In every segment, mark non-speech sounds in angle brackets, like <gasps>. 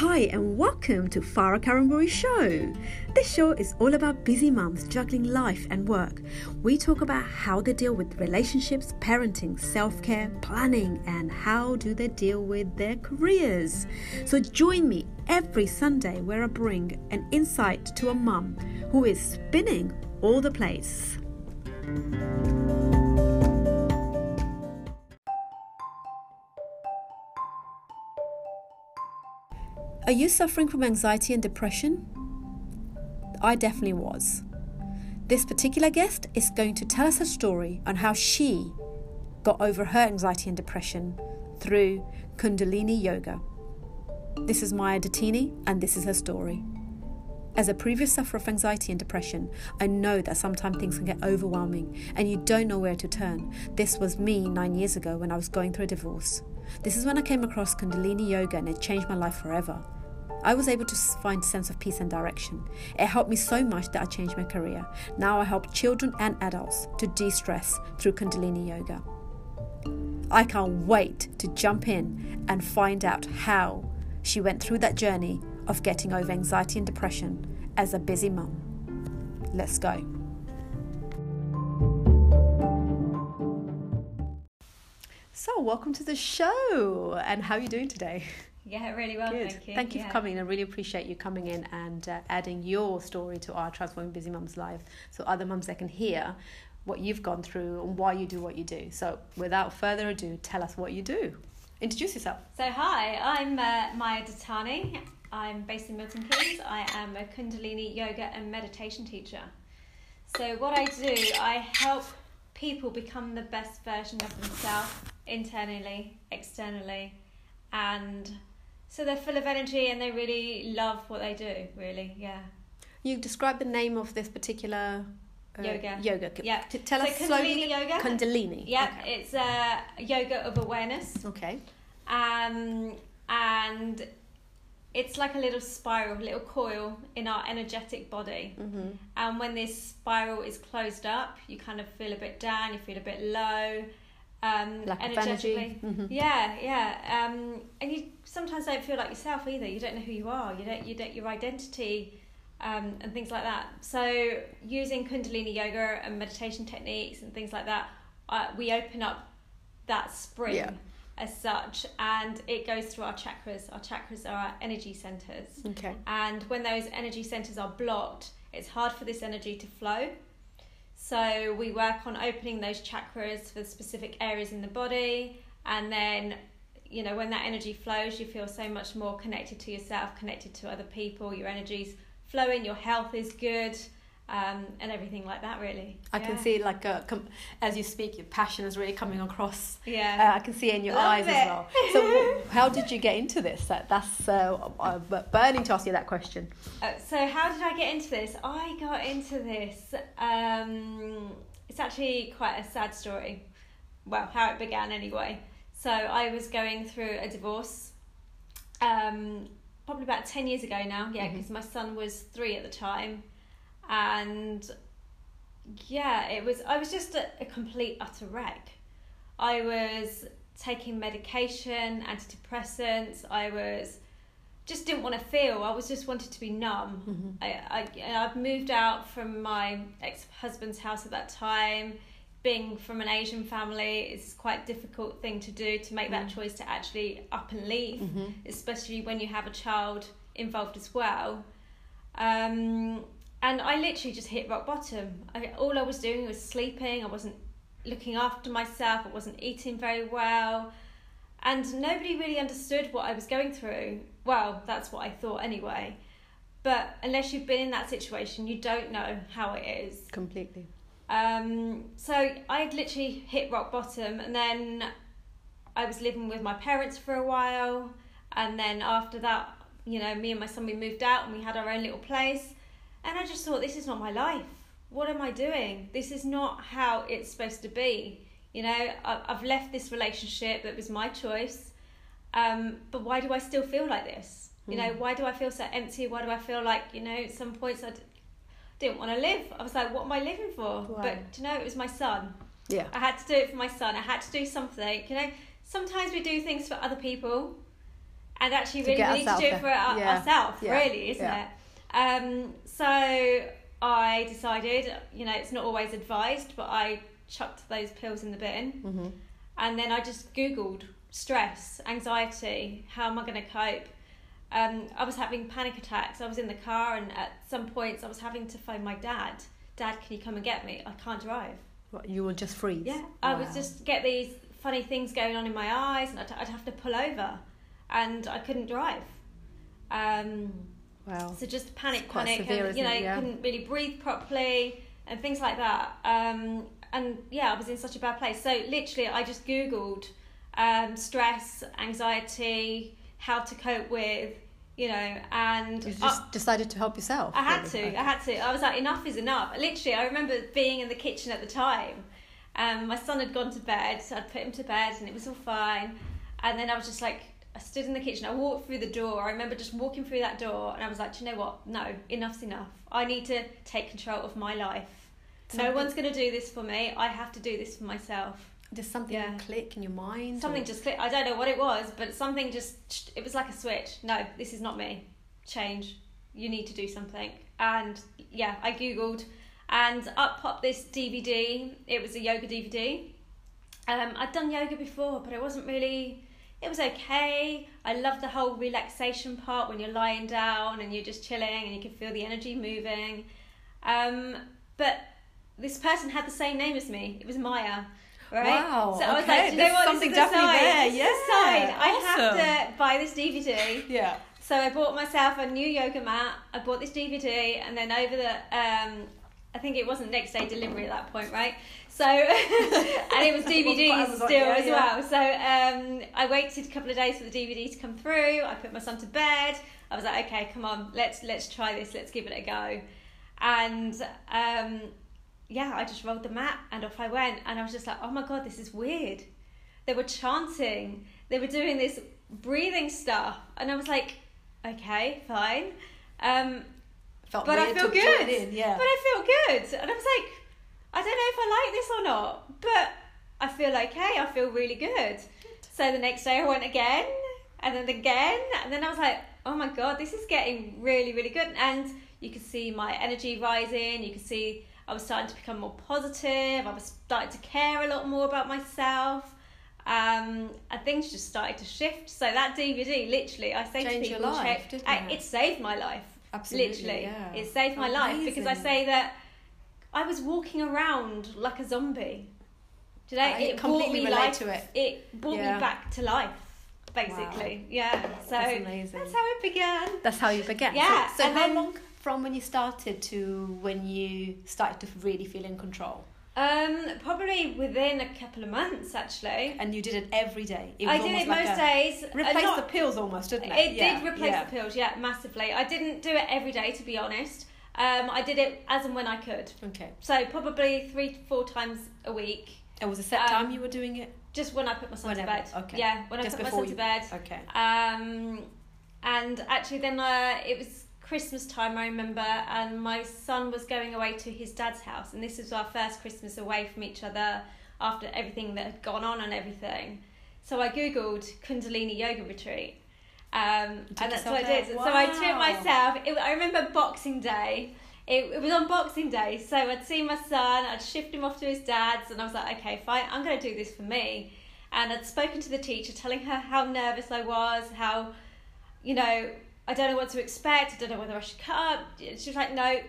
Hi, and welcome to Farah Kariamburi Show. This show is all about busy mums juggling life and work. We talk about how they deal with relationships, parenting, self care, planning, and how do they deal with their careers. So join me every Sunday where I bring an insight to a mum who is spinning all the plates. Are you suffering from anxiety and depression? I definitely was. This particular guest is going to tell us a story on how she got over her anxiety and depression through Kundalini Yoga. This is Maya Dattani, and this is her story. As a previous sufferer of anxiety and depression, I know that sometimes things can get overwhelming and you don't know where to turn. This was me nine years ago when I was going through a divorce. This is when I came across Kundalini Yoga and it changed my life forever. I was able to find a sense of peace and direction. It helped me so much that I changed my career. Now I help children and adults to de stress through Kundalini Yoga. I can't wait to jump in and find out how she went through that journey of getting over anxiety and depression as a busy mum. Let's go. So, welcome to the show. And how are you doing today? <laughs> Yeah, really well. Good. Thank you. Thank you yeah. for coming. I really appreciate you coming in and uh, adding your story to our Transforming Busy Mums Live so other mums that can hear what you've gone through and why you do what you do. So, without further ado, tell us what you do. Introduce yourself. So, hi, I'm uh, Maya Dattani. I'm based in Milton Keynes. I am a Kundalini yoga and meditation teacher. So, what I do, I help people become the best version of themselves internally, externally, and so they're full of energy and they really love what they do, really, yeah. You describe the name of this particular uh, Yoga. Yoga. Yeah. T- tell so us slowly. Kundalini yoga. Kundalini. Yeah, Okay. it's a yoga of awareness. okay. um, and it's like a little spiral, a little coil in our energetic body. Mm-hmm. And when this spiral is closed up, you kind of feel a bit down, you feel a bit low. Um, Lack of energetically. energy. Mhm. Yeah, yeah. Um, and you sometimes don't feel like yourself either. You don't know who you are. You don't. You don't. Your identity. Um, and things like that. So using Kundalini yoga and meditation techniques and things like that, uh, we open up that spring Yeah. as such, and it goes through our chakras. Our chakras are our energy centers, Okay. and when those energy centers are blocked, it's hard for this energy to flow. So we work on opening those chakras for specific areas in the body, and then you know when that energy flows, you feel so much more connected to yourself, connected to other people. Your energy's flowing, your health is good, um, and everything like that. Really, I can see, like, uh, com- as you speak, your passion is really coming across. Uh, Yeah. I can see it in your Love eyes as well. So, <laughs> how did you get into this? That, that's uh, uh, burning to ask you that question. Uh, so how did I get into this? I got into this. Um, it's actually quite a sad story. Well, how it began anyway. So I was going through a divorce. Um, probably about ten years ago now. Yeah, because my son was three at the time, and yeah, it was. I was just a, a complete utter wreck. I was taking medication, antidepressants. I was just didn't want to feel. I was just wanted to be numb. Mm-hmm. I, I I've moved out from my ex husband's house at that time. Being from an Asian family, it's quite a difficult thing to do to make that Mm. choice to actually up and leave, Mm-hmm. especially when you have a child involved as well. Um, and I literally just hit rock bottom. I, all I was doing was sleeping. I wasn't looking after myself. I wasn't eating very well. And nobody really understood what I was going through. Well, that's what I thought anyway. But unless you've been in that situation, you don't know how it is. Completely. Um, so I had literally hit rock bottom, and then I was living with my parents for a while, and then after that, you know, me and my son we moved out and we had our own little place, and I just thought this is not my life. What am I doing? This is not how it's supposed to be. You know, I've left this relationship that was my choice, um, but why do I still feel like this? You know, Hmm. why do I feel so empty? Why do I feel like you know, at some points I d- didn't want to live. I was like, what am I living for? Wow. But you know, it was my son. Yeah. I had to do it for my son. I had to do something. You know, sometimes we do things for other people, and actually really we need to do it for our, Yeah. ourselves, Yeah. really, isn't Yeah. it? Um, so I decided, you know, it's not always advised, but I chucked those pills in the bin, Mm-hmm. and then I just googled stress, anxiety, how am I going to cope? Um, I was having panic attacks. I was in the car, and at some points, I was having to phone my dad. Dad, can you come and get me? I can't drive. You will just freeze. Yeah, I Wow. would just get these funny things going on in my eyes, and I'd, I'd have to pull over, and I couldn't drive. Um, Wow. so just panic, quite panic, severe, and you know, it? Yeah. couldn't really breathe properly, and things like that. Um, and yeah, I was in such a bad place. So literally, I just googled um, stress, anxiety, how to cope with, you know, and You I- just decided to help yourself. I had really. to. I had to. I was like, enough is enough. Literally, I remember being in the kitchen at the time. Um, my son had gone to bed, so I'd put him to bed, and it was all fine. And then I was just like, I stood in the kitchen. I walked through the door. I remember just walking through that door, and I was like, Do you know what? No, enough's enough. I need to take control of my life. No one's going to do this for me. I have to do this for myself. Did something Yeah. click in your mind? Something or- just click. I don't know what it was, but something just, it was like a switch. No, this is not me. Change. You need to do something. And yeah, I Googled and up popped this DVD. It was a yoga DVD. Um, I'd done yoga before, but it wasn't really, it was okay. I loved the whole relaxation part when you're lying down and you're just chilling and you can feel the energy moving. Um, but this person had the same name as me. It was Maya. Right? Wow, So I was like, you know what? something this is a definitely sign. there, This yeah, sign. I awesome. have to buy this DVD. Yeah. So I bought myself a new yoga mat. I bought this DVD, and then over the, um, I think it wasn't next day delivery at that point, right? So, <laughs> and it was <laughs> DVDs still yeah, as yeah. well. So um, I waited a couple of days for the DVD to come through. I put my son to bed. I was like, okay, come on, let's let's try this. Let's give it a go. And um, yeah, I just rolled the mat and off I went. And I was just like, oh my god, this is weird. They were chanting. They were doing this breathing stuff, and I was like, okay, fine. Um, Felt but I feel good. In, yeah. But I feel good. And I was like, I don't know if I like this or not, but I feel okay. I feel really good. So the next day I went again, and then again, and then I was like, oh my god, this is getting really, really good. And you could see my energy rising. You could see I was starting to become more positive. I was starting to care a lot more about myself. Um, and things just started to shift. So that DVD, literally, I say Changed to your people, life, check- it? it saved my life. Absolutely, Literally, yeah. it saved my life because I say that I was walking around like a zombie. Today, I? It completely brought me relate life. to it. It brought Yeah. me back to life, basically. Yeah. So That's amazing. that's how it began. That's how you began. Yeah, So, so how then- long from when you started to when you started to really feel in control? Um, probably within a couple of months, actually. And you did it every day. It I did it like most days. Uh, Replace not- the pills almost, didn't it? It Yeah, did replace yeah. the pills, yeah, massively. I didn't do it every day, to be honest. Um, I did it as and when I could. Okay. So probably three to four times a week, It was a set Um, time you were doing it. just when I put my son Whenever, to bed. okay. Yeah, when Just I put my son you- to bed. Okay. Um, and actually, then uh, it was Christmas time, I remember, and my son was going away to his dad's house, and this was our first Christmas away from each other after everything that had gone on and everything. So I googled Kundalini yoga retreat. Um, and that's what I did. there? So I took Wow. myself. It, I remember Boxing Day. It, it was on Boxing Day, so I'd seen my son. I'd shift him off to his dad's, and I was like, okay, fine, I'm going to do this for me. And I'd spoken to the teacher, telling her how nervous I was, how, you know, I don't know what to expect. I don't know whether I should cut up. She was like, no.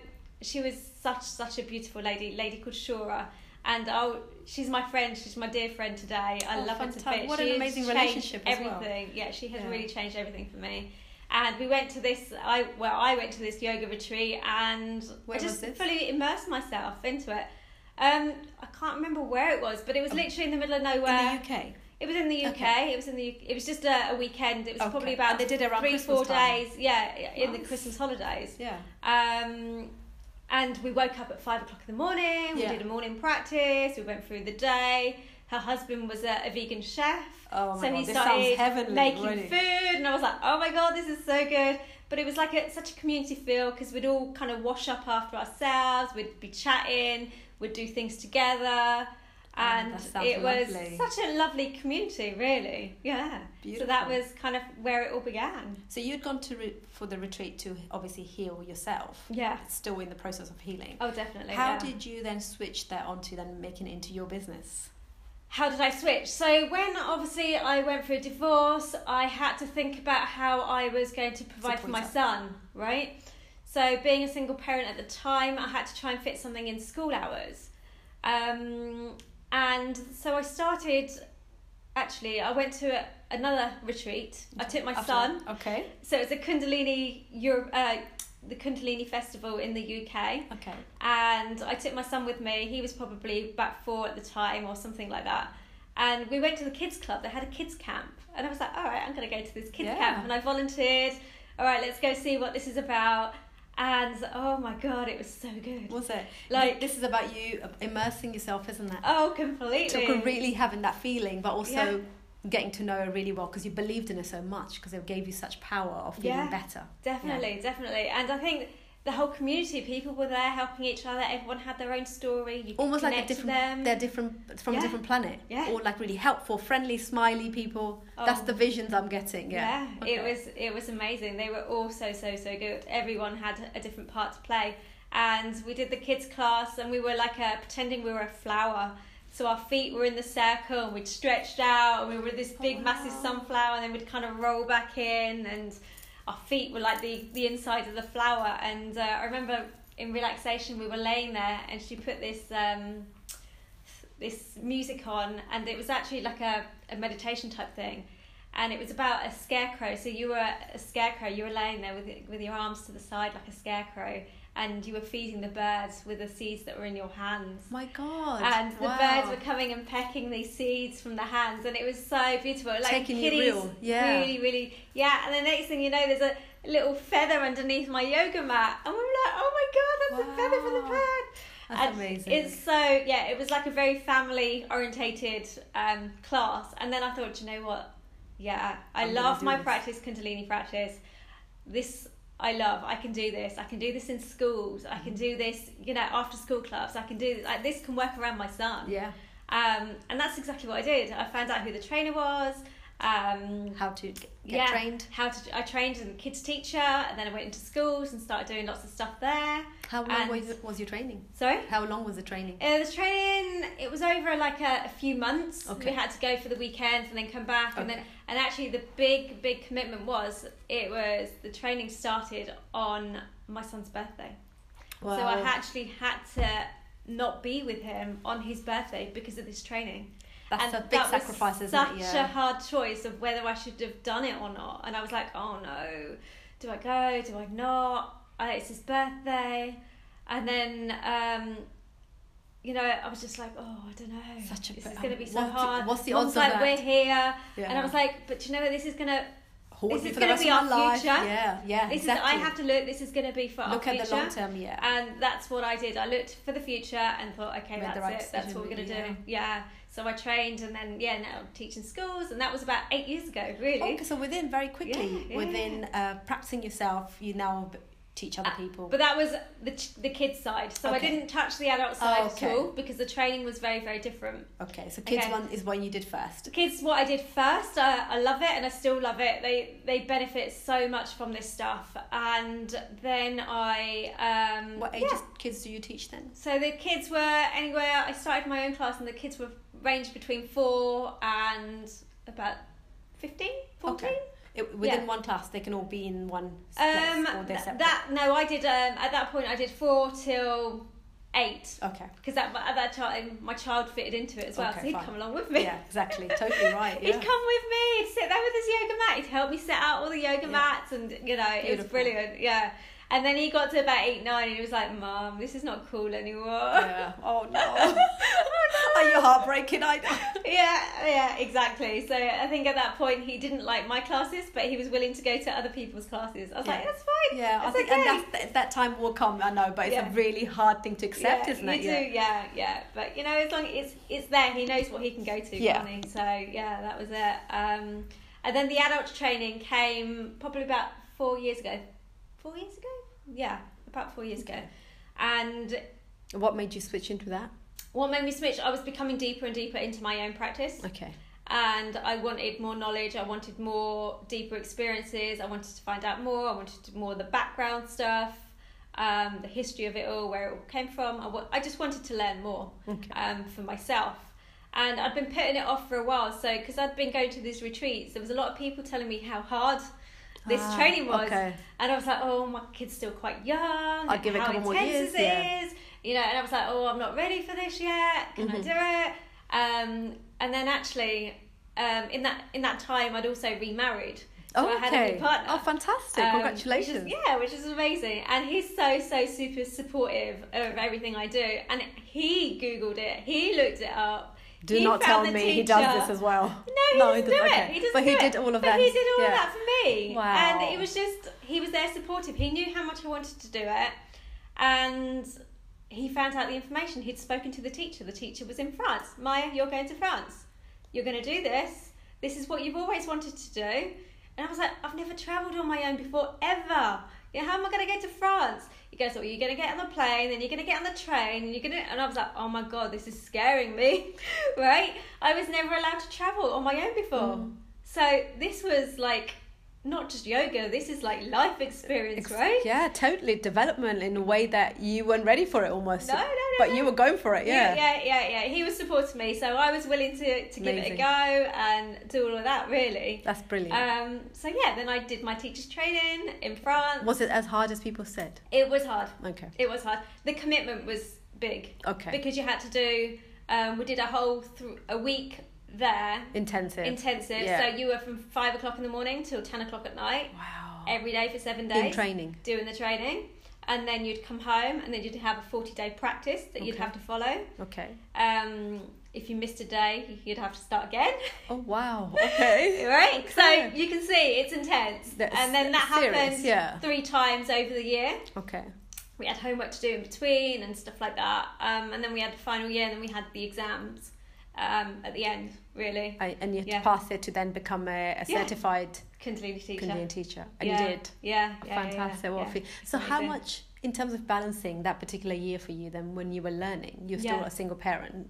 She was such such a beautiful lady, lady called Shura, and oh, she's my friend. She's my dear friend today. I Oh, love her to fantastic. bits. What she an amazing relationship as well. Yeah. She has Yeah. really changed everything for me. And we went to this. I well, I went to this yoga retreat, and Where I just fully immersed myself into it. Um, I can't remember where it was, but it was Oh. literally in the middle of nowhere. In the UK. It was in the UK. Okay. It was in the. It was just a, a weekend. It was Okay. probably about And they did it around three, Christmas four time. days. Yeah, in the Christmas holidays. Yeah. Um, and we woke up at five o'clock in the morning. We Yeah. did a morning practice. We went through the day. Her husband was a, a vegan chef, Oh my so god, he started making already. food, and I was like, "Oh my god, this is so good!" But it was like a, such a community feel because we'd all kind of wash up after ourselves. We'd be chatting. We'd do things together. And sounds it was lovely. such a lovely community, really. Yeah. Beautiful. So that was kind of where it all began. So you'd gone to re- for the retreat to obviously heal yourself. Yeah. Still in the process of healing. Oh, definitely. How yeah. did you then switch that onto then making it into your business? how did I switch? So when obviously I went through a divorce, I had to think about how I was going to provide for Support my yourself. son, right? So being a single parent at the time, I had to try and fit something in school hours. Um, and so I started actually I went to a, another retreat. I took my After son. Okay. So it's a Kundalini Europe uh, the Kundalini Festival in the UK Okay. and I took my son with me. He was probably about four at the time or something like that. And we went to the kids club. They had a kids camp, and I was like, "All right, I'm going to go to this kids Yeah. camp." And I volunteered. All right, let's go see what this is about. And oh my god, it was so good. Was it Like- this is about you immersing yourself, isn't it? Oh, completely. To really having that feeling, but also Yeah. getting to know her really well because you believed in her so much because it gave you such power of feeling Yeah. better. Definitely, definitely. And I think the whole community, people were there helping each other. Everyone had their own story. You Almost like a different, them. they're different from Yeah. a different planet. Yeah. Or like really helpful, friendly, smiley people. That's Oh. the visions I'm getting. Yeah. Yeah, it was it was amazing. They were all so so so good. Everyone had a different part to play, and we did the kids class, and we were like a pretending we were a flower. So our feet were in the circle, and we'd stretched out, and we were this big Oh, massive sunflower, and then we'd kind of roll back in, and our feet were like the the inside of the flower. And uh, I remember in relaxation we were laying there, and she put this. Um, this music on and it was actually like a, a meditation type thing and it was about a scarecrow so you were a scarecrow you were laying there with with your arms to the side like a scarecrow and you were feeding the birds with the seeds that were in your hands My God. and the wow. birds were coming and pecking these seeds from the hands and it was so beautiful like Taking kitties real, yeah. really really yeah and the next thing you know there's a little feather underneath my yoga mat and we were like oh my god that's a feather from the bird That's and amazing. It's so yeah, it was like a very family orientated um, class, and then I thought, you know what? Yeah, I I'm love my this. practice, Kundalini practice. This I love. I can do this. I can do this in schools. I can do this, you know, after school clubs. I can do this. Like this can work around my son. yeah. Um, and that's exactly what I did. I found out who the trainer was. Um, How to get, get yeah, trained. How to? I trained as a kids teacher, and then I went into schools and started doing lots of stuff there. How long was, was your training? Sorry. How long was the training? Uh, the training it was over like a, a few months. Okay. We had to go for the weekends and then come back, and then and actually the big big commitment was it was the training started on my son's birthday. So I actually had to not be with him on his birthday because of this training. That's and a big that was isn't such it? Yeah. a hard choice of whether I should have done it or not. And I was like, oh no, do I go? Do I not? Uh, it's his birthday. And then, um, you know, I was just like, oh, I don't know. Such a this bit- is going to be so what's the- hard. what's the odds of like, that? we're here. yeah. And I was like, but you know what? This is going to this is gonna be our life. future. Yeah, yeah, this exactly. is, I have to look, this is going to be for Look our at the long term, yeah. And that's what I did. I looked for the future and thought, okay, Made that's right it. That's what we're going to really, do. Yeah. So I trained and then, yeah, now I'm teaching schools. And that was about eight years ago, really. Okay, so within very quickly, Yeah, yeah, within Uh, practicing yourself, you now teach other Uh, people. But that was the, the kids side. So I didn't touch the adult side okay. at all because the training was very, very different. okay, so kids Okay. one is what you did first. Kids, what I did first, uh, I love it and I still love it. They they benefit so much from this stuff. And then I. Um, What yeah. ages kids do you teach then? So the kids were anywhere. I started my own class, and the kids were ranged between four and about 15, 14. Okay. It, within Yeah. one class, they can all be in one Um, or they're separate. that no, I did. Um, at that point, I did four till eight okay. because that at that time my child fitted into it as well. Okay, so he'd fine. come along with me. Yeah, exactly. Totally <laughs> right. He'd come with me. He'd sit there with his yoga mat. He'd help me set out all the yoga Yeah. mats, and you know, it was brilliant. Yeah. And then he got to about eight, nine, and he was like, "Mom, this is not cool anymore." yeah. <laughs> Oh no. <laughs> Oh no. Are you heartbreaking? I <laughs> yeah, yeah, exactly. So I think at that point he didn't like my classes, but he was willing to go to other people's classes. I was like, that's fine. Yeah, I think okay. and that's, that time will come. I know, but it's Yeah. a really hard thing to accept, yeah, isn't it? you do, Yeah. yeah, yeah. But you know, as long as it's it's there, he knows what he can go to, Yeah. So yeah, that was it. Um, and then the adult training came probably about four years ago. Four years ago? Yeah, about four years ago. And What made you switch into that? what made me switch? I was becoming deeper and deeper into my own practice. Okay. and I wanted more knowledge. I wanted more deeper experiences. I wanted to find out more. I wanted more of the background stuff, um, the history of it all, where it all came from. I, wa- I just wanted to learn more Okay. um, for myself. And I'd been putting it off for a while. So, because I'd been going to these retreats, there was a lot of people telling me how hard this Ah, training was. Okay. And I was like, oh, my kid's still quite young. I'll give it a couple more years, this yeah. is. You know, and I was like, oh, I'm not ready for this yet. Can Mhm. I do it? Um, and then actually, um, in that in that time, I'd also remarried. So Oh, I had a okay. new partner. Oh, fantastic! Um, Congratulations. Which is, yeah, which is amazing. And he's so, so super supportive of everything I do. And he Googled it, he looked it up. Do he not tell me he does teacher. this as well. No, he No, doesn't he do doesn't, it. okay. He doesn't But he did all of that. but he did all Yeah. of that for me. Wow. And it was just, he was there supportive. He knew how much I wanted to do it. And he found out the information. He'd spoken to the teacher. The teacher was in France. Maya, you're going to France. You're going to do this. This is what you've always wanted to do. And I was like, I've never travelled on my own before, ever. Yeah, how am I going to get to France? He goes, well, you're going to get on the plane, then you're going to get on the train, and you're going to... And I was like, oh my God, this is scaring me, <laughs> right? I was never allowed to travel on my own before. Mm. So this was like, not just yoga, this is like life experience, Ex- right? Yeah, totally. Development in a way that you weren't ready for it almost. No, no, no, But no. you were going for it, yeah. yeah, yeah, yeah, yeah. He was supporting me, so I was willing to, to give it a go and do all of that, really. That's brilliant. Um, so yeah, then I did my teacher's training in France. was it as hard as people said? It was hard. Okay. It was hard. The commitment was big Okay. because you had to do. Um, we did a whole th- a week there, Intensive. intensive. Yeah. So you were from five o'clock in the morning till ten o'clock at night, wow. every day for seven days. In training. doing the training. And then you'd come home, and then you'd have a forty-day practice that you'd have to follow. Okay. Um, if you missed a day, you'd have to start again. <laughs> Oh wow. Okay. <laughs> right? So you can see it's intense. That's and then that happened yeah. three times over the year. Okay. We had homework to do in between and stuff like that. Um, and then we had the final year, and then we had the exams um, at the end. Really, I, and you had Yeah. to pass it to then become a, a certified Kundalini teacher. Kundalini teacher. And you did. Yeah, yeah, Fantastic. Yeah, What a yeah. feat. So how much in terms of balancing that particular year for you then when you were learning? You're still a single parent.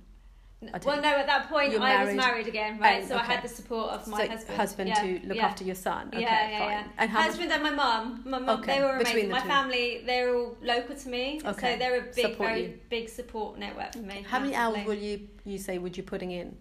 Well, no, at that point You're I married. was married again, right? So I had the support of my so husband. Yeah, to look yeah. after your son. Okay, yeah, yeah, fine. yeah. And how much husband and my mum, my mum, Okay, they were amazing. My two. family, they're all local to me, Okay, so they're a big, support very you. big support network for me. how many hours massively. will you you say would you putting in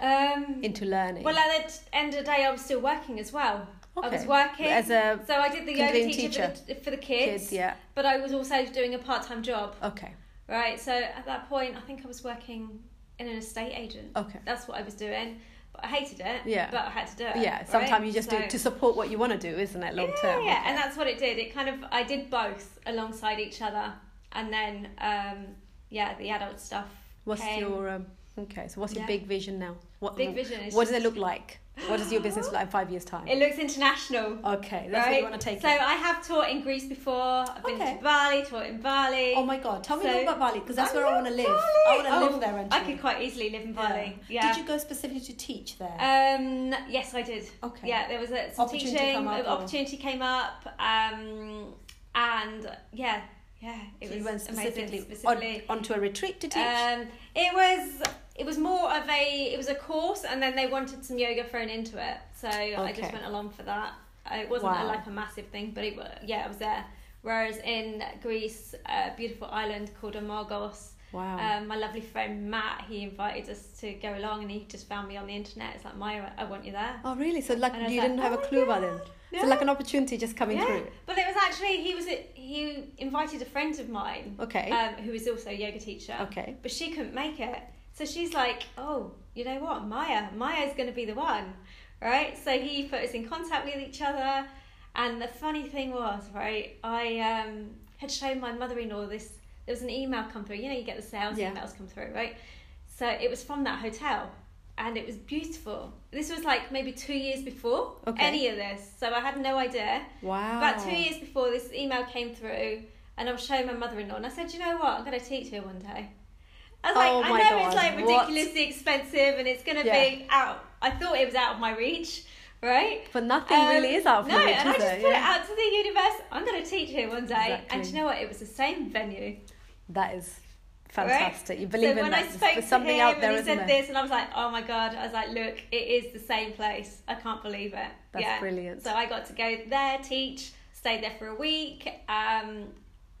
Um, into learning? well, at the end of the day, I was still working as well. Okay. I was working as a so I did the yoga teacher, teacher. For, the, for the kids, kid, yeah. but I was also doing a part-time job, Okay. right? So at that point, I think I was working in an estate agent. Okay. That's what I was doing, but I hated it. Yeah. but I had to do it. Yeah, right? sometimes you just do it to support what you want to do, isn't it, long yeah, term? Yeah, Okay. and that's what it did. It kind of I did both alongside each other, and then um, yeah, the adult stuff. What's came. your um, okay? So what's your Yeah. big vision now? What big vision? Is What does it look like? What does your business look like in five years time? It looks international. okay, that's right? where you want to take so it. I have taught in Greece before. I've been Okay. to Bali, taught in Bali. Oh my god, tell me So- more about Bali because that's I where I want to live. Bali. I want to Oh, live there. I could quite easily live in Bali. Yeah. Did you go specifically to teach there? Um, yes, I did. okay. Yeah, there was a, some Opportunity teaching. up, or- opportunity came up, um, and yeah, yeah, it so was you went specifically, Specifically, On, onto a retreat to teach. Um, it was it was more of a it was a course, and then they wanted some yoga thrown into it, so I just went along for that. Uh, It wasn't Wow. a, like a massive thing, but it yeah, I was there. Whereas in Greece, a beautiful island called Amorgos, wow. um, my lovely friend Matt, he invited us to go along, and he just found me on the internet. It's like Maya, I want you there. oh really? So like and I was you didn't have "Oh a clue about it. Yeah. So like an opportunity just coming yeah. through. But it was actually he was he invited a friend of mine Okay. um, who is also a yoga teacher. okay. but she couldn't make it. So she's like, "Oh, you know what, Maya? Maya's going to be the one, right?" So he put us in contact with each other, and the funny thing was, right, I um, had shown my mother-in-law this. There was an email come through. You know, you get the sales Yeah. emails come through, right? So it was from that hotel, and it was beautiful. This was like maybe two years before Okay. any of this, so I had no idea. Wow. About two years before this email came through, and I was showing my mother in law, and I said, you know what, I'm going to teach here one day. I was Oh like, my I know it's God, like what? ridiculously expensive, and it's going to Yeah. be out. I thought it was out of my reach, right? But nothing Um, really is out of no, reach, and I just it? put it out to the universe. I'm going to teach here one day, and Exactly. do you know what? It was the same venue. That is Fantastic. You believe so in when that. I spoke There's to something him out there, and he said this, and I was like, "Oh my god!" I was like, "Look, it is the same place. I can't believe it." That's yeah. brilliant. So I got to go there, teach, stayed there for a week, um,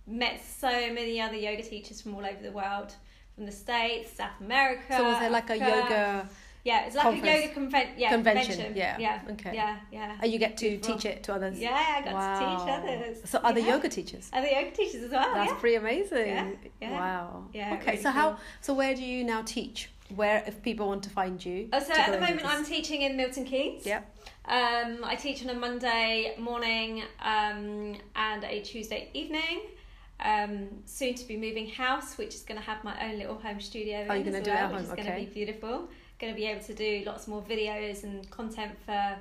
met so many other yoga teachers from all over the world, from the States, South America. So was there like a yoga? Yeah, it's like conference? a yoga conven- yeah, Convention, convention. yeah, yeah, okay. yeah, yeah. And you get to Beautiful. teach it to others. Yeah, I got wow. to teach others. So other Yeah. yoga teachers. Other yoga teachers as well. That's yeah. pretty amazing. Yeah, yeah. Wow. Yeah, Okay. really so how? So where do you now teach? Where if people want to find you? Oh, so at the moment, I'm teaching in Milton Keynes. Yeah. Um, I teach on a Monday morning um, and a Tuesday evening. Um, soon to be moving house, which is going to have my own little home studio. Oh, in gonna as well, at which home, is going to be beautiful. Going to be able to do lots more videos and content for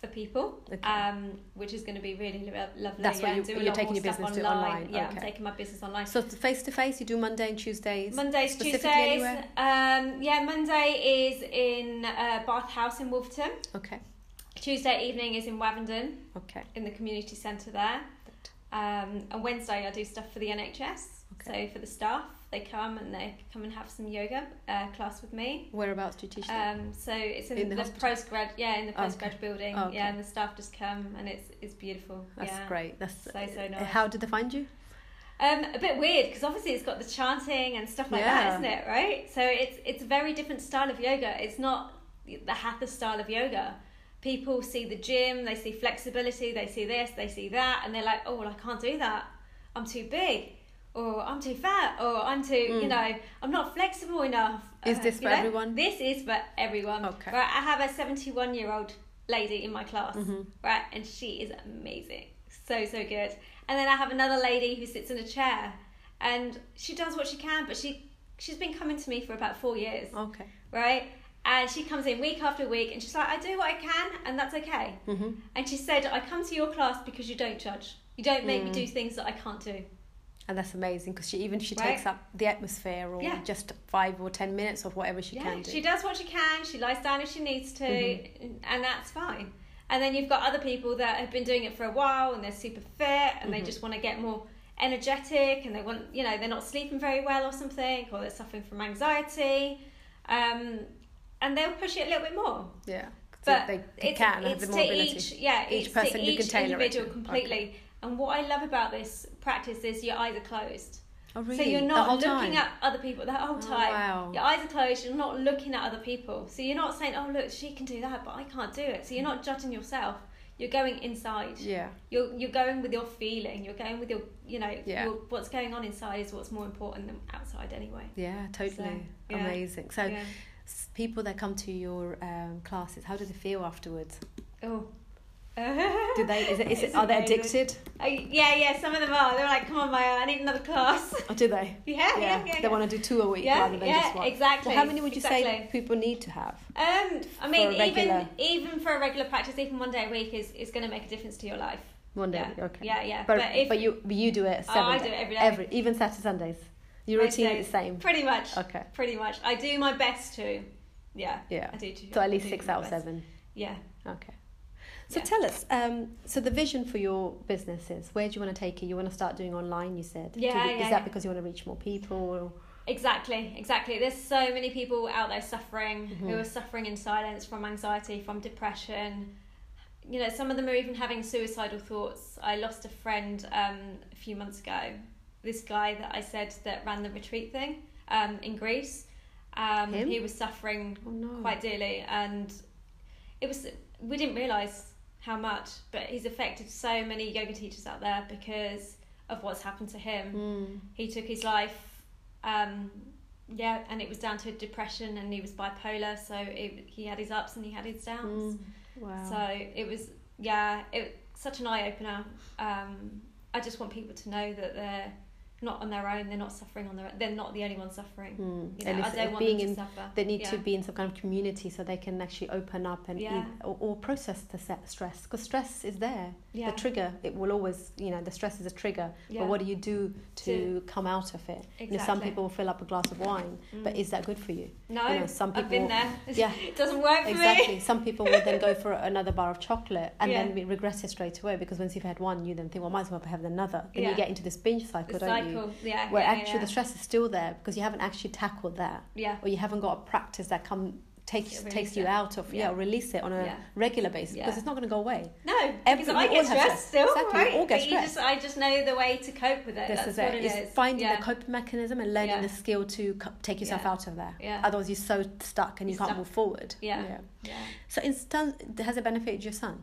for people, Okay. um, which is going to be really lo- lovely. That's where yeah, you- do a you're taking your business to online, Yeah, okay. I'm taking my business online. So face to face, you do Monday and Tuesdays. Mondays, Tuesdays. Um, yeah, Monday is in uh, Bath House in Wolverton. Okay. Tuesday evening is in Wavendon Okay. in the community centre there. Um, and Wednesday I do stuff for the NHS. Okay. So for the staff, they come and they come and have some yoga uh, class with me. Whereabouts do you teach that? Um, so it's in, In the the, postgrad, yeah, in the Okay. postgrad building. Okay. Yeah, and the staff just come and it's it's beautiful. That's yeah. great. That's So, so nice. How did they find you? Um, a bit weird because obviously it's got the chanting and stuff like that, Yeah. isn't it? Right. So it's it's a very different style of yoga. It's not the hatha style of yoga. People see the gym, they see flexibility, they see this, they see that, and they're like, oh well, I can't do that. I'm too big, or I'm too fat, or I'm too, you Mm. know, I'm not flexible enough. Is Uh, this you for everyone? This is for everyone. Okay. Right. I have a 71 year old lady in my class Mhm. right? And she is amazing, so so good. And then I have another lady who sits in a chair, and she does what she can, but she she's been coming to me for about four years, Okay. right? And she comes in week after week, and she's like, I do what I can, and that's okay. hmm And she said, I come to your class because you don't judge. You don't make me Mm. do things that I can't do. And that's amazing because she even if she Right. takes up the atmosphere or Yeah. just five or ten minutes of whatever she yeah, can do. she does what she can. She lies down if she needs to, Mhm. and that's fine. And then you've got other people that have been doing it for a while and they're super fit and they Mhm. just want to get more energetic and they want, you know, they're not sleeping very well or something or they're suffering from anxiety, um, and they'll push it a little bit more. yeah. But they, they it's, can it's the to each, yeah, Each it's person to you each can tailor individual completely. And what I love about this practice is your eyes are closed. oh really? So you're not looking time? at other people the whole Oh, time. wow. Your eyes are closed. You're not looking at other people. So you're not saying, "Oh, look, she can do that, but I can't do it." So you're not judging yourself. You're going inside. Yeah. You're you're going with your feeling. You're going with your, you know, Yeah. your, what's going on inside is what's more important than outside anyway. Yeah. Totally. yeah. Amazing. So yeah. People that come to your um, classes, how do they feel afterwards? Oh. <laughs> Do they? Is it? Is it? Are they addicted? Oh, yeah, yeah. Some of them are. They're like, "Come on, Maya, I need another class." <laughs> Or do they? <laughs> yeah, yeah, yeah. They want to do two a week yeah, rather than yeah, just one. exactly. Well, how many would you say people need to have? Um, I mean, regular- even even for a regular practice, even one day a week is, is going to make a difference to your life. One day. Yeah. Okay. Yeah, yeah. But But, if but you but you do it Oh, seven. I do it every day. Every even Saturday Sundays. Your routine is the same. pretty much, Okay. pretty much, I do my best to. Yeah, Yeah. I do. too. So at least six out of seven. Yeah. Okay. So Yeah. tell us. Um, so the vision for your business is where do you want to take it? You want to start doing online. You said. Yeah, you- yeah, Is that yeah. because you want to reach more people? Or? Exactly, exactly. There's so many people out there suffering who Mhm. are suffering in silence from anxiety, from depression. You know, some of them are even having suicidal thoughts. I lost a friend um, a few months ago. This guy that I said that ran the retreat thing um, in Greece. Um, Him? he was suffering Oh no. quite dearly, and it was we didn't realize how much, but he's affected so many yoga teachers out there because of what's happened to him Mm. he took his life um yeah and it was down to depression and he was bipolar so it, he had his ups and he had his downs Mm. Wow. so it was yeah it such an eye-opener um i just want people to know that they're not on their own they're not suffering on their own they're not the only ones suffering Mm. you know, and i don't want being them to in, suffer they need yeah. to be in some kind of community so they can actually open up and Yeah. eat, or, or process the stress because stress is there. Yeah The trigger it will always you know the stress is a trigger. yeah But what do you do to, To- come out of it? exactly You know, some people will fill up a glass of wine, but Mm. is that good for you? no you know, some i've been people- there <laughs> Yeah. it doesn't work for Exactly. me <laughs> Some people will then go for another bar of chocolate and Yeah. then we regret it straight away because once you've had one, you then think, well, I might as well have another. Then you get into this binge cycle, the don't you? Yeah. where actually the stress is still there because you haven't actually tackled that Yeah. or you haven't got a practice that come takes Yeah, takes you it. out of yeah, Yeah. release it on a Yeah. regular basis Yeah. because it's not going to go away No, Every- because I get stressed still, Exactly, right? all get but you stressed. just, I just know the way to cope with it. this That's is it it it's finding yeah. the coping mechanism and learning Yeah. the skill to co- take yourself Yeah. out of there Yeah. otherwise you're so stuck and you You're can't stuck. move forward Yeah. Yeah. so in terms has it benefited your son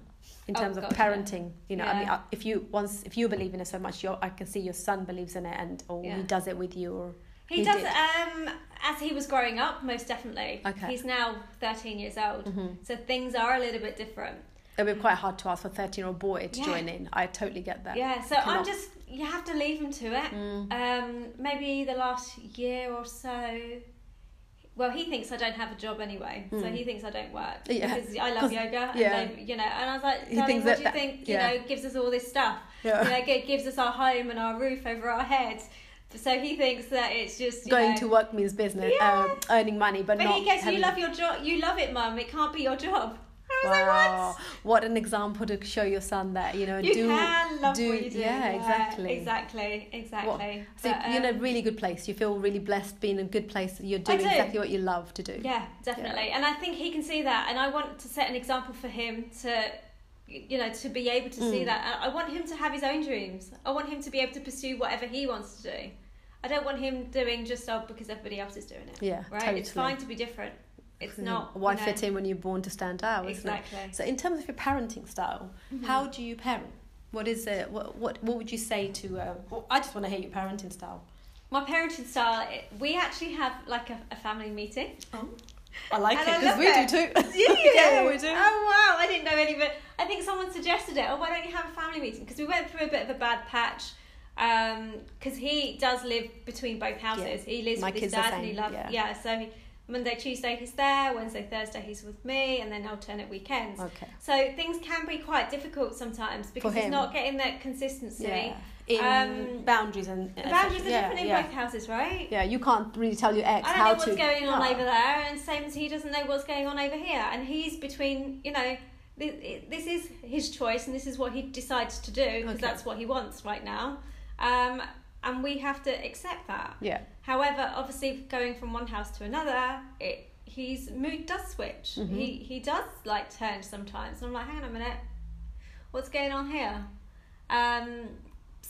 in Oh, terms of God, yeah. parenting you know i mean uh, if you once if you believe in it so much you i can see your son believes in it and or he does it with you or He, He does did. um as he was growing up, most definitely. Okay. He's now thirteen years old, Mhm. so things are a little bit different. It would be quite hard to ask for a 13 year old boy to Yeah. join in i totally get that Yeah, so Cannot- I'm just you have to leave him to it. Mm. Um, maybe the last year or so. Well, he thinks I don't have a job anyway, so Mm. he thinks I don't work Yeah. because I love yoga. And yeah. they, you know, and I was like, what do you that- think? You yeah. know, gives us all this stuff. Yeah. You know, it gives us our home and our roof over our heads. So he thinks that it's just going know, to work means business Yeah. um, earning money but, But not he goes, having "You love your job. You love it, mum. It can't be your job." Wow. like, "What?" An example to show your son that, you know, You do can love do what you do. yeah, exactly. exactly, exactly. So But, you're in a um, really good place. You feel really blessed being in a good place. You're doing do. exactly what you love to do. Yeah, definitely. And I think he can see that. And I want to set an example for him to, you know, to be able to see Mm. that. I want him to have his own dreams. I want him to be able to pursue whatever he wants to do. I don't want him doing just oh because everybody else is doing it. Yeah, Right? totally. It's fine to be different. It's Mm. not. Why you know, fit in when you're born to stand out? isn't it? Exactly. So in terms of your parenting style, Mhm. how do you parent? What is it? What what, what would you say to? Uh, well, I just want to hear your parenting style. My parenting style, it, we actually have like a, a family meeting. I like And it because we it. do too. <laughs> <laughs> Do you? yeah, we do. Oh wow, I didn't know any of it. I think someone suggested it. Oh, why don't you have a family meeting? Because we went through a bit of a bad patch. Um, because he does live between both houses. He lives My with his dad, and he loves yeah. yeah. So he, Monday, Tuesday he's there. Wednesday, Thursday he's with me, and then alternate weekends. Okay. So things can be quite difficult sometimes because he's not getting that consistency. Yeah. In Um, boundaries and boundaries are yeah, different in yeah. both houses, right? Yeah, you can't really tell your ex I don't how know what's to. going on No. over there, and same as he doesn't know what's going on over here. And he's between, you know, thi- this is his choice, and this is what he decides to do because Okay. that's what he wants right now. Um, and we have to accept that. Yeah. However, obviously, going from one house to another, it his mood does switch. Mhm. He he does like turn sometimes, and I'm like, hang on a minute, what's going on here? Um,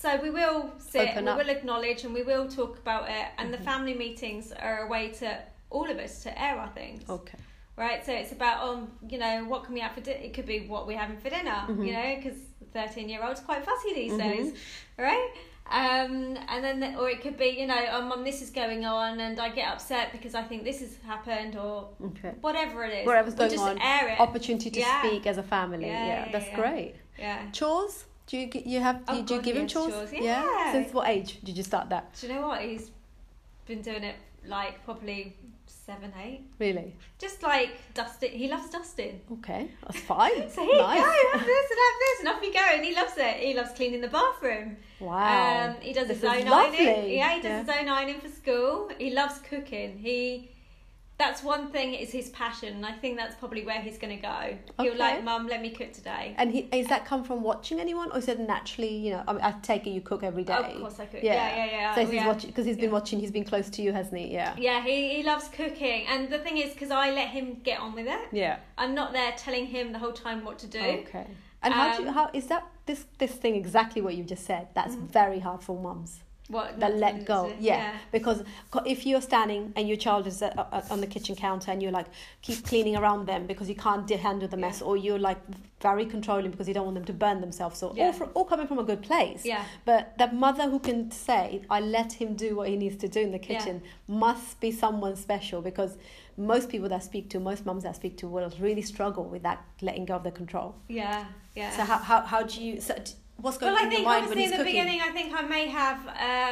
so we will sit, Open and we up. will acknowledge, and we will talk about it. And Mhm. the family meetings are a way to all of us to air our things, Okay. right? So it's about, um, you know, what can we have for dinner? It could be what we're having for dinner, Mhm. you know, because thirteen year old's quite fussy these Mhm. days, right? Um, and then, the, or it could be, you know, oh, mum, this is going on, and I get upset because I think this has happened, or Okay. whatever it is. Whatever's going just on, air it. Opportunity to Yeah. speak as a family. Yeah, Yeah, yeah, that's great. Yeah. Chores? Do you you have Oh, you, do you give him chores? chores, yeah. Since what age did you start that? Do you know what? He's been doing it like probably seven, eight. Really? Just like dusting. He loves dusting. Okay, that's fine. <laughs> So here nice. you go, have this and have this, and off you go. And he loves it. He loves cleaning the bathroom. Wow. Um, he does This his is own ironing. Yeah, he does Yeah. his own ironing for school. He loves cooking. He that's one thing is his passion. and I think that's probably where he's going to go. He'll Okay. like, Mum, let me cook today. and he, is that come from watching anyone, or is it naturally? You know, I, mean, I take it you cook every day. Of course I cook. Yeah. Yeah, yeah, yeah. So Oh, he's yeah. watching because he's been Yeah. watching. He's been close to you, hasn't he? Yeah. Yeah, he, he loves cooking. And the thing is, because I let him get on with it, Yeah. I'm not there telling him the whole time what to do. Okay. And how do you, Um, how is that this this thing exactly what you just said? That's Mhm. very hard for mums. What, that let go to- yeah. because if you're standing and your child is on the kitchen counter and you're like keep cleaning around them because you can't de- handle the mess Yeah. or you're like very controlling because you don't want them to burn themselves so Yeah. all, from, all coming from a good place Yeah. but that mother who can say i let him do what he needs to do in the Yeah. kitchen must be someone special because most people that I speak to most mums that I speak to will really struggle with that letting go of the control Yeah, yeah. so how, how, how do you so what's going well, I through your think obviously in the cooking? beginning, I think I may have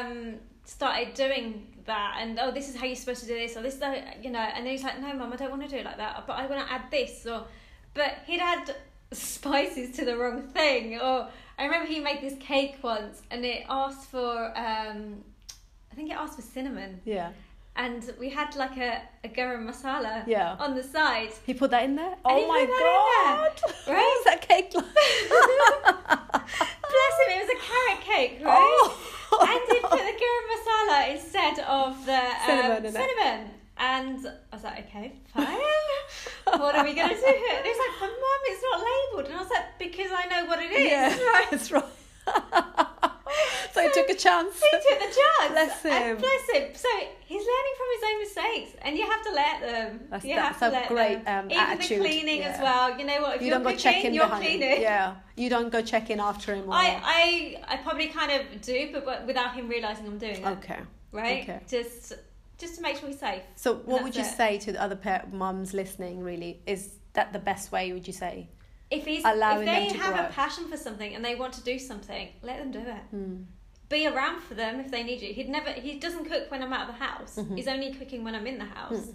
um, started doing that, and oh, this is how you're supposed to do this, or this, is how, you know, and then he's like, no, mum, I don't want to do it like that, but I want to add this, or, but he'd add <laughs> spices to the wrong thing, or I remember he made this cake once, and it asked for, um, I think it asked for cinnamon, yeah and we had like a, a garam masala yeah on the side. He put that in there? Oh my god! there, <laughs> What was that cake like? <laughs> Bless him, it was a carrot cake, right? Oh, and he put the garam masala instead of the um, Cinnamon, cinnamon. And I was like, okay, fine. what are we going to do here? And he was like, but mum, it's not labelled. And I was like, because I know what it is. Yeah, <laughs> that's right. <laughs> so he took a chance. He took the chance. Bless And him. bless him. So he's learning from his own mistakes, and you have to let them. That's- you that's have to a let great, them. um, Even attitude. the cleaning as well. You know what? If You you're don't go cooking, check in you're behind cleaning. him. Yeah, you don't go check in after him. I, I, I probably kind of do, but- but without him realizing I'm doing it. okay. Right? okay. Just, just to make sure he's safe. So, what would you it. say to the other mums listening? Really, is that the best way? Would you say? If he's, Allowing if they them to have grow. a passion for something and they want to do something, let them do it. Hmm. Be around for them if they need you. He'd never. He doesn't cook when I'm out of the house. Mhm. He's only cooking when I'm in the house. Hmm.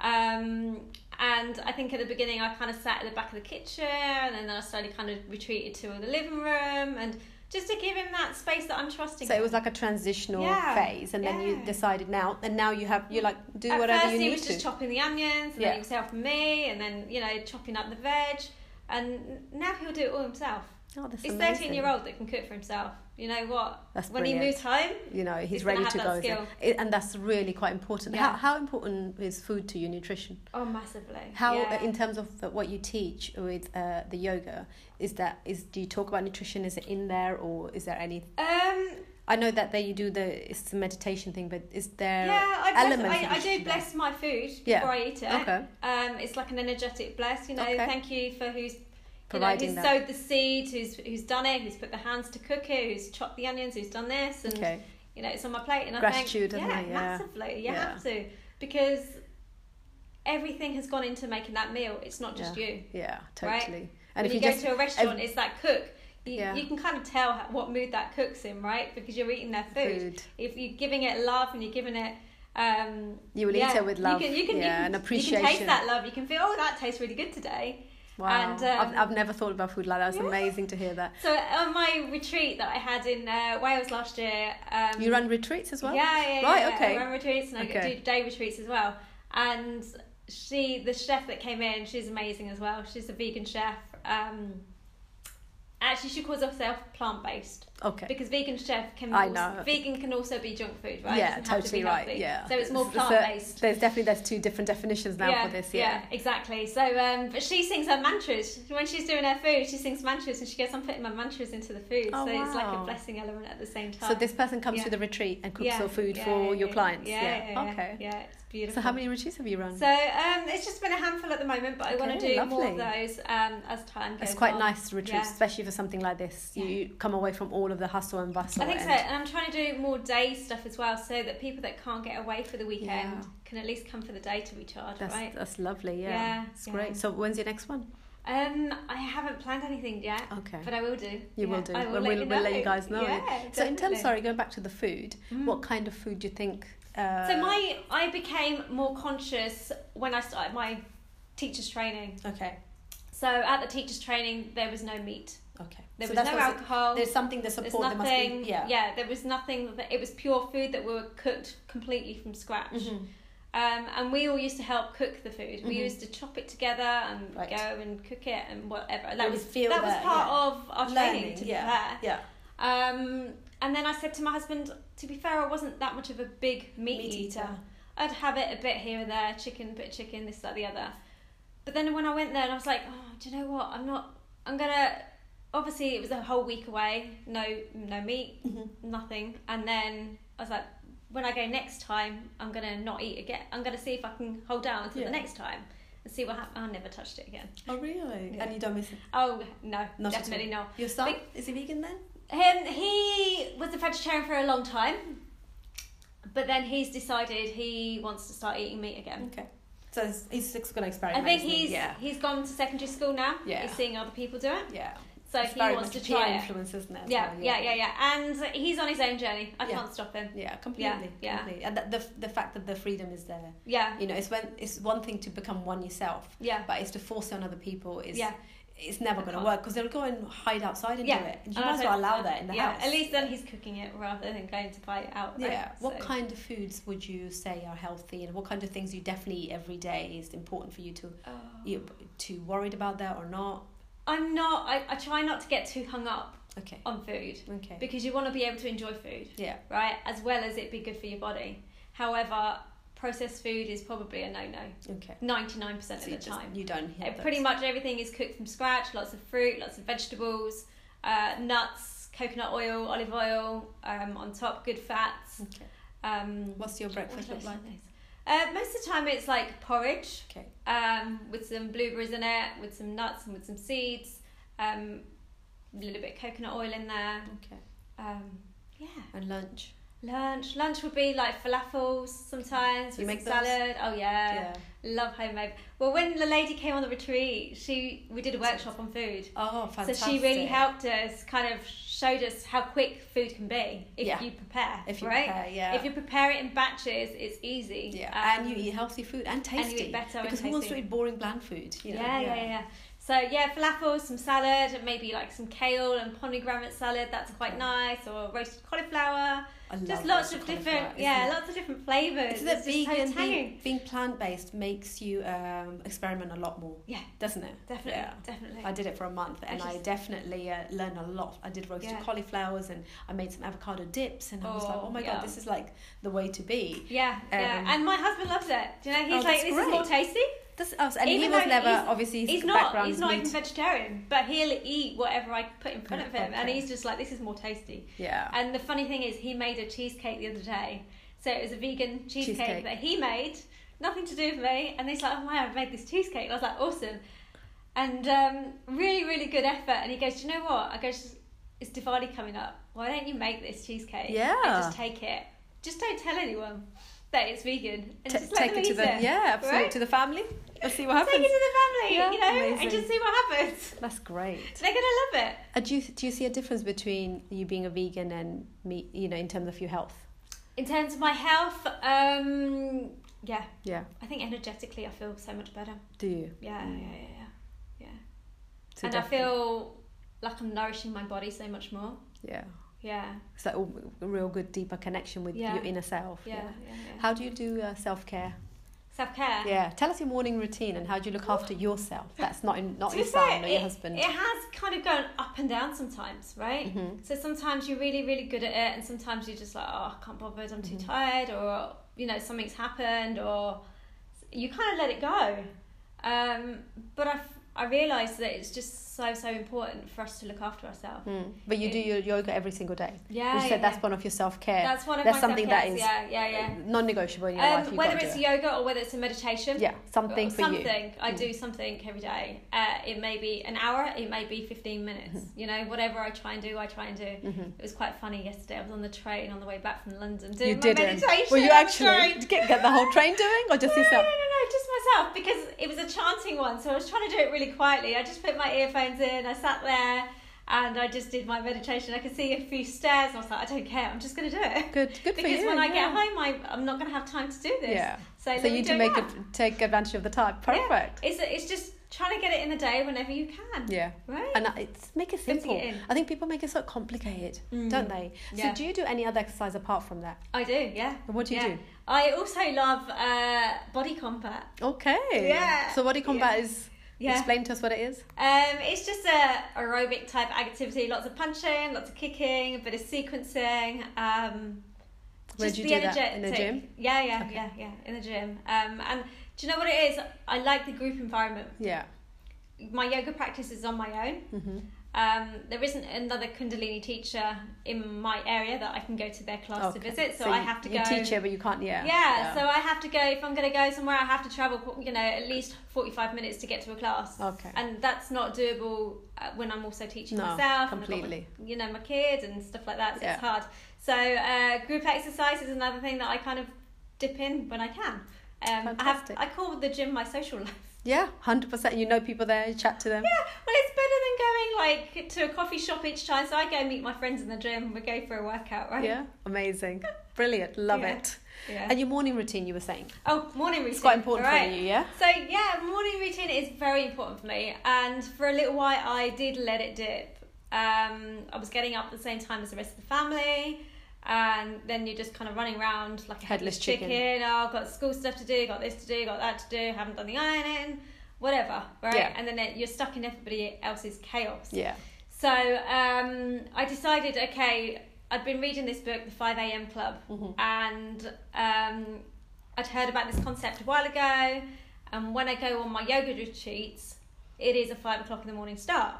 Um, and I think at the beginning I kind of sat at the back of the kitchen, and then I slowly kind of retreated to the living room, and just to give him that space that I'm trusting. So it was like a transitional Yeah, phase, and then you decided now, and now you have you like do At whatever first you he need was to. just chopping the onions, and Yeah. then he was helping me, and then you know chopping up the veg, and now he'll do it all himself. oh, that's He's amazing. 13 year old that can cook for himself. You know what? That's when brilliant. he moves home, You know, he's, he's ready gonna go, that is it? skill. And that's really quite important. Yeah. How how important is food to your nutrition? oh massively. How, yeah. in terms of what you teach with uh, the yoga, is that is do you talk about nutrition? Is it in there, or is there any? um, I know that they you do the it's the meditation thing, but is there yeah, I, bless, elements? I, I do bless my food Yeah. before I eat it. Okay, Um, it's like an energetic bless. You know, Okay. thank you for who's you know, who's that. sowed the seed, who's who's done it, who's put the hands to cook it, who's chopped the onions, who's done this, and okay, you know it's on my plate. And I isn't think, yeah, Yeah. massively, you Yeah. have to because everything has gone into making that meal. It's not just you. yeah, Right? totally. when And if you, you go just to a restaurant, it's that cook. You, Yeah. you can kind of tell how, what mood that cook's in, right? Because you're eating their food. food, If you're giving it love and you're giving it, um, you will yeah, eat it with love, You can, you can, yeah, you can, and You can taste that love. You can feel, oh, that tastes really good today. Wow, and, um, I've, I've never thought about food like that. It's Yeah. amazing to hear that. So on my retreat that I had in uh, Wales last year, um, You run retreats as well. Yeah, yeah, yeah. Right, okay. I run retreats and I Okay. do day retreats as well. And she, the chef that came in, she's amazing as well. She's a vegan chef. Um, actually, she calls herself plant based Okay. because vegan chef can I also, know. vegan can also be junk food, right? Yeah, have to be totally right. Yeah. So it's more plant based. There's definitely there's two different definitions now for this. Yeah. exactly. So, um, but she sings her mantras when she's doing her food. She sings mantras, and she goes, "I'm putting my mantras into the food." Oh, so it's like a blessing element at the same time. So this person comes Yeah. to the retreat and cooks Yeah, your food yeah, for yeah, your yeah. clients. Yeah, yeah, yeah. Okay. Yeah, it's beautiful. So how many retreats have you run? So um, it's just been a handful at the moment, but I want to do more of those um, as time goes it's quite on. nice retreats, Yeah. especially for something like this. Yeah. you come away from all of the hustle and bustle. I think so, and I'm trying to do more day stuff as well, so that people that can't get away for the weekend Yeah. can at least come for the day to recharge, That's right? that's lovely. Yeah, Yeah, it's yeah. great. So when's your next one? Um, I haven't planned anything yet, Okay. but I will do. You Yeah, will do. I will Well, let we'll, you we'll let you guys know. Yeah, so in terms, sorry, going back to the food, Mm. what kind of food do you think? Uh, So my I became more conscious when I started my teachers training. okay, So at the teachers training, there was no meat. There so was no alcohol. There's something to There's support. There must nothing. be. Yeah. there was nothing. That, it was pure food that were cooked completely from scratch. Mhm. Um, and we all used to help cook the food. We Mhm. used to chop it together and Right. go and cook it and whatever. That was feel that was part yeah. of our Learning, training. To be yeah. fair. Yeah. Um, and then I said to my husband, to be fair, I wasn't that much of a big meat, Meat eater. eater. I'd have it a bit here and there, chicken, bit of chicken, this, that, the other. But then when I went there, and I was like, oh, do you know what? I'm not. I'm gonna. Obviously, it was a whole week away. No, no meat, Mhm. nothing. And then I was like, when I go next time, I'm gonna not eat again. I'm gonna see if I can hold down until Yeah. the next time and see what happens. I never touched it again. Oh really? Yeah. And you don't miss it. Oh no, Not definitely not. Your son Big- is he vegan then? Him, he was a vegetarian for a long time, but then he's decided he wants to start eating meat again. Okay. So he's- he's going to experiment. I think he's yeah. he's gone to secondary school now. Yeah. He's seeing other people do it, Yeah. So It's he wants to try it. influence, isn't it? Yeah, well? yeah, yeah, yeah. And he's on his own journey. I Yeah. can't stop him. Yeah, completely. yeah. completely. And that, the the fact that the freedom is there. Yeah, You know, it's when it's one thing to become one yourself, yeah, but it's to force it on other people. Is yeah. it's never going to work because they'll go and hide outside and Yeah. do it. And you And might as well allow that in the yeah, house. at least then he's cooking it rather than going to buy it out. Yeah. What So- kind of foods would you say are healthy, and what kind of things you definitely eat every day is important for you to Oh. you to worried about that or not? I'm not. I, I try not to get too hung up Okay. on food Okay. because you want to be able to enjoy food. Yeah. right? As well as it be good for your body. However, processed food is probably a no no. Okay. 99% So of the just- time. you don't Pretty much everything is cooked from scratch. Lots of fruit, lots of vegetables, uh, nuts, coconut oil, olive oil. Um, on top, good fats. Okay. Um, What's your breakfast what look like? Uh, most of the time, it's like porridge Okay. um, with some blueberries in it, with some nuts and with some seeds. Um, a little bit of coconut oil in there. Okay. Um, yeah. And lunch. Lunch. Lunch would be like falafels sometimes You with make some those? salad. Oh yeah. Love homemade. Well, when the lady came on the retreat, she we did a workshop on food. Oh, fantastic. So she really helped us, kind of showed us how quick food can be if Yeah. you prepare. If you right? prepare, yeah. If you prepare it in batches, it's easy. Yeah, Um, and you eat healthy food and tasty. you eat better and because who wants to eat boring bland food? You know? yeah, yeah, yeah, yeah. So yeah, falafel, some salad, and maybe like some kale and pomegranate salad. That's quite nice. Or roasted cauliflower. I love Just lots of different, isn't yeah, it? lots of different flavors. Isn't it so vegan? being, being plant based makes you um, experiment a lot more, Yeah, doesn't it? definitely, Yeah. definitely. I did it for a month and I just- definitely uh, learned a lot. I did roasted Yeah. cauliflowers and I made some avocado dips and I was like, Oh, oh my yeah. god, this is like the way to be. Yeah, yeah. Um, And my husband loves it. Do you know? He's Oh, like, that's this great. is more tasty. This, oh, and Even he was never he's- obviously his He's not. He's not meat. even vegetarian, but he'll eat whatever I put in front of him, and he's just like, this is more tasty. Yeah. And the funny thing is, he made a cheesecake the other day. So it was a vegan cheesecake, Cheesecake. that he made, nothing to do with me. And he's like, oh wow, I've made this cheesecake. And I was like, awesome. And um, really, really good effort. And he goes, do you know what? I goes, it's Diwali coming up. Why don't you make this cheesecake? Yeah. And just take it. Just don't tell anyone that it's vegan. And Ta- just take it to the yeah, absolutely right? to the family. Let's see what happens. Take it to the family, Yeah, you know, amazing. and just see what happens. That's great. They're gonna love it. Uh, do you do you see a difference between you being a vegan and me? You know, in terms of your health. In terms of my health, um, yeah, Yeah. I think energetically I feel so much better. Do you? Yeah, Mm. yeah, yeah, yeah, yeah. So and I feel like I'm nourishing my body so much more. Yeah. Yeah, It's like a real good deeper connection with Yeah. your inner self. yeah, yeah. yeah. How do you do uh, self care? Self care. Yeah. Tell us your morning routine and how do you look after yourself? That's not in, not your son or your husband. It has kind of gone up and down sometimes, right? Mhm. So sometimes you're really, really good at it, and sometimes you're just like, oh, I can't bother, I'm too Mhm. tired, or you know, something's happened, or you kind of let it go. Um, but I, I realised that it's just so, so important for us to look after ourselves. Mm. But you do your yoga every single day. Yeah, you yeah, said that's yeah. one of your self care. That's one of that's my something that self-cares, yeah, yeah, yeah. non-negotiable in your life. Um, You've whether it's it. yoga or whether it's a meditation, yeah, something for you. something. I Mm. do something every day. Uh, it may be an hour, it may be 15 minutes. Mm-hmm. You know, whatever I try and do, I try and do. Mhm. It was quite funny yesterday. I was on the train on the way back from London doing You my didn't. meditation. Were you actually <laughs> get, get the whole train doing or just no, yourself? No, no, no, just myself because it was a chanting one, so I was trying to do it really quietly. I just put my earphones in, I sat there, and I just did my meditation. I could see a few stairs, and I was like, I don't care, I'm just going to do it. Good, good for Because you. when I yeah. get home, I, I'm not going to have time to do this. Yeah. So, So you do make take advantage of the time. Yeah. Perfect. It's it's just trying to get it in the day whenever you can. Yeah. Right. And it's make it simple. it. I think people make it so complicated, Mm. don't they? Yeah. So do you do any other exercise apart from that? I do. Yeah. What do you Yeah. do? I also love uh, body combat. Okay. Yeah. So body combat Yeah. is Yeah. explain to us what it is. Um, it's just a aerobic type activity. Lots of punching, lots of kicking, a bit of sequencing. Um, Where just do you do that? In the energetic- gym? Yeah, yeah, Okay. yeah, yeah. In the gym. Um, and do you know what it is? I like the group environment. Yeah. My yoga practice is on my own. hmm Um, there isn't another Kundalini teacher in my area that I can go to their class to visit, so, I have to you go. teach it, but you can't. Yeah. Yeah, so I have to go. If I'm going to go somewhere, I have to travel. You know, at least forty-five minutes to get to a class. Okay. And that's not doable uh, when I'm also teaching No, myself. and my- you know, my kids and stuff like that. So Yeah. it's hard. So uh, group exercise is another thing that I kind of dip in when I can. Um, I have. I call the gym my social life. Yeah, hundred percent. You know people there. You chat to them. Yeah, well, it's better than going like to a coffee shop each time. So I go meet my friends in the gym. and We go for a workout, right? Yeah, amazing, brilliant, love Yeah. it. Yeah. And your morning routine, you were saying, Oh, morning routine. it's quite important right. for you, yeah. So yeah, morning routine is very important for me, and for a little while I did let it dip. Um, I was getting up at the same time as the rest of the family, and then you're just kind of running around like a Headless headless, chicken. chicken. Oh, I've got school stuff to do, got this to do, got that to do, haven't done the ironing, whatever, right? Yeah. And then you're stuck in everybody else's chaos. Yeah, So um, I decided, okay, I'd been reading this book, The 5 a.m. Club, Mhm. and um, I'd heard about this concept a while ago. And when I go on my yoga retreats, it is a five o'clock in the morning start.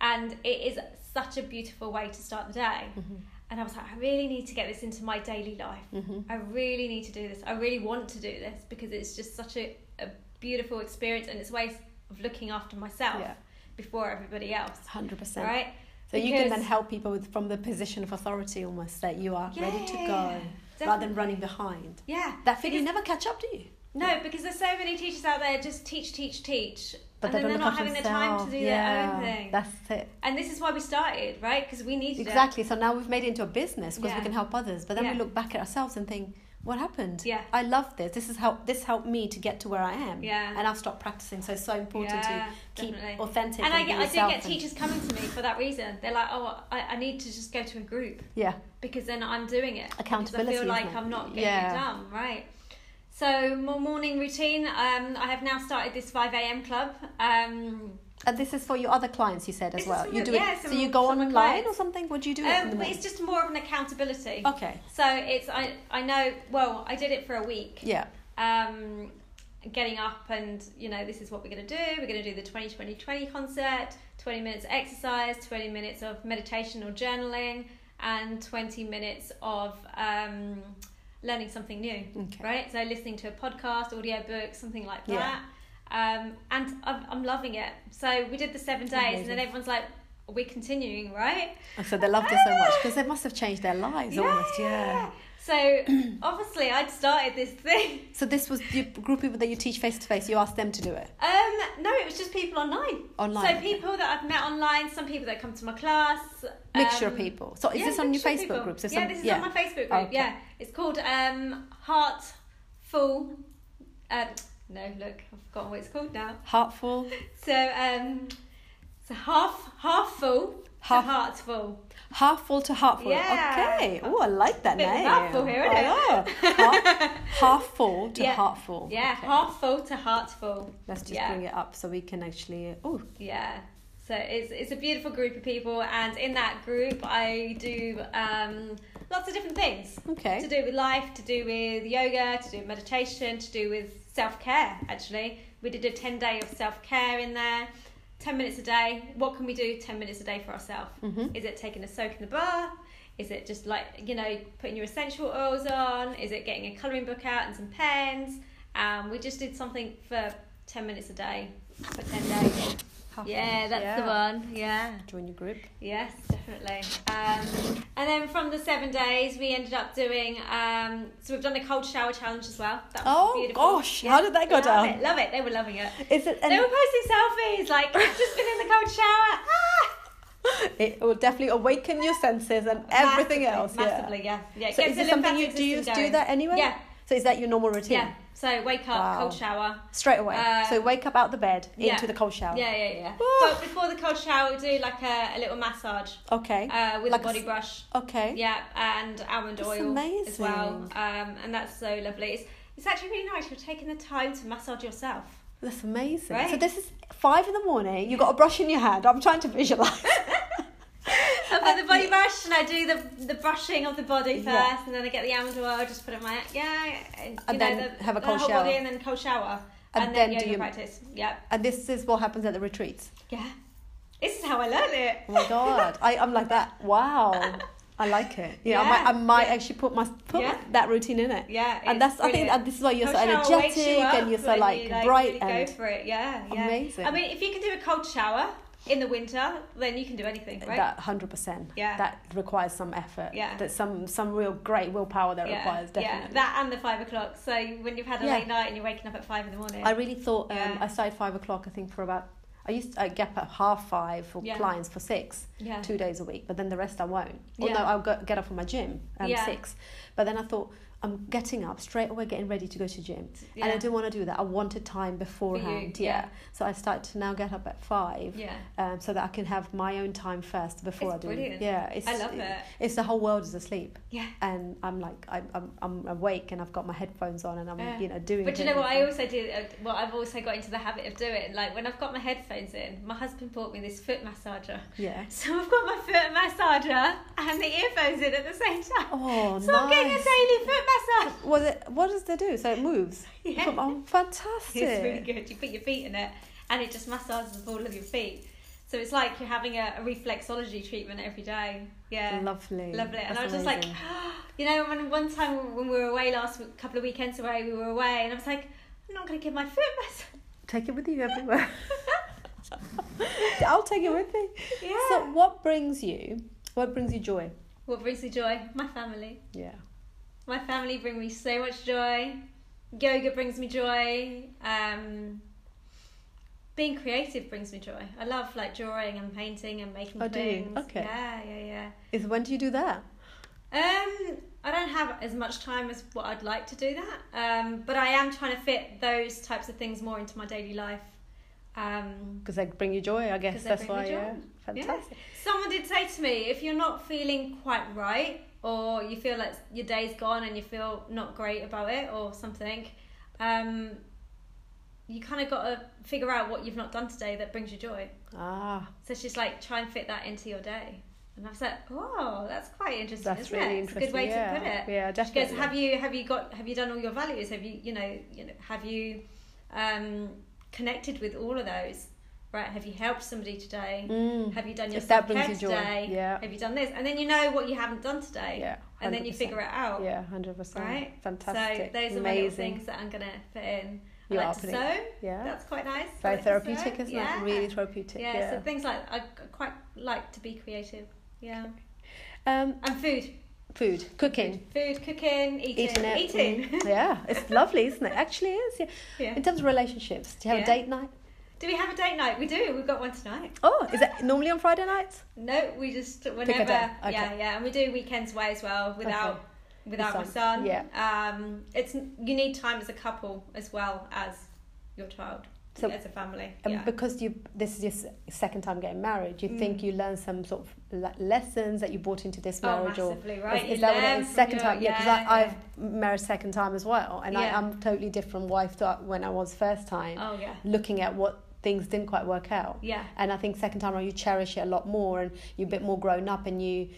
And it is such a beautiful way to start the day. Mhm. And I was like, I really need to get this into my daily life. Mhm. I really need to do this. I really want to do this because it's just such a, a beautiful experience and it's a ways of looking after myself Yeah. before everybody else. Hundred percent. Right? So you can then help people with, from the position of authority almost that you are ready to Yeah, go rather than running behind. Yeah. That feeling Because- never catch up to you. No, because there's so many teachers out there just teach, teach, teach. But and they then they're not having the time to do yeah, their own thing. That's it. And this is why we started, right? Because we needed Exactly. So now we've made it into a business because Yeah. we can help others. But then we look back at ourselves and think, what happened? Yeah. I love this. This has helped. This helped me to get to where I am. Yeah. And I've stopped practicing. So it's so important Yeah, to keep definitely. authentic. And I, get, I do get and- teachers coming to me for that reason. They're like, oh, I, I need to just go to a group Yeah. because then I'm doing it. Accountability, Because I feel like? I'm not getting Yeah. it done, right? So, my morning routine, um, I have now started this 5 a.m. club. Um, And this is for your other clients, you said as well. You do yeah, it. So you go some of my online clients. or something. What do you do? um, but it's just more of an accountability. okay. So it's I I know well I did it for a week. Yeah. Um, getting up and you know this is what we're gonna do. We're gonna do the 20 20 20 concept. Twenty minutes exercise. Twenty minutes of meditation or journaling, and twenty minutes of um, learning something new. Okay. Right. So listening to a podcast, audio book, something like Yeah. that. Um, and I'm, I'm loving it. So we did the seven days, and then everyone's like, we're continuing?" Right. So they loved it so much because they must have changed their lives almost. Yeah. So <clears throat> obviously, I'd started this thing. <laughs> So this was the group of people that you teach face to face. You asked them to do it Um, no, it was just people online. online. So okay. people that I've met online, some people that come to my class. Mixture of um, people. So is yeah, this on your Facebook people. group? So yeah, some- this is yeah. on my Facebook group. Okay. Yeah, it's called um, Heartful. Um, no, look, I've forgotten what it's called now. Heartful. <laughs> So um, so half half full Half- to heartful. Half full to heartful. Yeah. Okay. Oh, I like that Bit of a name. mouthful here, isn't it? know. half, half full to Yeah. heartful. Yeah, Okay. half full to heartful. Let's just yeah. bring it up so we can actually. Oh, Yeah. So it's it's a beautiful group of people, and in that group, I do um, lots of different things Okay. to do with life, to do with yoga, to do with meditation, to do with self care. Actually, we did a ten day of self care in there. Ten minutes a day. What can we do? Ten minutes a day for ourselves. Mhm. Is it taking a soak in the bath? Is it just like you know putting your essential oils on? Is it getting a colouring book out and some pens? Um, we just did something for ten minutes a day for ten days. Half Yeah, that's the one. Yeah. Join your group. Yes, definitely. Um, and then from the seven days, we ended up doing. Um, so we've done the cold shower challenge as well. That was Oh, beautiful. gosh, how did that go love down? It, love it. They were loving it. Is it? they were posting selfies like I've just been in the cold shower. Ah! it will definitely awaken your senses and everything Massively, else. Yeah. Massively, yeah. yeah. it So gets is this something you do? You do that anyway? Yeah, So is that your normal routine? yeah. So wake up, Wow. cold shower. Straight away. Uh, so wake up out the bed yeah. into the cold shower. Yeah, yeah, yeah. Oh. But before the cold shower, we do like a, a little massage Okay. uh, with Like a a body s- brush. okay. Yeah, and almond That's oil as well. amazing. Um, and that's so lovely. It's, it's actually really nice. You're taking the time to massage yourself. That's amazing. So this is five in the morning. You've got a brush in your hand. I'm trying to visualize. <laughs> I've got the body brush and I do the the brushing of the body first, Yeah. and then I get the almond oil. I just put it in my yeah, and, you And know, then the, have a cold whole shower. body and then cold shower, And and, then then, do yoga you- practice. Yeah, and this is what happens at the retreats. yeah. This is how I learned it. Oh my god, I, I'm like that. Wow, <laughs> I like it. Yeah, I might, I might yeah. actually put my put Yeah. that routine in it. Yeah, and that's I think brilliant. this is why you're so Cold wakes energetic you and you're so like, you, bright really and go for it. Yeah, yeah. Amazing. I mean, if you can do a cold shower in the winter, then you can do anything, right? that hundred percent. Yeah. that requires some effort. Yeah. that some some real great willpower that yeah, requires definitely. yeah, that and the five o'clock. So when you've had a Yeah. late night and you're waking up at five in the morning. I really thought um, Yeah. I started five o'clock. I think for about I used to I get up at half five for Yeah. clients for six. yeah. two days a week, but then the rest I won't. Or Yeah. no, I'll go, get up from my gym um, Yeah. six. But then I thought I'm getting up straight away, getting ready to go to gym, and I Yeah. didn't want to do that. I wanted time beforehand. yeah. yeah. So I start to now get up at five, Yeah. um, so that I can have my own time first before It's I do. brilliant. Yeah, it's I love it. It's the whole world is asleep, Yeah. and I'm like I'm I'm, I'm awake and I've got my headphones on and I'm Yeah. you know doing. But do you know what I also do? Well, I've also got into the habit of doing, like when I've got my headphones in, my husband bought me this foot massager. Yeah. <laughs> So I've got my foot massager and the earphones in at the same time. Oh, so I'm getting a daily foot Was it? What does it do? So it moves. <laughs> Yeah. Oh, fantastic. It's really good. You put your feet in it, and it just massages the ball of your feet. So it's like you're having a, a reflexology treatment every day. Yeah. Lovely. Lovely. And That's I was just like, amazing. <gasps> you know, when one time when we were away last week, couple of weekends away, we were away, and I was like, I'm not going to give my foot massage. take it with you everywhere. <laughs> <laughs> I'll take it with me. Yeah. So, what brings you? What brings you joy? what brings me joy? My family. Yeah. My family bring me so much joy. Yoga brings me joy. Um, being creative brings me joy. I love like drawing and painting and making Oh, do you? things. Okay. Yeah, yeah, yeah. Is when do you do that? Um, I don't have as much time as what I'd like to do that. Um, but I am trying to fit those types of things more into my daily life. Um, Because they bring you joy. I guess. that's why. Yeah. Fantastic. Someone did say to me, if you're not feeling quite right, or you feel like your day's gone and you feel not great about it, or something, um, you kind of got to figure out what you've not done today that brings you joy. Ah, So it's just like try and fit that into your day. And I was like, oh, that's quite interesting. that's isn't really it? It's interesting. a good way yeah. to put it. Yeah, Because definitely. have you have you got have you done all your values? Have you you know you know have you um, connected with all of those? Right? Have you helped somebody today? Mm. Have you done your If that self care brings you joy. today? Yeah. Have you done this? And then you know what you haven't done today. Yeah. And then you figure it out. Yeah, hundred percent. Right? Fantastic. So those are my little things that I'm gonna fit in. You I like to sew. Yeah. That's quite nice. Very like therapeutic, isn't yeah. it? Really therapeutic. Yeah, Yeah. So things like I quite like to be creative. Yeah. Um, And food. food, cooking, Food, cooking, eating. eating it. Eating. <laughs> Yeah, it's lovely, isn't it? Actually, is. Yeah. yeah. In terms of relationships, do you have a date night? Do we have a date night? We do. We've got one tonight. Oh, is it normally on Friday nights? No, we just whenever. Okay. Yeah, yeah, and we do weekends away as well without Okay. without my son. son. Yeah. Um, it's you need time as a couple as well as your child. So- as a family. And yeah. because you, this is your second time getting married, you think Mm. you learn some sort of lessons that you brought into this oh, marriage, or massively, right? is, is that what it is? Second your- time, yeah, because yeah, I've married second time as well, and I, I'm totally different wife to when I was first time. Oh yeah. Looking at what things didn't quite work out, Yeah. and I think second time around you cherish it a lot more, and you're a bit more grown up, and you.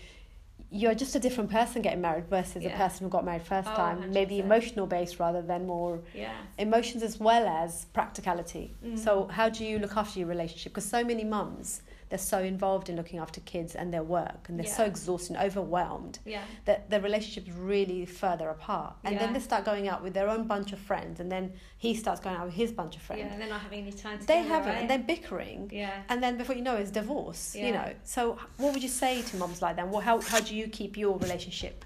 You're just a different person getting married versus a person who got married first Oh, time. Maybe 100%. emotional based rather than more Yeah. emotions as well as practicality. Mm. So, how do you look after your relationship? Because so many mums, they're so involved in looking after kids and their work, and they're so exhausted and overwhelmed Yeah. that their relationships really further apart. And then they start going out with their own bunch of friends, and then he starts going out with his bunch of friends. Yeah. And they're not having any time together. They haven't, right? and they're bickering. Yeah. And then before you know, it's divorce. Yeah. You know. So, what would you say to mums like that? Well, how how do you keep your relationship?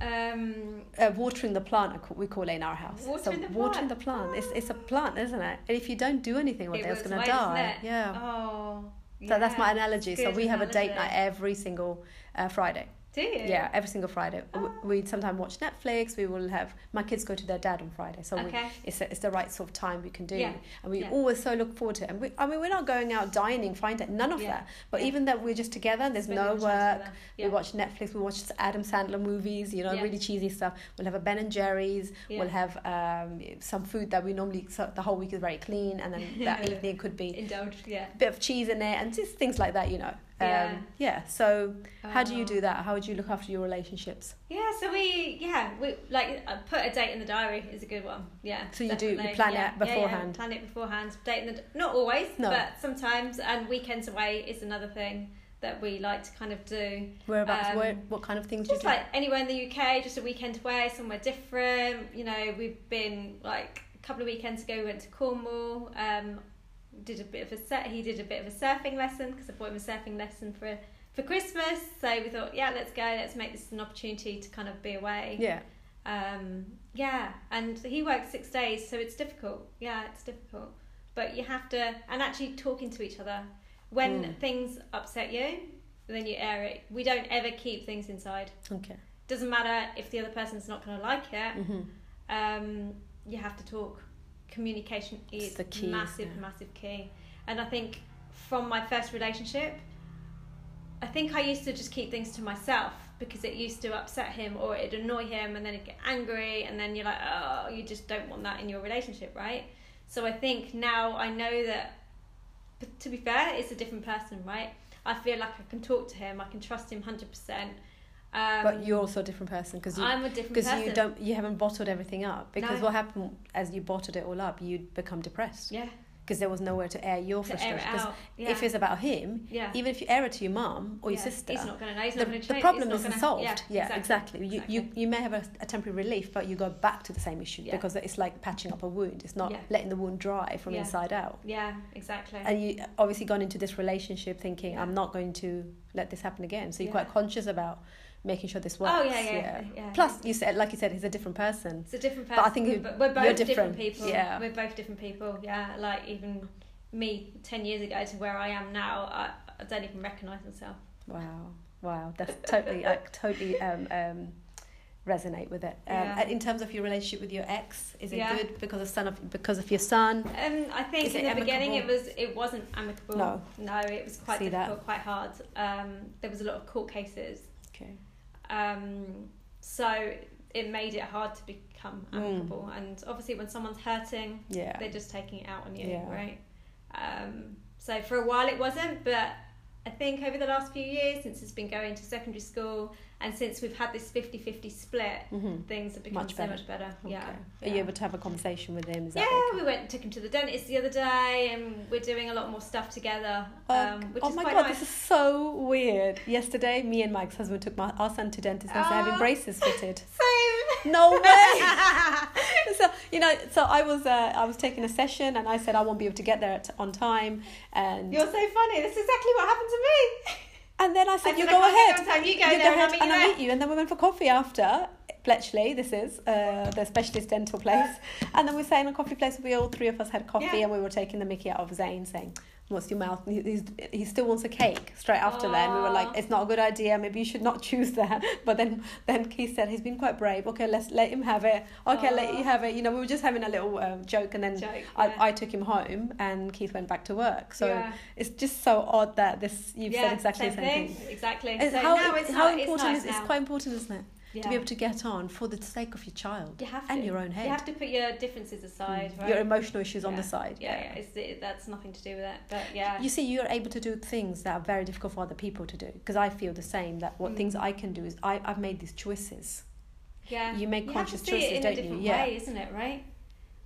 Um. Uh, watering the plant, we call it in our house. Watering so the watering plant. the plant. It's it's a plant, isn't it? And if you don't do anything with it it, it's going to die. Yeah. Oh. So that's my yeah. analogy. So we have a date night every single uh, Friday. Do you? Yeah, every single Friday. Oh. We sometimes watch Netflix. We will have my kids go to their dad on Friday, so we, it's it's the right sort of time we can do, Yeah. and we Yeah. always so look forward to it. And we, I mean, we're not going out dining, fine day, none of Yeah. that. But even that we're just together. There's no work. We watch Netflix. We watch Adam Sandler movies. You know, really cheesy stuff. We'll have a Ben and Jerry's. We'll have um, some food that we normally. So the whole week is very clean, and then that <laughs> evening could be Indulge. Yeah. a bit of cheese in it and just things like that. You know. Yeah. Um, yeah. So how do you do that? How would you look after your relationships? Yeah, so we yeah we like uh, put a date in the diary is a good one. Yeah. So you do- you definitely. plan it yeah, Yeah, yeah, beforehand? plan it beforehand. Date in the not always, No. but sometimes. And weekends away is another thing that we like to kind of do. Whereabouts? Um, where, what kind of things do you Just do? like anywhere in the UK, just a weekend away, somewhere different. You know, we've been like a couple of weekends ago. We went to Cornwall. Um, did a bit of a set. He did a bit of a surfing lesson because I bought him a surfing lesson for for Christmas. So we thought, yeah, let's go. Let's make this an opportunity to kind of be away. yeah. Um, yeah, and he works six days, so it's difficult. Yeah, it's difficult. But you have to, and actually talking to each other. When Mm. things upset you, then you air it. We don't ever keep things inside. Okay. doesn't matter if the other person's not going to like it. hmm Um, you have to talk. Communication is the key, massive, yeah. massive key. And I think from my first relationship, I think I used to just keep things to myself because it used to upset him or it'd annoy him, and then he'd get angry, and then you're like, oh, you just don't want that in your relationship, right? So I think now I know that. To be fair, it's a different person, right? I feel like I can talk to him, I can trust him hundred percent. Um, but you're also a different person because you I'm a different because you don't you haven't bottled everything up. Because No. what happened as you bottled it all up you'd become depressed. Yeah, because there was nowhere to air your to air frustration. It 'Cause out. Yeah. if it's about him yeah. even if you air it to your mum or your Yeah, sister he's not going to know. The, not going to the problem isn't gonna- solved. Yeah, yeah, exactly, You, you you may have a, a temporary relief but you go back to the same issue because it's like patching up a wound. It's not letting the wound dry from inside out. Yeah, exactly. and you obviously gone into this relationship thinking i'm not going to let this happen again. So you're quite conscious about making sure this works oh yeah, yeah, yeah. plus you said like you said he's a different person it's a different person. But. I think we're, we're both different. different. people. Yeah. we're both different people. Yeah, like even me ten years ago to where I am now, I, I don't even recognise myself. Wow, wow, that's totally, <laughs> I totally um, um, resonate with it. Um, Yeah. In terms of your relationship with your ex, is it Yeah. good because of son of because of your son? Um, I think Is in the beginning it was it wasn't amicable. No. no, it was quite See that. difficult, quite hard. Um, there was a lot of court cases. Um, so it made it hard to become Mm. amicable. And obviously, when someone's hurting, Yeah. they're just taking it out on you, Yeah. right? Um, so for a while it wasn't, but I think over the last few years, since it's been going to secondary school and since we've had this 50 50 split, hmm things have become Much so much better. Okay. Yeah. Are you able to have a conversation with him? Yeah, okay? we went and took him to the dentist the other day, and we're doing a lot more stuff together, Oh, um, which oh my god, nice. this is so weird. Yesterday, me and Mike's husband took my our son to dentist and they're having Oh. braces fitted. <laughs> Same. No way. <laughs> so you know, so I was uh, I was taking a session and I said I won't be able to get there at, on time, and You're so funny. this is exactly what happened to me. And then I said I you go I ahead. get on time. You go you go and I'll ahead meet and you I'll meet you. And then we went for coffee after. Bletchley, this is uh, the specialist dental place. And then we sat in a coffee place. Where we all three of us had coffee, Yeah. and we were taking the Mickey out of Zane, saying, "What's your mouth?" He, he's, he still wants a cake. Straight after that, we were like, "It's not a good idea. Maybe you should not <laughs> choose that." But then, then Keith said he's been quite brave. Okay, let's let him have it. Okay, I'll let you have it. You know, we were just having a little um, joke, and then Joke. yeah. I, I took him home, and Keith went back to work. So Yeah. it's just so odd that this you've Yeah, said exactly the same thing. Exactly. So how now it's how important it's, is nice it's quite important, isn't it? Yeah. To be able to get on for the sake of your child you have and your own head. You have to put your differences aside, Mm. right? Your emotional issues on the side. yeah, yeah. It's, it, that's nothing to do with it. But yeah. You see, you're able to do things that are very difficult for other people to do. Because I feel the same. That what Mm. things I can do is I, I've made these choices. yeah. You make you conscious have to see choices, don't a different you? Yeah. way, isn't it? Right.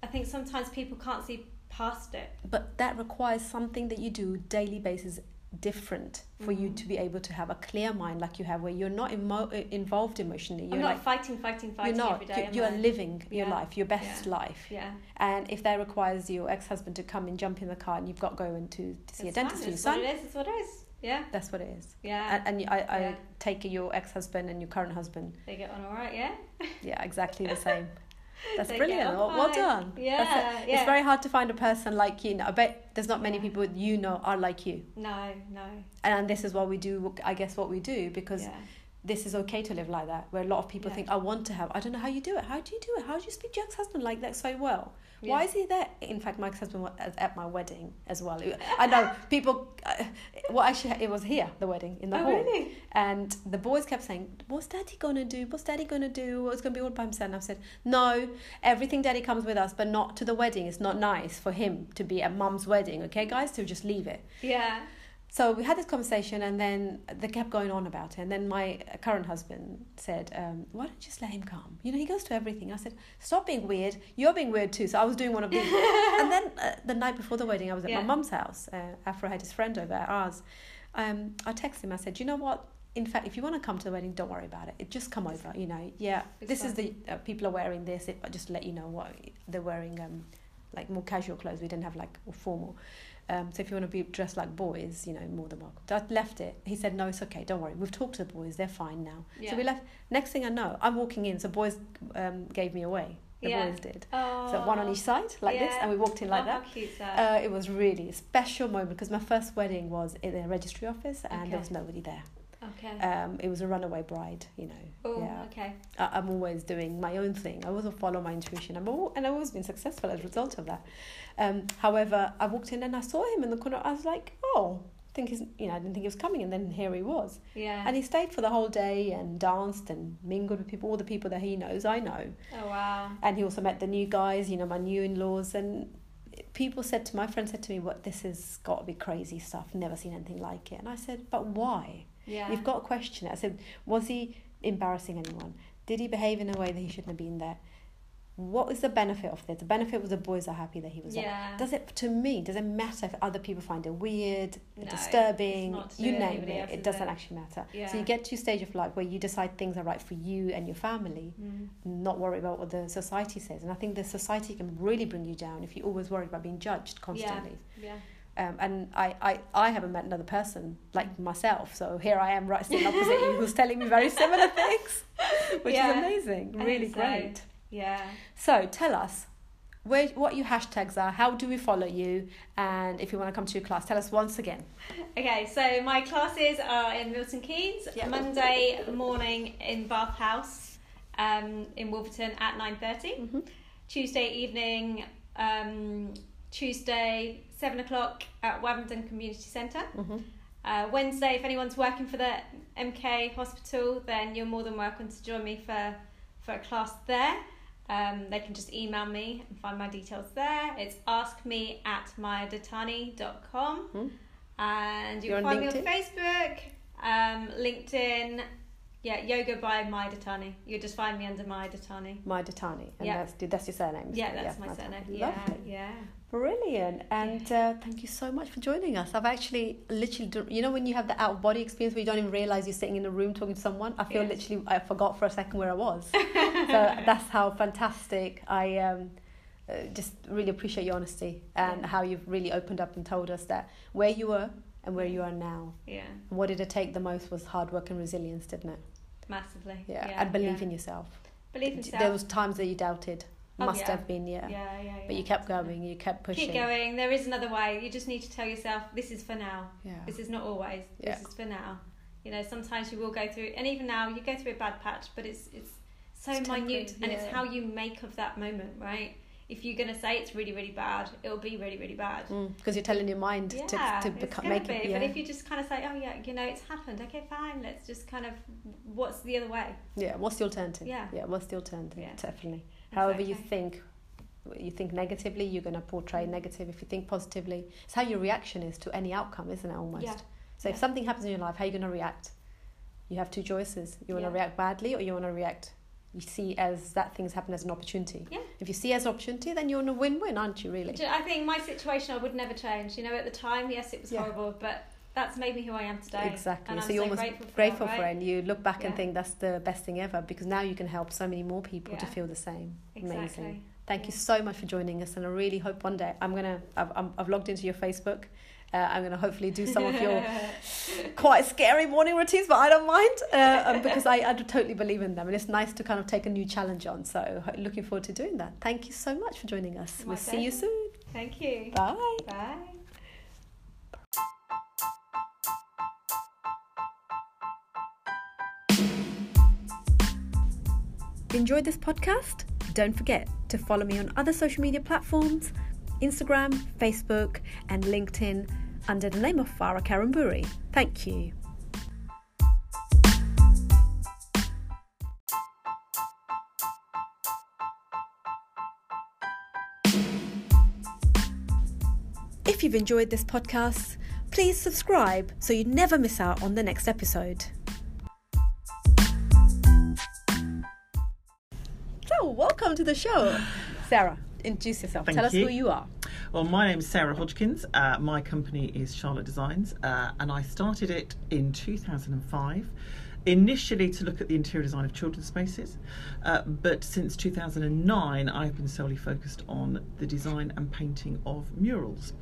I think sometimes people can't see past it. But that requires something that you do daily basis different for you Mhm. to be able to have a clear mind like you have, where you're not emo- uh, involved emotionally. You're I'm not like fighting, fighting, fighting you're not. every day. you, you are living your life, your best Yeah. life. Yeah. And if that requires your ex-husband to come and jump in the car and you've got to go into to see It's a dentist for your It's son, what it is. It's what it is. Yeah. that's what it is. Yeah. And, and I, I Yeah. take your ex-husband and your current husband, they get on all right. Yeah. yeah, exactly the same. <laughs> That's They brilliant. Well, well done. Yeah. It. yeah. It's very hard to find a person like you. Know, I bet there's not many Yeah. people you know are like you. No. No. And this is what we do. I guess what we do because Yeah. This is okay to live like that. Where a lot of people Yeah. think, I want to have. I don't know how you do it. How do you do it? How do you speak to your ex-husband like that so well? Yeah. Why is he there? In fact, my ex-husband was at my wedding as well. I know <laughs> people. Uh, well, actually, it was here the wedding in the oh, hall, really? and the boys kept saying, "What's Daddy gonna do? What's Daddy gonna do? It's gonna be all by himself." And I said, "No, everything Daddy comes with us, but not to the wedding. It's not nice for him to be at Mum's wedding. Okay, guys, so just leave it." Yeah. So we had this conversation, and then they kept going on about it. And then my current husband said, um, "Why don't you just let him come? You know, he goes to everything." I said, "Stop being weird. You're being weird too." So I was doing one of these. <laughs> and then uh, the night before the wedding, I was at Yeah. my mum's house. Uh, Afro had his friend over at ours. Um, I texted him. I said, "You know what? In fact, if you want to come to the wedding, don't worry about it. it just come over. You know, yeah. It's this is the uh, people are wearing this. It, just to let you know what they're wearing. Um, like more casual clothes. We didn't have like formal." Um, so if you want to be dressed like boys, you know, more than welcome. So I left it. He said, no, it's okay. Don't worry. We've talked to the boys. They're fine now. Yeah. So we left. Next thing I know, I'm walking in. So boys um, gave me away. The Yeah. boys did. Oh. So one on each side, like this, and we walked in like oh, that. How cute that? Uh, it was really a special moment because my first wedding was in a registry office and Okay. there was nobody there. Okay. Um, it was a runaway bride, you know. oh, yeah. okay. I, I'm always doing my own thing. I always follow my intuition. I'm all, and I've always been successful as a result of that. Um, however, I walked in and I saw him in the corner. I was like, oh, I think he's, you know, I didn't think he was coming, and then here he was. Yeah. And he stayed for the whole day and danced and mingled with people, all the people that he knows, I know. oh wow. And he also met the new guys, you know, my new in-laws, and people said to my friend said to me, "What this has got to be crazy stuff. Never seen anything like it." And I said, "But why?" Yeah. You've got to question it. I said, was he embarrassing anyone? Did he behave in a way that he shouldn't have been there? What is the benefit of this? The benefit was the boys are happy that he was there. Does it to me? Does it matter if other people find it weird, No, disturbing? it's not to do You name it. It doesn't there. actually matter. Yeah. So you get to a stage of life where you decide things are right for you and your family, Mm. not worry about what the society says. And I think the society can really bring you down if you're always worried about being judged constantly. Yeah. Um, and I, I, I haven't met another person like myself. So here I am, right sitting opposite you, who's telling me very similar <laughs> things, which Yeah, is amazing. Really so. great. Yeah. So tell us where, what your hashtags are, how do we follow you, and if you want to come to your class, tell us once again. Okay, so my classes are in Milton Keynes, Yeah. Monday morning in Bath House um, in Wolverton at 9.30. Mm-hmm. Tuesday evening, um, Tuesday, 7 o'clock at Wavendon Community Centre. Mm-hmm. Uh, Wednesday, if anyone's working for the MK Hospital, then you're more than welcome to join me for, for a class there. Um, they can just email me and find my details there. It's askme at mayadattani.com. Mhm. And you'll You're on find me on Facebook, um, LinkedIn. Yeah, Yoga by Maya Dattani. You'll just find me under Maya Dattani. My Dattani, and Yeah. that's, that's your surname. Yeah, that's my Dattani. surname. Yeah, Lovely. yeah. Brilliant. And uh, thank you so much for joining us. I've actually literally, you know, when you have the out of body experience where you don't even realize you're sitting in a room talking to someone, I feel Yeah. literally, I forgot for a second where I was. <laughs> so that's how fantastic I um, uh, just really appreciate your honesty and Yeah. how you've really opened up and told us that where you were and where you are now. Yeah, And what did it take the most was hard work and resilience, didn't it? massively. Yeah. yeah and believe yeah. in yourself. Believe in yourself. There was times that you doubted. Oh, Must yeah. have been, yeah. yeah, yeah, yeah. But you kept going, you kept pushing. Keep going. There is another way. You just need to tell yourself, this is for now. Yeah. This is not always. Yeah. This is for now. You know, sometimes you will go through, and even now you go through a bad patch, but it's it's so It's minute, temporary, and it's how you make of that moment, right? If you're gonna say it's really, really bad, it'll be really, really bad. Mm, because you're telling your mind Yeah, to, to become, make be. it. Yeah. But if you just kind of say, "Oh yeah, you know, it's happened. Okay, fine. Let's just kind of, what's the other way?" yeah. What's the alternative? Yeah. Yeah. What's the alternative? Yeah. Definitely. However you think, you think negatively, you're going to portray mm. negative. If you think positively, it's how your reaction is to any outcome, isn't it? Almost. Yeah. So if something happens in your life, how are you going to react? You have two choices. You want to Yeah. react badly, or you want to react. You see as that thing's happen as an opportunity. Yeah. If you see it as an opportunity, then you're in a win-win, aren't you? Really. I think my situation I would never change. You know, at the time, yes, it was Yeah. horrible, but that's made me who I am today. Exactly. And so you're so almost grateful for grateful that, for it, and you look back and think that's the best thing ever because now you can help so many more people to feel the same. Exactly. Amazing. Thank you so much for joining us, and I really hope one day I'm gonna. I've, I'm, I've logged into your Facebook. Uh, I'm gonna hopefully do some of your <laughs> quite scary morning routines, but I don't mind uh, um, because I, I totally believe in them, and it's nice to kind of take a new challenge on. So looking forward to doing that. Thank you so much for joining us. My we'll see you soon. Thank you. Bye. Bye. Enjoyed this podcast? Don't forget to follow me on other social media platforms Instagram, Facebook, and LinkedIn under the name of Farah Kariamburi. Thank you. If you've enjoyed this podcast, please subscribe so you never miss out on the next episode. Welcome to the show. Sarah, introduce yourself. Thank Tell us who you are. Well, my name is Sarah Hodgkins. Uh, my company is Charlotte Designs, uh, and I started it in 2005. Initially, to look at the interior design of children's spaces, uh, but since 2009, I've been solely focused on the design and painting of murals.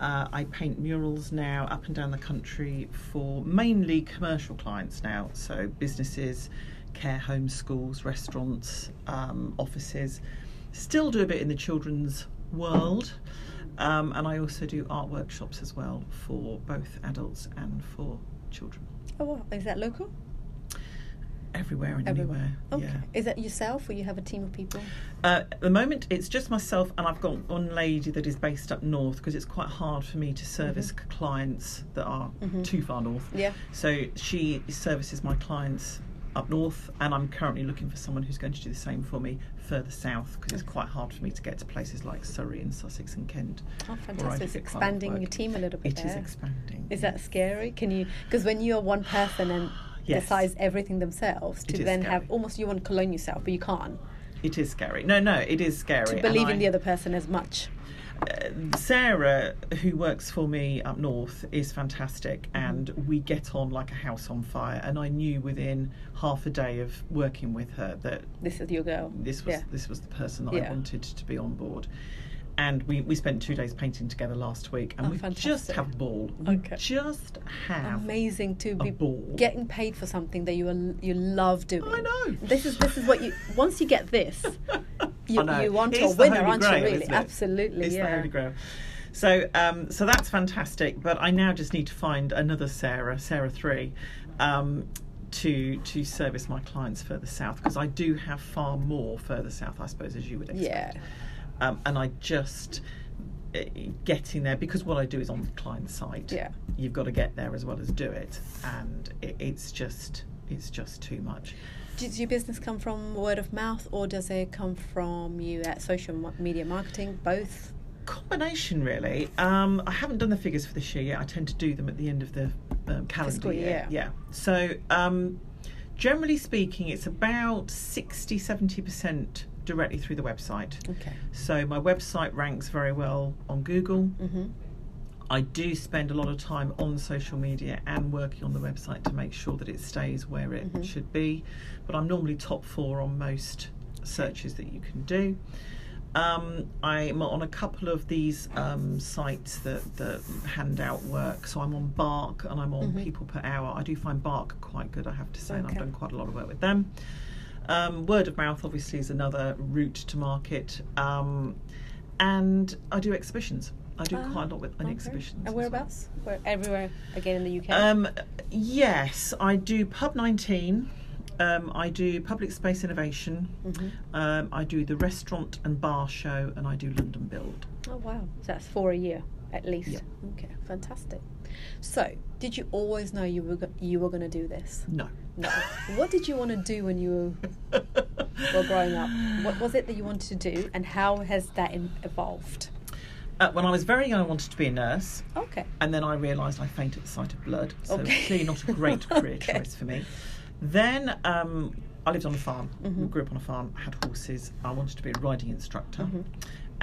Uh, I paint murals now up and down the country for mainly commercial clients now, so businesses, care homes, schools, restaurants, um, offices. Still do a bit in the children's world, Um, and I also do art workshops as well for both adults and for children. Oh, wow. Is that local? Everywhere and Everywhere. anywhere. Okay. Yeah. Is that yourself or you have a team of people? Uh, at the moment, it's just myself, and I've got one lady that is based up north because it's quite hard for me to service Mm-hmm. clients that are Mhm. too far north. Yeah. So she services my clients up north, and I'm currently looking for someone who's going to do the same for me further south because it's quite hard for me to get to places like Surrey and Sussex and Kent. Oh, fantastic. It's expanding your team a little bit It is there. expanding. Is that scary? Can you? Because when you're one person and <sighs> Yes. decides everything themselves, to then scary. have almost you want to clone yourself, but you can't. It is scary. No, no, it is scary. To and believe in I- the other person as much. Sarah, who works for me up north, is fantastic, Mm-hmm. and we get on like a house on fire. And I knew within half a day of working with her that This is your girl. this was Yeah. this was the person that Yeah. I wanted to be on board. And we, we spent two days painting together last week, and Oh, we just fantastic. have a ball. We Okay. just have Amazing to be ball. getting paid for something that you are, you love doing. I know. This is this is what you once you get this, <laughs> you, you want It's a winner, aren't Grail, you? Really, absolutely. It's yeah. the Holy Grail. So, um, so that's fantastic. But I now just need to find another Sarah, Sarah three, um, to to service my clients further south because I do have far more further south, I suppose, as you would expect. Yeah. Um, and I just uh, getting there because what I do is on the client side. Yeah. You've got to get there as well as do it, and it, it's just it's just too much. Does your business come from word of mouth, or does it come from you at social media marketing? Both. combination really um i haven't done the figures for this year yet i tend to do them at the end of the um, calendar Fiscal year year. yeah so um generally speaking it's about 60 70% directly through the website Okay. so my website ranks very well on google Mm-hmm. i do spend a lot of time on social media and working on the website to make sure that it stays where it Mhm. should be but i'm normally top four on most searches that you can do um, I'm on a couple of these um, sites that, that hand out work. So I'm on Bark and I'm on Mhm. People Per Hour. I do find Bark quite good, I have to say, and I've done quite a lot of work with them. Um, word of mouth, obviously, is another route to market. Um, and I do exhibitions. I do Ah, quite a lot with an okay. exhibitions. And as well. Where everywhere again in the UK. Um, yes, I do Pub 19. Um, I do Public Space Innovation. Mhm. Um, I do the Restaurant and Bar Show, and I do London Build. Oh wow, so that's four a year at least. Yeah. Okay, fantastic. So, did you always know you were go- you were going to do this? No. No. what did you want to do when you were <laughs> growing up? What was it that you wanted to do, and how has that evolved? Uh, when I was very young, I wanted to be a nurse, Okay. and then I realised I fainted at the sight of blood. So Okay. clearly not a great <laughs> career Okay. choice for me. Then um, I lived on a farm. Mhm. grew up on a farm, had horses. I wanted to be a riding instructor, Mhm.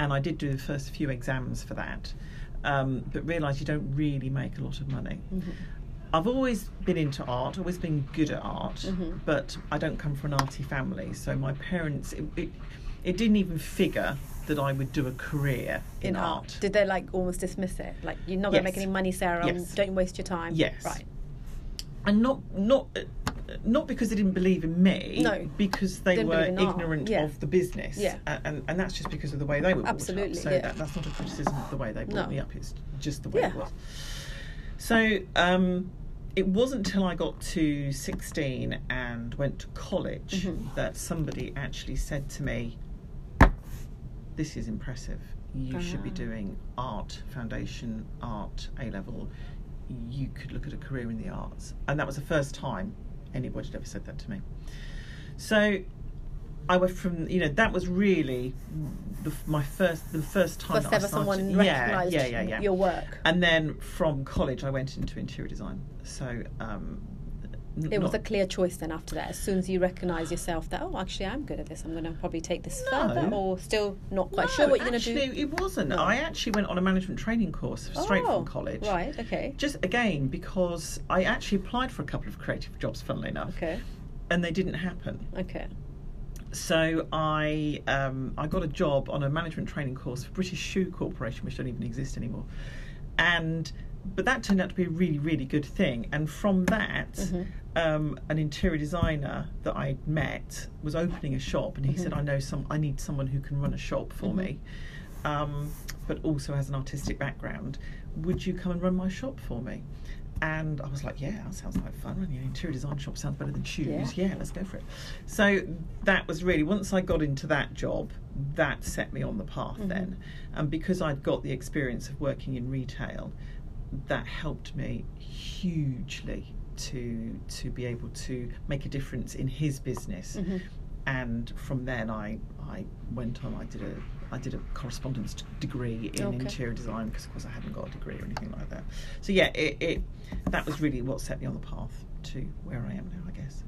and I did do the first few exams for that, um, but realised you don't really make a lot of money. Mhm. I've always been into art, always been good at art, Mhm. but I don't come from an arty family. So my parents, it, it, it didn't even figure that I would do a career in, art. Did they like almost dismiss it? Like you're not going to make any money, Sarah. Yes. Don't waste your time. Yes. Right. and not not not because they didn't believe in me, No. because they were in art. ignorant Yeah. of the business, Yeah. A- and and that's just because of the way they were brought Absolutely, up. So yeah. that, that's not a criticism of the way they brought No. me up. It's just the way it was. So um, it wasn't until I got to 16 and went to college Mhm. that somebody actually said to me, "This is impressive. You should be Ah. doing art foundation, art A level. You could look at a career in the arts." And that was the first time anybody had ever said that to me. So I went from you know that was really the, my first the first time First ever started- someone yeah, recognised yeah, yeah, yeah. your work. And then from college, I went into interior design. So um, n- It was a clear choice then after that. As soon as you recognise yourself that, oh, actually, I'm good at this. I'm going to probably take this No. further, or still not quite No, sure what you're going to actually, do. it wasn't. No. I actually went on a management training course straight Oh, from college. Right. Okay. Just again because I actually applied for a couple of creative jobs, funnily enough, Okay. and they didn't happen. Okay. So I um, I got a job on a management training course for British Shoe Corporation, which don't even exist anymore, and but that turned out to be a really really good thing. And from that, Mhm. um, an interior designer that I met was opening a shop, and he Mhm. said, "I know some. I need someone who can run a shop for Mhm. me." Um, but also has an artistic background. Would you come and run my shop for me? And I was like, yeah, that sounds like fun. Running an interior design shop sounds better than shoes. Yeah. Yeah. let's go for it. So that was really, once I got into that job, that set me on the path Mhm. then. And because I'd got the experience of working in retail, that helped me hugely to to be able to make a difference in his business Mhm. and from then I I went on. I did a I did a correspondence degree in Okay. interior design because of course I hadn't got a degree or anything like that. So yeah, it, it that was really what set me on the path to where I am now. I guess.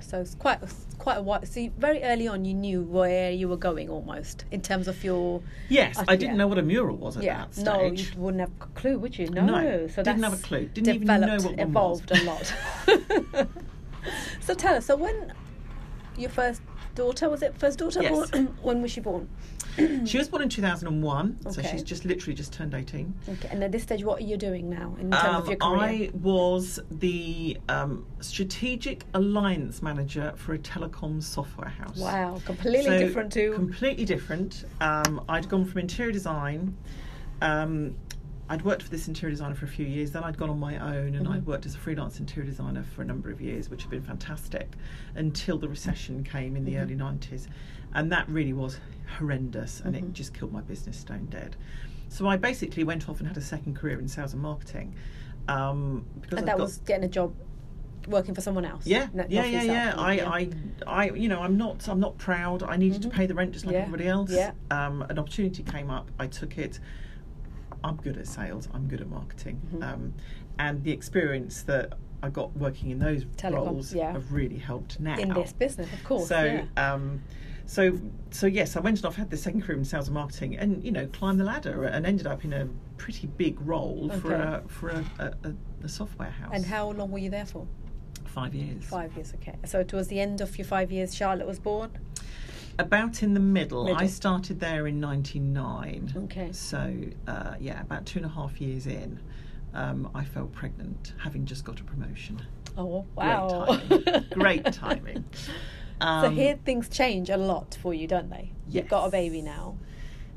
So it's quite quite a while. So you, very early on, you knew where you were going almost in terms of your. Yes, Uh, I didn't yeah. know what a mural was at yeah, that stage. no, you wouldn't have a clue, would you? No, No, so didn't that's have a clue. Didn't even know developed, what one evolved was. a lot. <laughs> <laughs> so tell us. So when your first daughter was it first daughter? Yes. Born? <clears throat> when was she born? <clears throat> She was born in 2001, so she's just literally just turned 18. Okay, and at this stage, what are you doing now in terms of Um, your career? I was the um, strategic alliance manager for a telecom software house. Wow, completely So, different to. Completely different. Um, I'd gone from interior design. Um, I'd worked for this interior designer for a few years. Then I'd gone on my own and Mhm. I'd worked as a freelance interior designer for a number of years, which had been fantastic until the recession came in the Mhm. early 90s. And that really was horrendous and Mhm. it just killed my business stone dead. So I basically went off and had a second career in sales and marketing. Um, because and I'd that got- was getting a job working for someone else. yeah, yeah, for yeah, yourself. yeah. I, I, I, you know, I'm not, I'm not proud. I needed Mhm. to pay the rent just like Yeah, everybody else. yeah. Um, an opportunity came up. I took it. I'm good at sales. I'm good at marketing. Mhm. Um, and the experience that I got working in those Telecom, roles yeah. have really helped now. in this business, of course. So, yeah. um, so, so yes, I went and I've had the second career in sales and marketing, and you know, climbed the ladder and ended up in a pretty big role for Okay. a for a, a, a, software house. And how long were you there for? Five years. Five years, okay. So towards the end of your five years, Charlotte was born. About in the middle. I started there in '99. Okay. So uh, yeah, about two and a half years in, um, I fell pregnant, having just got a promotion. Oh wow! Great timing. Great <laughs> timing. So Um, here things change a lot for you, don't they? You've got a baby now.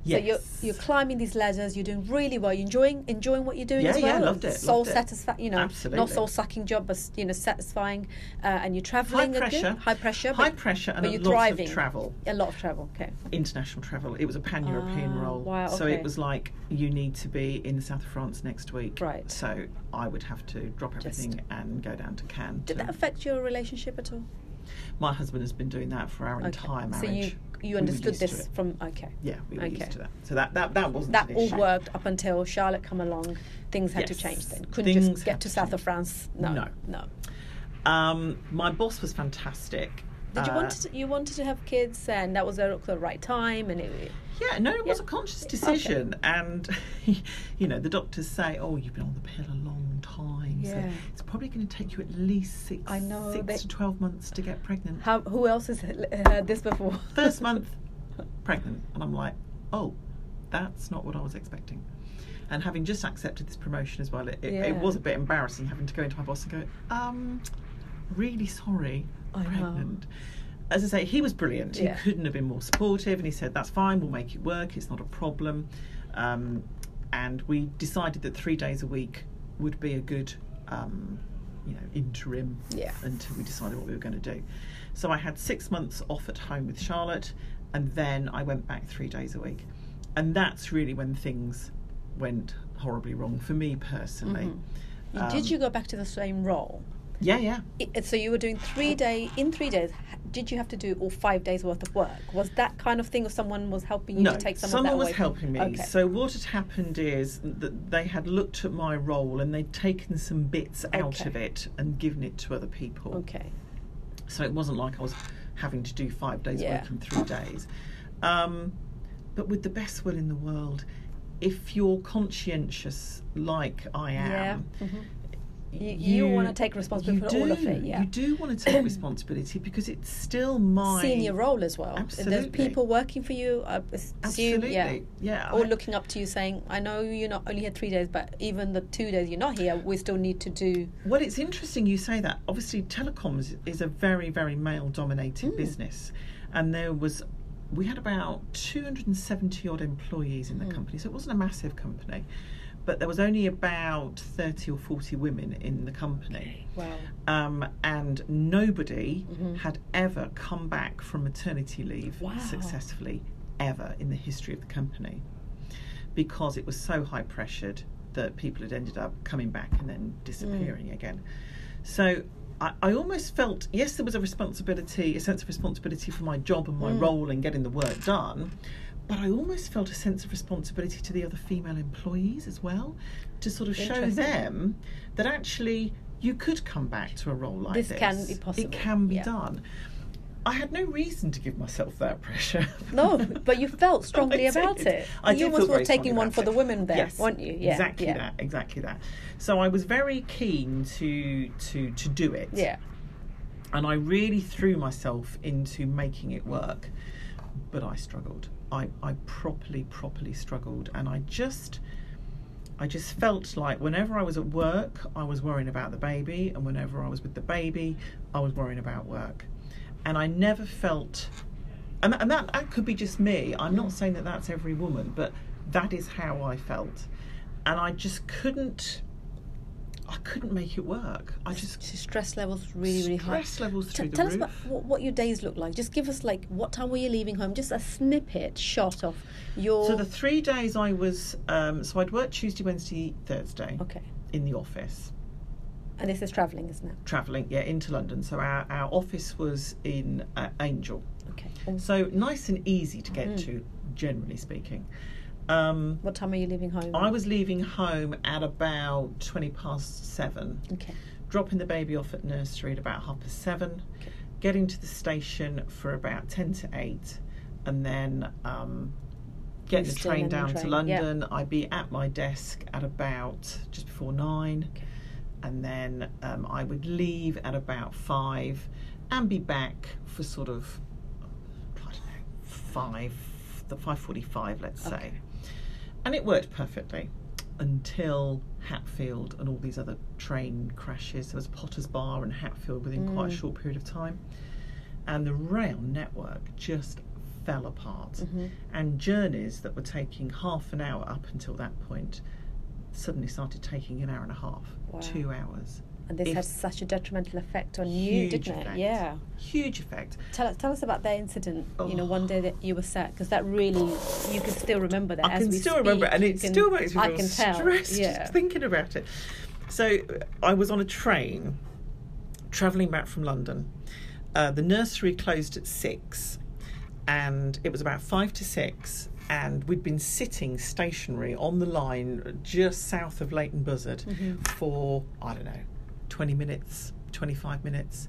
yes. So you're you're climbing these ladders. You're doing really well. You're enjoying enjoying what you're doing Yeah, as well. yeah, loved it, Soul satisfying. You know, not Absolutely. soul sucking job, but you know, satisfying. Uh, and you're high traveling. good- pressure. High pressure. High but pressure and but you're lot thriving. of travel. a lot of travel. Okay. International travel. It was a pan-European Ah, role, wow, so it was like you need to be in the south of France next week. Right. So I would have to drop Just- everything and go down to Cannes. Did that affect your relationship at all? My husband has been doing that for our Okay. entire marriage. So you you understood to this from okay. Yeah, we were Okay. used to that. So that that, that wasn't That all worked up until Charlotte come along. Things had to change then. Couldn't Things just get to to south of. France. No. No. No. Um, my boss was fantastic. Did you Uh, want to, you wanted to have kids and that was the, right time and it, Yeah, no, it was Yeah. a conscious Okay. decision, and <laughs> you know the doctors say, "Oh, you've been on the pill a long time, Yeah. so it's probably going to take you at least six, I know, six they- to twelve months to get pregnant." how who else has heard this before? <laughs> First month, <laughs> pregnant, and I'm like, "Oh, that's not what I was expecting." And having just accepted this promotion as well, it, it, Yeah. it was a bit embarrassing having to go into my boss and go, um, "Really sorry, I know. As I say, he was brilliant. Yeah. He couldn't have been more supportive, and he said, "That's fine. We'll make it work. It's not a problem." Um, and we decided that three days a week would be a good, um, you know, interim Yeah. until we decided what we were going to do. So I had six months off at home with Charlotte, and then I went back three days a week, and that's really when things went horribly wrong for me personally. Mhm. Did Um, you go back to the same role? Yeah, yeah. It, so you were doing three day in three days. Did you have to do all five days worth of work? Was that kind of thing, or someone was helping you no, to take some someone of that was away? helping me. Okay. So what had happened is that they had looked at my role and they'd taken some bits out of it and given it to other people. okay. So it wasn't like I was having to do five days Yeah. work in three days. Um, but with the best will in the world, if you're conscientious like I Yeah. am, mhm. You, you, want to take responsibility for all of it. Yeah. You do want to take <clears throat> responsibility because it's still my Senior role as well. Absolutely. There's people working for you. I assume, Absolutely, yeah. yeah. Or I- looking up to you saying, I know you're not only here three days, but even the two days you're not here, we still need to do. Well, it's interesting you say that. Obviously, telecoms is a very, very male dominated Mm. business. And there was we had about 270 odd employees in the Mm. company, so it wasn't a massive company, but there was only about 30 or 40 women in the company. Wow. Um, and nobody Mhm. had ever come back from maternity leave Wow. successfully, ever in the history of the company, because it was so high pressured that people had ended up coming back and then disappearing again. So I, I almost felt yes, there was a responsibility, a sense of responsibility for my job and my Mm. role in getting the work done. But I almost felt a sense of responsibility to the other female employees as well, to sort of show them that actually you could come back to a role like This this. can be possible, It can be yeah. done. I had no reason to give myself that pressure. <laughs> No, but you felt <laughs> strongly about it. I you almost were taking one for it. the women there, yes, weren't you? Yeah, exactly yeah. that, exactly that. So I was very keen to to to do it. Yeah. and I really threw myself into making it work, but I struggled. I, I properly, properly struggled, and I just, I just felt like whenever I was at work, I was worrying about the baby, and whenever I was with the baby, I was worrying about work, and I never felt, and, and that that could be just me. I'm not saying that that's every woman, but that is how I felt, and I just couldn't. I couldn't make it work. I just So stress levels really, really high. stress levels T- through the tell roof. us about what, what your days look like. Just give us like what time were you leaving home? Just a snippet shot of your. So the three days I was, um, so I'd work Tuesday, Wednesday, Thursday okay, in the office, and this is traveling, isn't it? travelling, yeah, into London. So our, our office was in uh, Angel. Okay. So nice and easy to get Mhm. to, generally speaking. Um, what time are you leaving home? I was leaving home at about 20 past seven, Okay. dropping the baby off at nursery at about half past seven, Okay. getting to the station for about 10 to 8, and then um, getting the train down to train, yeah. London. I'd be at my desk at about just before 9, Okay. and then um, I would leave at about 5 and be back for sort of, I don't know, 5, the 5.45, let's say. And it worked perfectly until Hatfield and all these other train crashes. There was Potters Bar and Hatfield within quite a Mm. short period of time. And the rail network just fell apart. Mhm. And journeys that were taking half an hour up until that point suddenly started taking an hour and a half, Wow. two hours. And this had such a detrimental effect on you, didn't effect. it? Yeah. Huge effect. Tell us, tell us about that incident. You know, Oh. one day that you were sad because that really you can still remember that. I as can we still speak. remember it, and it can- still makes me I feel can tell. stressed Yeah. just thinking about it. So I was on a train travelling back from London. Uh, the nursery closed at six, and it was about five to six. And we'd been sitting stationary on the line just south of Leighton Buzzard Mhm. for I don't know, twenty minutes, twenty-five minutes,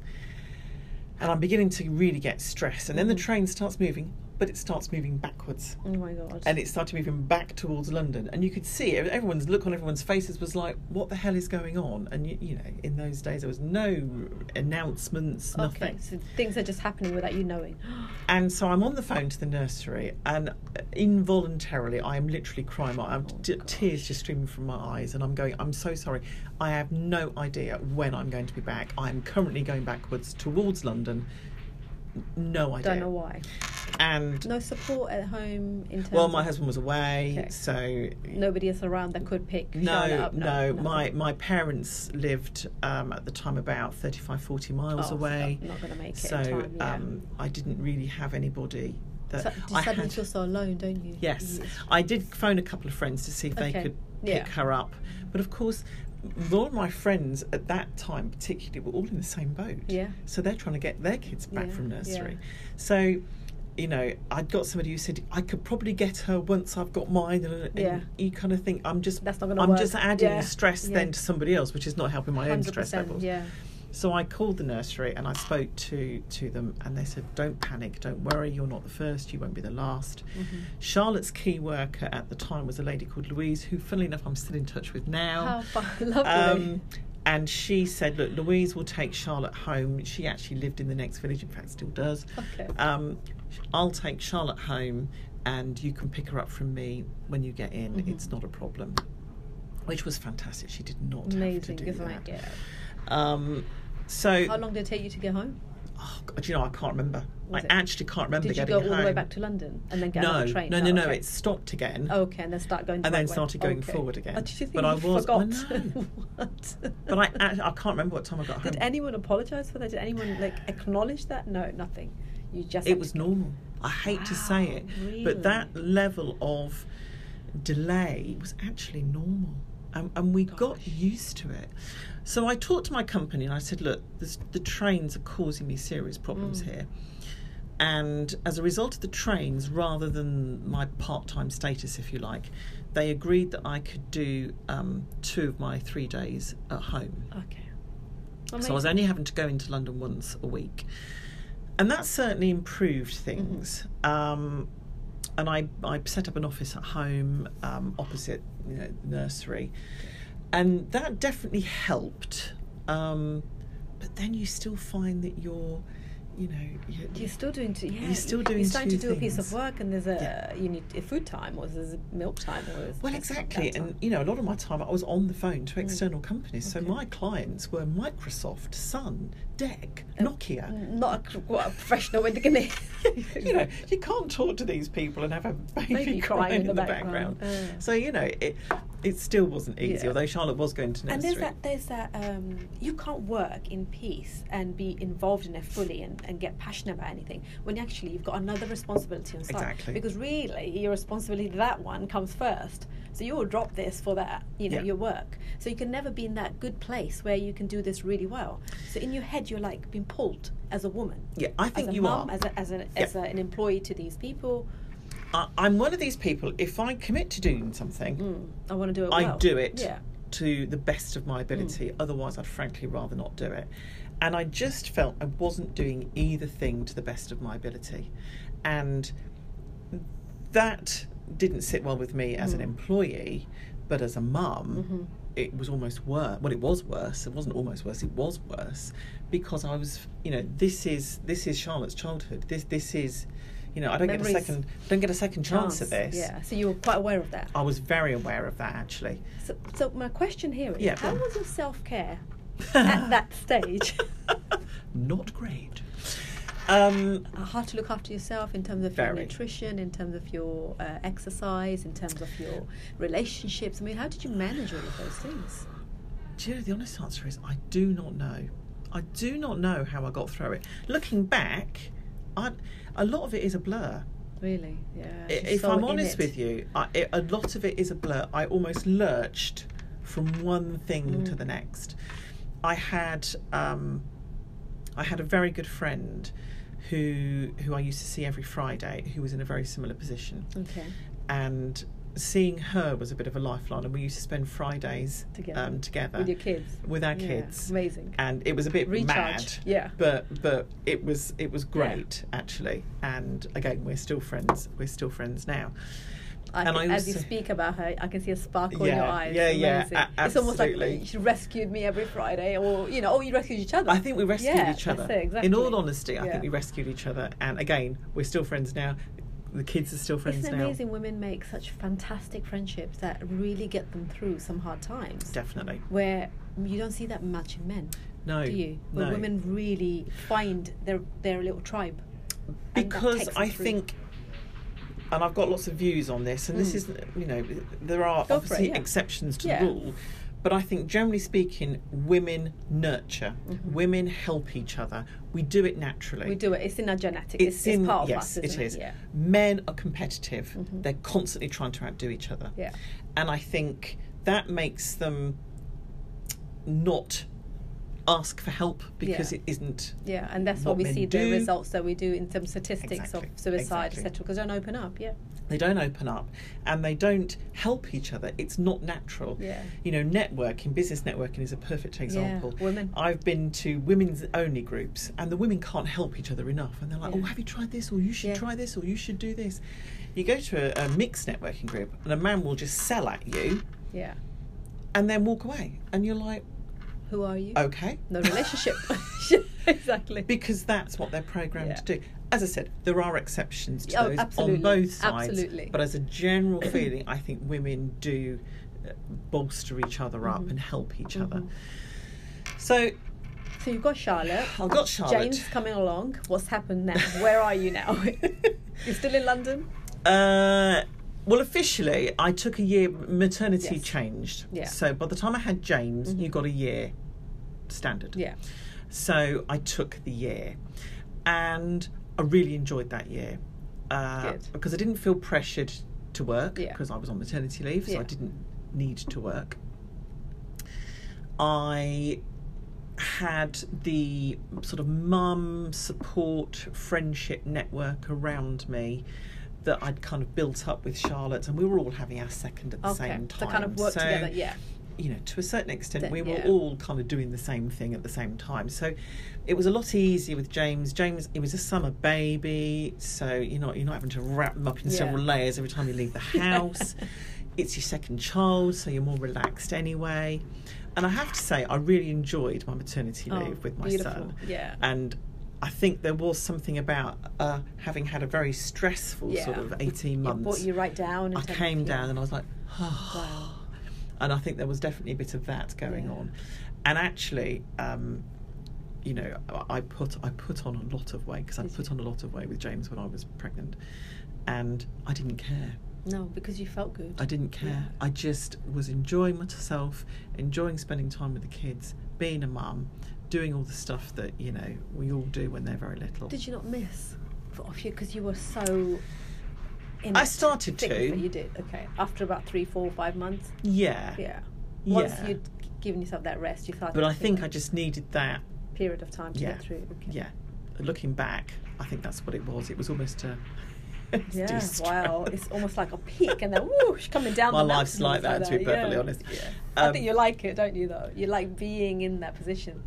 and I'm beginning to really get stressed. And then the Mhm. train starts moving, but it starts moving backwards Oh my god. and it started moving back towards London, and you could see it. Everyone's look on everyone's faces was like, "What the hell is going on?" And you, you know, in those days there was no announcements, nothing. Okay, so things are just happening without you knowing. <gasps> And so I'm on the phone to the nursery, and involuntarily I am literally crying. I'm Oh, t- tears just streaming from my eyes, and I'm going, "I'm so sorry. I have no idea when I'm going to be back. I am currently going backwards towards London. No idea." Don't know why. And No support at home in terms. well, my husband was away, Okay. so Nobody else around that could pick. No, up. no. nothing. My my parents lived um, at the time about 35, 40 miles Oh, so away. Not, not going to make it. So time, yeah. um, I didn't really have anybody that so, you I suddenly had. feel so alone, don't you? Yes, I did phone a couple of friends to see if they Okay, could yeah. pick her up, but of course. All of my friends at that time, particularly, were all in the same boat. Yeah. So they're trying to get their kids back Yeah, from nursery. yeah. So, you know, I'd got somebody who said I could probably get her once I've got mine, and, and Yeah. you kind of think I'm just That's not gonna I'm work. just adding stress then to somebody else, which is not helping my own stress levels. Yeah. So I called the nursery and I spoke to to them, and they said, "Don't panic, don't worry. You're not the first. You won't be the last." Mm-hmm. Charlotte's key worker at the time was a lady called Louise, who, funnily enough, I'm still in touch with now. <laughs> How fun. Lovely. Um, and she said, "Look, Louise will take Charlotte home. She actually lived in the next village. In fact, still does. okay. Um, I'll take Charlotte home, and you can pick her up from me when you get in. Mhm. It's not a problem." Which was fantastic. She did not Amazing, have to do isn't that. it? Um, so How long did it take you to get home? Oh, God, do you know, I can't remember. Was I it- actually can't remember Did you go all home. the way back to London and then get no, another train? no, no, Oh, no. okay. It stopped again. Okay, and then start going. the And then right way. started going Okay. forward again. Oh, did you think But you I was- forgot? I <laughs> what? But I, act- I can't remember what time I got home. Did anyone apologise for that? Did anyone like acknowledge that? No, nothing. You just. it was to normal. I hate to say Wow, it, but that level of delay was actually normal, and, and we got used to it. So I talked to my company and I said, "Look, this, the trains are causing me serious problems Mm. here." And as a result of the trains, rather than my part-time status, if you like, they agreed that I could do um, two of my three days at home. Okay. So I was only having to go into London once a week. And that certainly improved Mm-hmm. things. Um, and I, I set up an office at home um, opposite you know, the nursery. And that definitely helped. Um, but then you still find that you're, you know, you You're still doing two. Yeah, You're still doing You're starting to do a piece of work, and there's a Yeah. you need a food time, or there's a milk time, or Well, exactly. And, you know, a lot of my time I was on the phone to external companies. So my clients were Microsoft, Sun, DEC, Oh, Nokia. not a, what a professional way the get <laughs> you know, you can't talk to these people and have a <laughs> baby, Baby crying, in the, background. Uh. So you know, it it still wasn't easy. Yeah. Although Charlotte was going to nursery. And there's that, there's that, um, you can't work in peace and be involved in it fully and, and get passionate about anything when actually you've got another responsibility on side. Exactly. Because really, your responsibility to that one comes first. So you will drop this for that, you know, Yeah. your work. So you can never be in that good place where you can do this really well. So in your head, you're like being pulled as a woman. yeah, I think you mum, are. as, a, as, an, as a, an employee to these people. I, I'm one of these people. If I commit to doing something, Mm, I want to do it I well. do it Yeah. to the best of my ability. Mm. Otherwise, I'd frankly rather not do it. And I just felt I wasn't doing either thing to the best of my ability, and that didn't sit well with me as an Mm. employee, but as a mum. Mhm. it was almost worse. Well, it was worse. It wasn't almost worse. It was worse because I was, you know, this is this is Charlotte's childhood. This this is, you know, I don't get a Memories. second don't get a second chance, at this. Yeah. So you were quite aware of that. I was very aware of that actually. So, so my question here is, Yeah, how was your self care <laughs> at that stage? <laughs> Not great. Um, How to look after yourself in terms of your nutrition, in terms of your uh, exercise, in terms of your relationships. I mean, how did you manage all of those things? do you know the honest answer is I do not know. I do not know how I got through it. Looking back, I, a lot of it is a blur. Really? Yeah. If I'm honest it. with you, I, it, a lot of it is a blur. I almost lurched from one thing to Mm. the next. I had um, I had a very good friend who who I used to see every Friday, who was in a very similar position, Okay. and seeing her was a bit of a lifeline. And we used to spend Fridays Together. um, together With your kids. with our Yeah, kids, Amazing. and it was a bit Recharge. mad Yeah. but but it was it was great actually and again we're still friends we're still friends now I And can, I as you speak about her, I can see a sparkle in your eyes. yeah, yeah, a- It's almost like absolutely. she rescued me every Friday, or you know, or you rescued each other. I think we rescued Yeah, each other. it, exactly. In all honesty, I Yeah. think we rescued each other. And again, we're still friends now. The kids are still friends Isn't it now. amazing women make such fantastic friendships that really get them through some hard times? Definitely. Where you don't see that much in men, No. do you? Where no. women really find their their little tribe. because I through. think, and I've got lots of views on this, and this Mm. is, you know, there are Go for it, obviously yeah. exceptions to Yeah. the rule, but I think generally speaking, women nurture, Mhm. women help each other. We do it naturally. We do it. It's in our genetics. It's, It's in part of yes, us, isn't it is. Yeah. Men are competitive. Mhm. They're constantly trying to outdo each other. Yeah. And I think that makes them not ask for help because Yeah. it isn't. Yeah, and that's What we see do. the results that we do in some statistics Exactly, of suicide, exactly. etc. Because they don't open up. Yeah. They don't open up and they don't help each other. It's not natural. Yeah. You know, networking, business networking is a perfect example. women. I've been to women's only groups and the women can't help each other enough. And they're like, oh, Yeah. oh, have you tried this? Or you should Yeah. try this? Or you should do this. You go to a, a mixed networking group and a man will just sell at you Yeah. and then walk away. And you're like, Who are you? okay. No relationship. <laughs> <laughs> exactly. because that's what they're programmed Yeah. to do. As I said, there are exceptions to Oh, those absolutely, on both sides. absolutely. But as a general <coughs> feeling, I think women do uh, bolster each other up Mhm. and help each other. Mhm. So So you've got Charlotte. I've got Charlotte. James coming along. What's happened now? Where are you now? <laughs> You're still in London? Uh, well, officially, I took a year. Maternity Yes. changed. Yeah. So by the time I had James, Mhm. you got a year standard. Yeah. So I took the year, and I really enjoyed that year uh, because I didn't feel pressured to work Yeah. because I was on maternity leave, so Yeah. I didn't need to work. I had the sort of mum support friendship network around me that I'd kind of built up with Charlotte, and we were all having our second at the Okay. same time. To kind of work So, together. Yeah. you know, to a certain extent, we were yeah. all kind of doing the same thing at the same time. So it was a lot easier with James. James, he was a summer baby, so you're not you're not having to wrap them up in Yeah. several layers every time you leave the <laughs> house. it's your second child, so you're more relaxed anyway. And I have to say, I really enjoyed my maternity Oh, leave with my beautiful. son. Yeah. And I think there was something about uh, having had a very stressful Yeah. sort of 18 It months. brought you right down. I came down and I was like, <sighs> Wow. and I think there was definitely a bit of that going Yeah. on. And actually, um, you know, I put I put on a lot of weight because I put on a lot of weight with James when I was pregnant, and I didn't care. No, because you felt good. I didn't care. Yeah. I just was enjoying myself, enjoying spending time with the kids, being a mum, doing all the stuff that you know we all do when they're very little. Did you not miss off you because you were so? In I started thick to. You did okay after about three, four, five months. yeah, Yeah. Once Yeah. you'd given yourself that rest, you thought. but I think I just needed that period of time to Yeah. get through. Okay. yeah looking back i think that's what it was it was almost a <laughs> Yeah, wow. It's almost like a peak and then whoosh coming down my the life's mountain like that to be perfectly yeah. honest Yeah. Um, I think you like it, don't you, though? You like being in that position.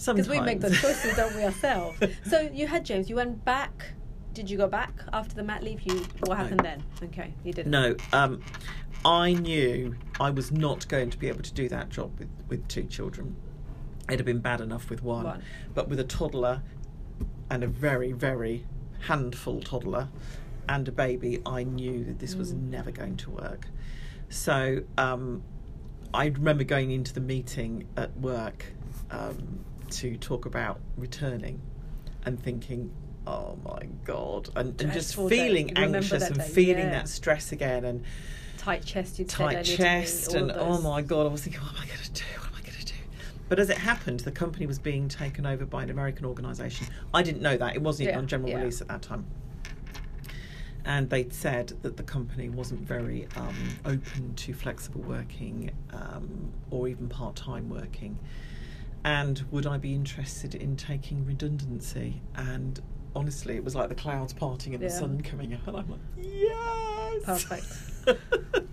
Sometimes Because we make those choices, don't we, ourselves? So you had James, you went back. Did you go back after the mat leave? You What happened then? Okay, you didn't. no um i knew i was not going to be able to do that job with with two children it'd have been bad enough with one, One. but with a toddler and a very very handful toddler and a baby i knew that this was Mm. never going to work so um i remember going into the meeting at work um, to talk about returning and thinking oh my god and, and just day. feeling anxious and day, feeling yeah. that stress again and Tight chest, you'd tight me, chest and oh my god i was thinking what am i going to do? What am i going to do? But as it happened the company was being taken over by an american organisation i didn't know that. It wasn't even Yeah, on general yeah. release at that time. And they'd said that the company wasn't very um, open to flexible working um, or even part-time working and would i be interested in taking redundancy and honestly it was like the clouds parting and the sun coming up and i'm like yes Perfect. <laughs>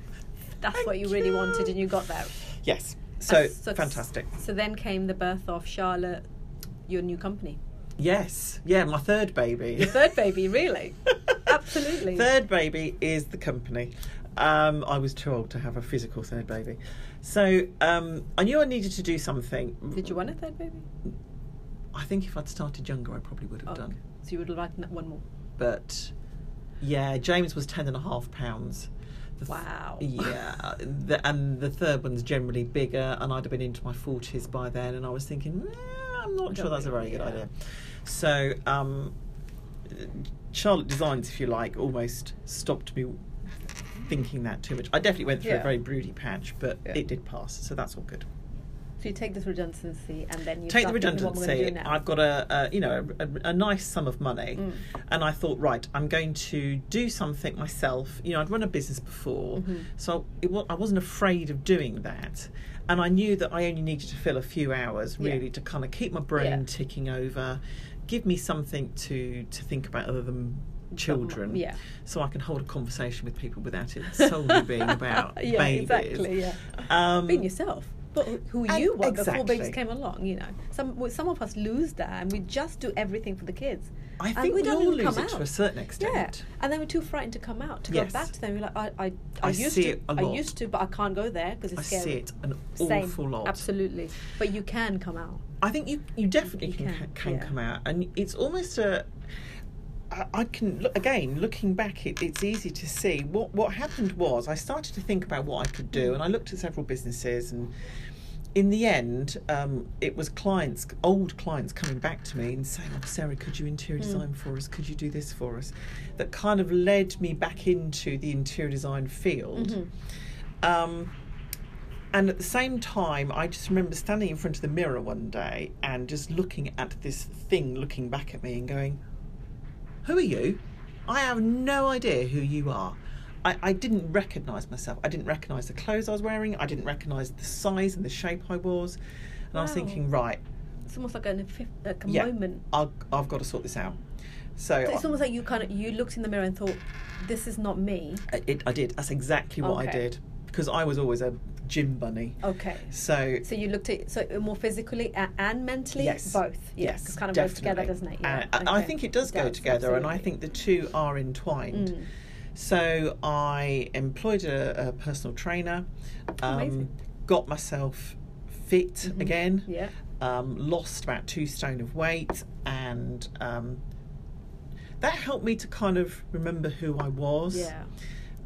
That's what you really wanted, and you got that. Yes. So, Uh, so- fantastic. So then came the birth of Charlotte, your new company. Yes. Yeah, my third baby. Your third baby, <laughs> really? Absolutely. Third baby is the company. Um, I was too old to have a physical third baby. So um, I knew I needed to do something. Did you want a third baby? I think if I'd started younger, I probably would have Oh, done. okay. So you would like n- one more? But yeah, James was ten and a half pounds. Th- Wow. Yeah, the, and the third one's generally bigger, and I'd have been into my forties by then, and I was thinking, "Mm, I'm not sure that's a very good yeah. idea. So, um, Charlotte Designs, if you like, almost stopped me thinking that too much. I definitely went through Yeah. a very broody patch, but Yeah. it did pass, so that's all good. So you take this redundancy and then you Take the start what am I gonna redundancy. I've got a, a you know a, a nice sum of money, Mm. and I thought, right, I'm going to do something myself. You know, I'd run a business before, Mhm. so it, I wasn't afraid of doing that, and I knew that I only needed to fill a few hours Yeah. really to kind of keep my brain Yeah. ticking over, give me something to to think about other than children. Yeah. So I can hold a conversation with people without it solely <laughs> being about yeah, babies. exactly. Yeah. Um, Being yourself. But who you were before exactly. babies came along, you know. Some some of us lose that and we just do everything for the kids. I And think we we, don't all lose come it to a certain extent. Yeah, and then we're too frightened to come out to Yes. go back to them. We're like, I, I, I, I used to, I used to, but I can't go there because I it's scary. see it an Same, awful lot. absolutely. But you can come out. I think you you definitely You can can, can, yeah. come out, and it's almost a. I can look again. Looking back, it, it's easy to see what what happened was I started to think about what I could do, and I looked at several businesses, and in the end, um, it was clients, old clients, coming back to me and saying, "Oh, Sarah, could you interior Hmm. design for us? Could you do this for us?" That kind of led me back into the interior design field. Mm-hmm. Um, and at the same time, I just remember standing in front of the mirror one day and just looking at this thing looking back at me and going, Who are you? I have no idea who you are. I, I didn't recognise myself. I didn't recognise the clothes I was wearing. I didn't recognise the size and the shape I was. And I was thinking, right, It's almost like an like a Yeah. moment. I'll, I've got to sort this out. So So it's almost like you kind of you looked in the mirror and thought, "This is not me." I, it, I did. That's exactly what I did because I was always a gym bunny. Okay. So So you looked at so more physically and, mentally, Yes. both. Yes, it's kind of goes together, doesn't it? Yeah. And I- I think it does go together, and I think the two are entwined. Mm. So I employed a, a personal trainer, um, got myself fit Mhm. again, Yeah. um, lost about two stone of weight, and um, that helped me to kind of remember who I was. Yeah.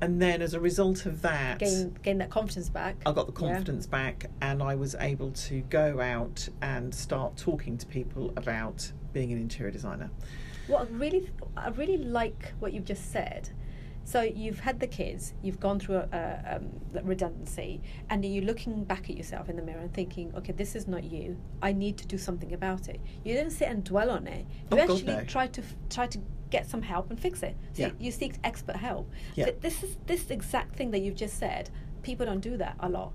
And then as a result of that, Gain gain that confidence back. I got the Yeah. confidence back, and I was able to go out and start talking to people about being an interior designer. What I really, I really like what you've just said. So you've had the kids, you've gone through a, a um, redundancy, and you're looking back at yourself in the mirror and thinking, okay, this is not you. I need to do something about it. You didn't sit and dwell on it. You Oh, God, actually no. try to f- try to get some help and fix it. So Yeah. you, seek expert help. Yeah. Th- this is this exact thing that you've just said. People don't do that a lot.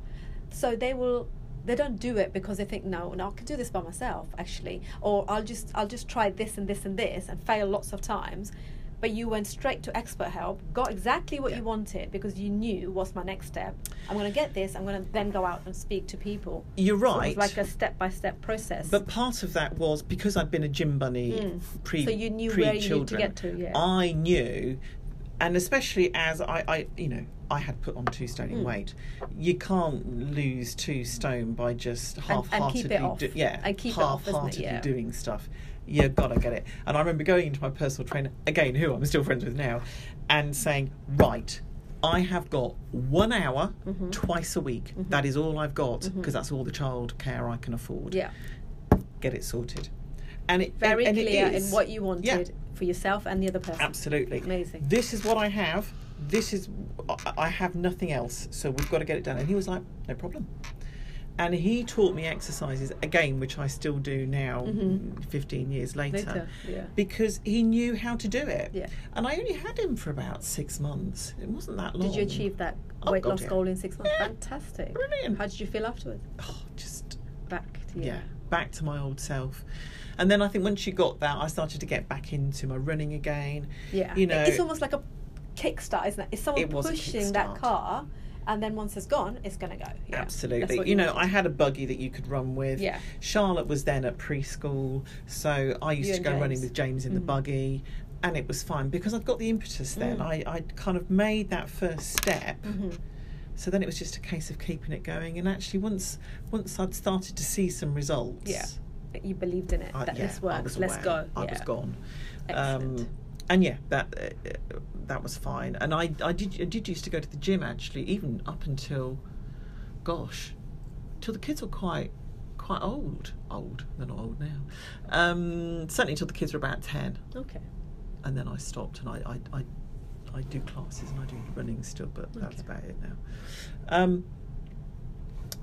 So they will they don't do it because they think no no I can do this by myself actually or I'll just I'll just try this and this and this and fail lots of times but you went straight to expert help got exactly what Yeah. you wanted because you knew what's my next step I'm going to get this I'm going to then go out and speak to people You're So it was right. like a step by step process But part of that was because I'd been a gym bunny Mm. pre So you knew pre where you need to children. get to, yeah. I knew, and especially as I, I, you know, I had put on two stone in Mm. weight. You can't lose two stone by just half-heartedly, keep it off. do- yeah, And keep it off, it? half-heartedly Yeah. doing stuff. You gotta get it. And I remember going into my personal trainer again, who I'm still friends with now, and saying, right. I have got one hour Mhm. twice a week. Mhm. That is all I've got because that's all the child care I can afford yeah get it sorted. And it very and it clear in what you wanted Yeah. for yourself and the other person Absolutely. Amazing. This is what I have. This is I have nothing else, so we've got to get it done. And he was like, no problem. And he taught me exercises again, which I still do now, Mhm. 15 years later, later yeah because he knew how to do it. Yeah. And I only had him for about six months. It wasn't that long. Did you achieve that Oh, weight God, loss yeah. goal in six months? Fantastic. Brilliant. How did you feel afterwards? Oh, just Back to yeah. back to my old self. And then I think once you got that, I started to get back into my running again. Yeah. You know, it's almost like a kickstart, isn't it? It's someone It pushing that car, and then once it's gone, it's going to go. Yeah. Absolutely. what You know, wanted. I had a buggy that you could run with. Yeah. Charlotte was then at preschool, so I used You to go running with James in the Mhm. buggy, and it was fine because I'd got the impetus then. Mm. I I kind of made that first step. Mhm. So then it was just a case of keeping it going, and actually once once I'd started to see some results, Yeah. You believed in it. I, that yeah, this works. Let's go. I yeah. was gone. Excellent. Um, and yeah, that uh, that was fine. And I, I did I did used to go to the gym actually, even up until, gosh, till the kids were quite quite old. Old, they're not old now. Um, certainly until the kids were about ten, okay. and then I stopped and I I, I, I do classes and I do running still, but that's about it now. Um,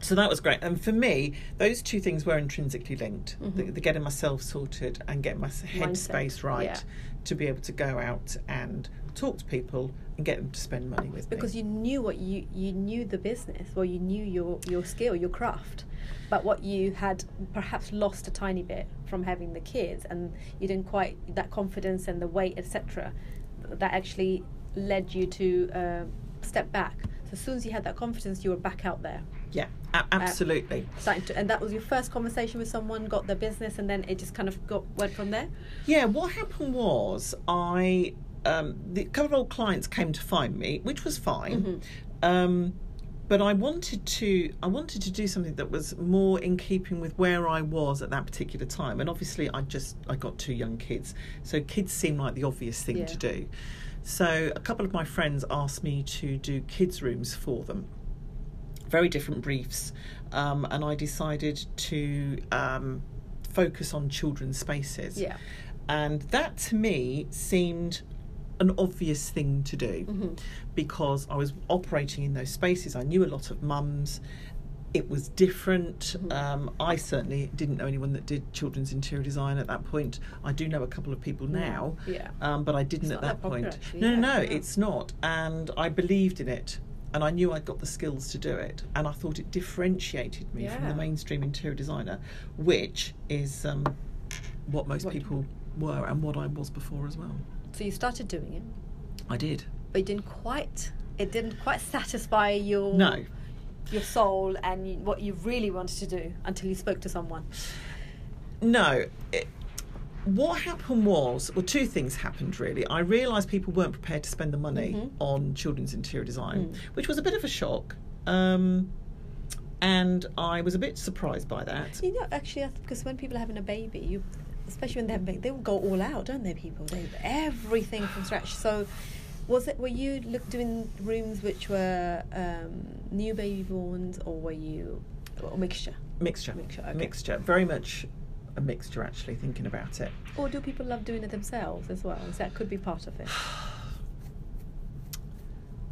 so that was great, and for me, those two things were intrinsically linked: the, Mhm. the getting myself sorted and getting my headspace right yeah. to be able to go out and talk to people and get them to spend money with Because me. Because you knew what you you knew the business, or you knew your your skill, your craft, but what you had perhaps lost a tiny bit from having the kids, and you didn't quite that confidence and the weight, etc. That actually led you to uh, step back. So as soon as you had that confidence, you were back out there. Yeah, a- absolutely. starting to, and that was your first conversation with someone, got their business, and then it just kind of got went from there. Yeah, what happened was I um, the couple of old clients came to find me, which was fine. Mhm. Um, but I wanted to I wanted to do something that was more in keeping with where I was at that particular time. And obviously I just I got two young kids. So kids seemed like the obvious thing Yeah. to do. So a couple of my friends asked me to do kids rooms for them very different briefs, um, and I decided to um, focus on children's spaces. Yeah. And that to me seemed an obvious thing to do Mm-hmm. because I was operating in those spaces. I knew a lot of mums. It was different. Mm-hmm. Um, I certainly didn't know anyone that did children's interior design at that point. I do know a couple of people now, Yeah. um, but I didn't at that that point. actually, no, yeah, no, no, no. it's not. And I believed in it. And I knew I'd got the skills to do it. And I thought it differentiated me from the mainstream interior designer, which is um, what most What- people were and what I was before as well. So you started doing it, I did. but it didn't quite. It didn't quite satisfy your No. your soul and what you really wanted to do until you spoke to someone. No. It, what happened was, well, two things happened really. I realised people weren't prepared to spend the money Mhm. on children's interior design, Mm. which was a bit of a shock. Um, and I was a bit surprised by that. You know, actually, because when people are having a baby, you, especially when they're big, they will go all out, don't they? People, they everything from scratch. So, was it? Were you look, doing rooms which were um, new baby borns, or were you a mixture? Mixture. Mixture, okay. Mixture. Very much a mixture, actually, thinking about it. Or do people love doing it themselves as well? So that could be part of it. <sighs>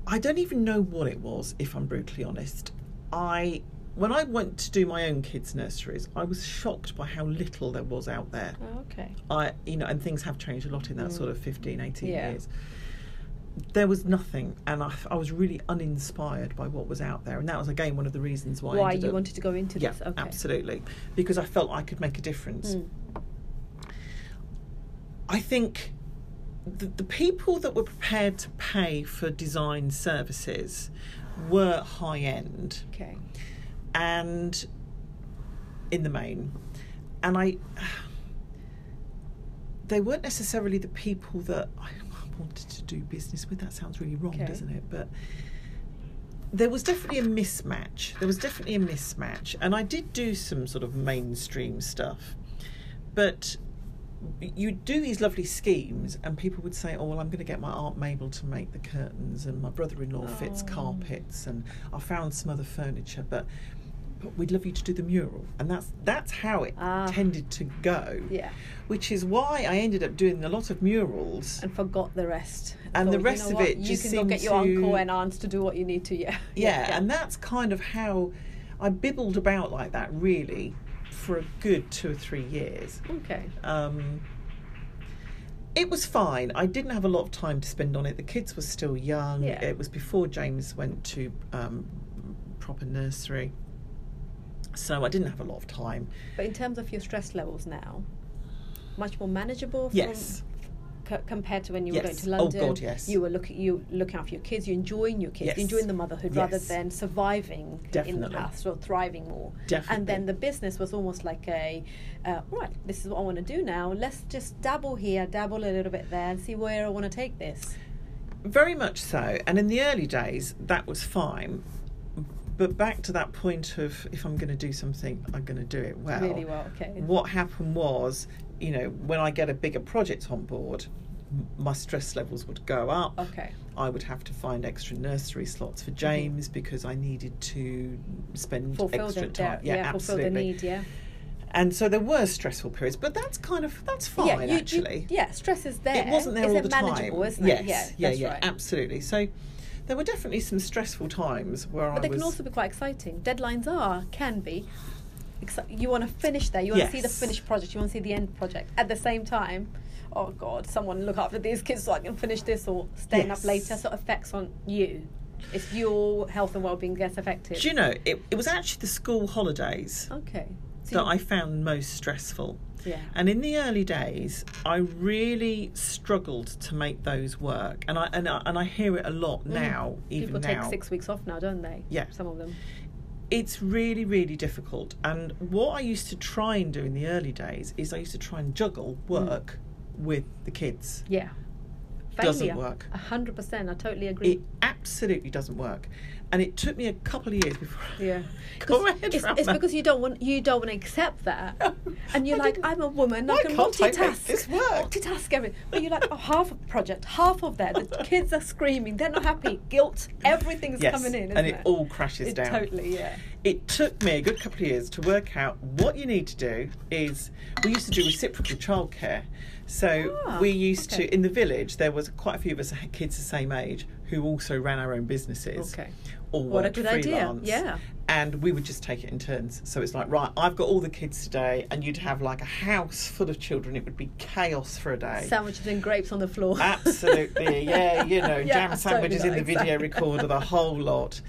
I don't even know what it was, if I'm brutally honest. I when I went to do my own kids' nurseries, I was shocked by how little there was out there. Oh, okay. I you know, and things have changed a lot in that Mm. sort of 15, 18 Yeah. years. There was nothing, and I, I was really uninspired by what was out there, and that was again one of the reasons why. I Why you up- wanted to go into yeah, this? Okay. absolutely, because I felt I could make a difference. Mm. I think the, the people that were prepared to pay for design services were high end Okay. and in the main and i <sighs> they weren't necessarily the people that i wanted to do business with. That sounds really wrong Okay. doesn't it? But there was definitely a mismatch. There was definitely a mismatch. And i did do some sort of mainstream stuff. But you do these lovely schemes and people would say oh well i'm going to get my aunt mabel to make the curtains and my brother-in-law fits Oh. carpets and i found some other furniture. But but we'd love you to do the mural and that's that's how it Ah. tended to go Yeah. which is why i ended up doing a lot of murals And forgot the rest. And the Thought, you rest know of it you just can go get your uncle and aunts to do what you need to. <laughs> Yeah. yeah, and that's kind of how i bibbled about like that really for a good two or three years Okay. um, it was fine. I didn't have a lot of time to spend on it. The kids were still young. Yeah. It was before James went to um, proper nursery, so I didn't have a lot of time. But in terms of your stress levels now, much more manageable. Yes, c- compared to when you were going Yes. to Oh, London. God, yes. You were looking. You looking after your kids. You're enjoying your kids. Yes. You're enjoying the motherhood rather than surviving in the past or thriving more. definitely. And then the business was almost like a, uh, right, this is what I want to do now. Let's just dabble here, dabble a little bit there, and see where I want to take this. Very much so. And in the early days, that was fine. But back to that point of if I'm going to do something, I'm going to do it well. really well, okay. What happened was, you know, when I get a bigger project on board, my stress levels would go up. Okay. I would have to find extra nursery slots for mm-hmm. James because I needed to spend Fulfill extra the, time. yeah, yeah, fulfill the need, yeah. And so there were stressful periods, but that's kind of that's fine yeah, you- you- actually. yeah, stress is there. It wasn't there Is all it the time. isn't yes, it? Yeah, yeah, that's yeah, right. absolutely. So there were definitely some stressful times where I But they can also be quite exciting. Deadlines are, can be. You want to finish there. You want to see the finished project. You want to see the end project. At the same time, oh God, someone look after these kids so I can finish this or staying Yes. up later. So it affects on you. It's your health and well-being gets affected. Do you know it? It was actually the school holidays okay. So that you- I found most stressful. Yeah. And in the early days, I really struggled to make those work, and I and I, and I hear it a lot Mm. now. Even People now, take six weeks off now, don't they? Yeah. Some of them. it's really really difficult. And what I used to try and do in the early days is I used to try and juggle Mm. work with the kids, Yeah. failure. doesn't work. A hundred percent. I totally agree. It absolutely doesn't work, and it took me a couple of years before. yeah. <laughs> Got 'Cause my head it's, it's because you don't want you don't want to accept that, <laughs> and you're I like, I'm a woman, I can I make multitask. this work? Multitask everything. But you're like, oh, half of project, half of that. The <laughs> kids are screaming. They're not happy. Guilt. Everything's Yes, coming in, isn't and it it? all crashes It down. Totally. Yeah. It took me a good couple of years to work out what you need to do is we used to do reciprocal childcare. So Ah, we used okay. to in the village there was quite a few of us had kids the same age who also ran our own businesses. Okay. Or What a worked good idea. Yeah. And we would just take it in turns. So it's like, right, I've got all the kids today and you'd have like a house full of children. It would be chaos for a day. Sandwiches and grapes on the floor. Absolutely, yeah, you know, <laughs> Yeah, jam sandwiches totally in the like, video recorder, the whole lot.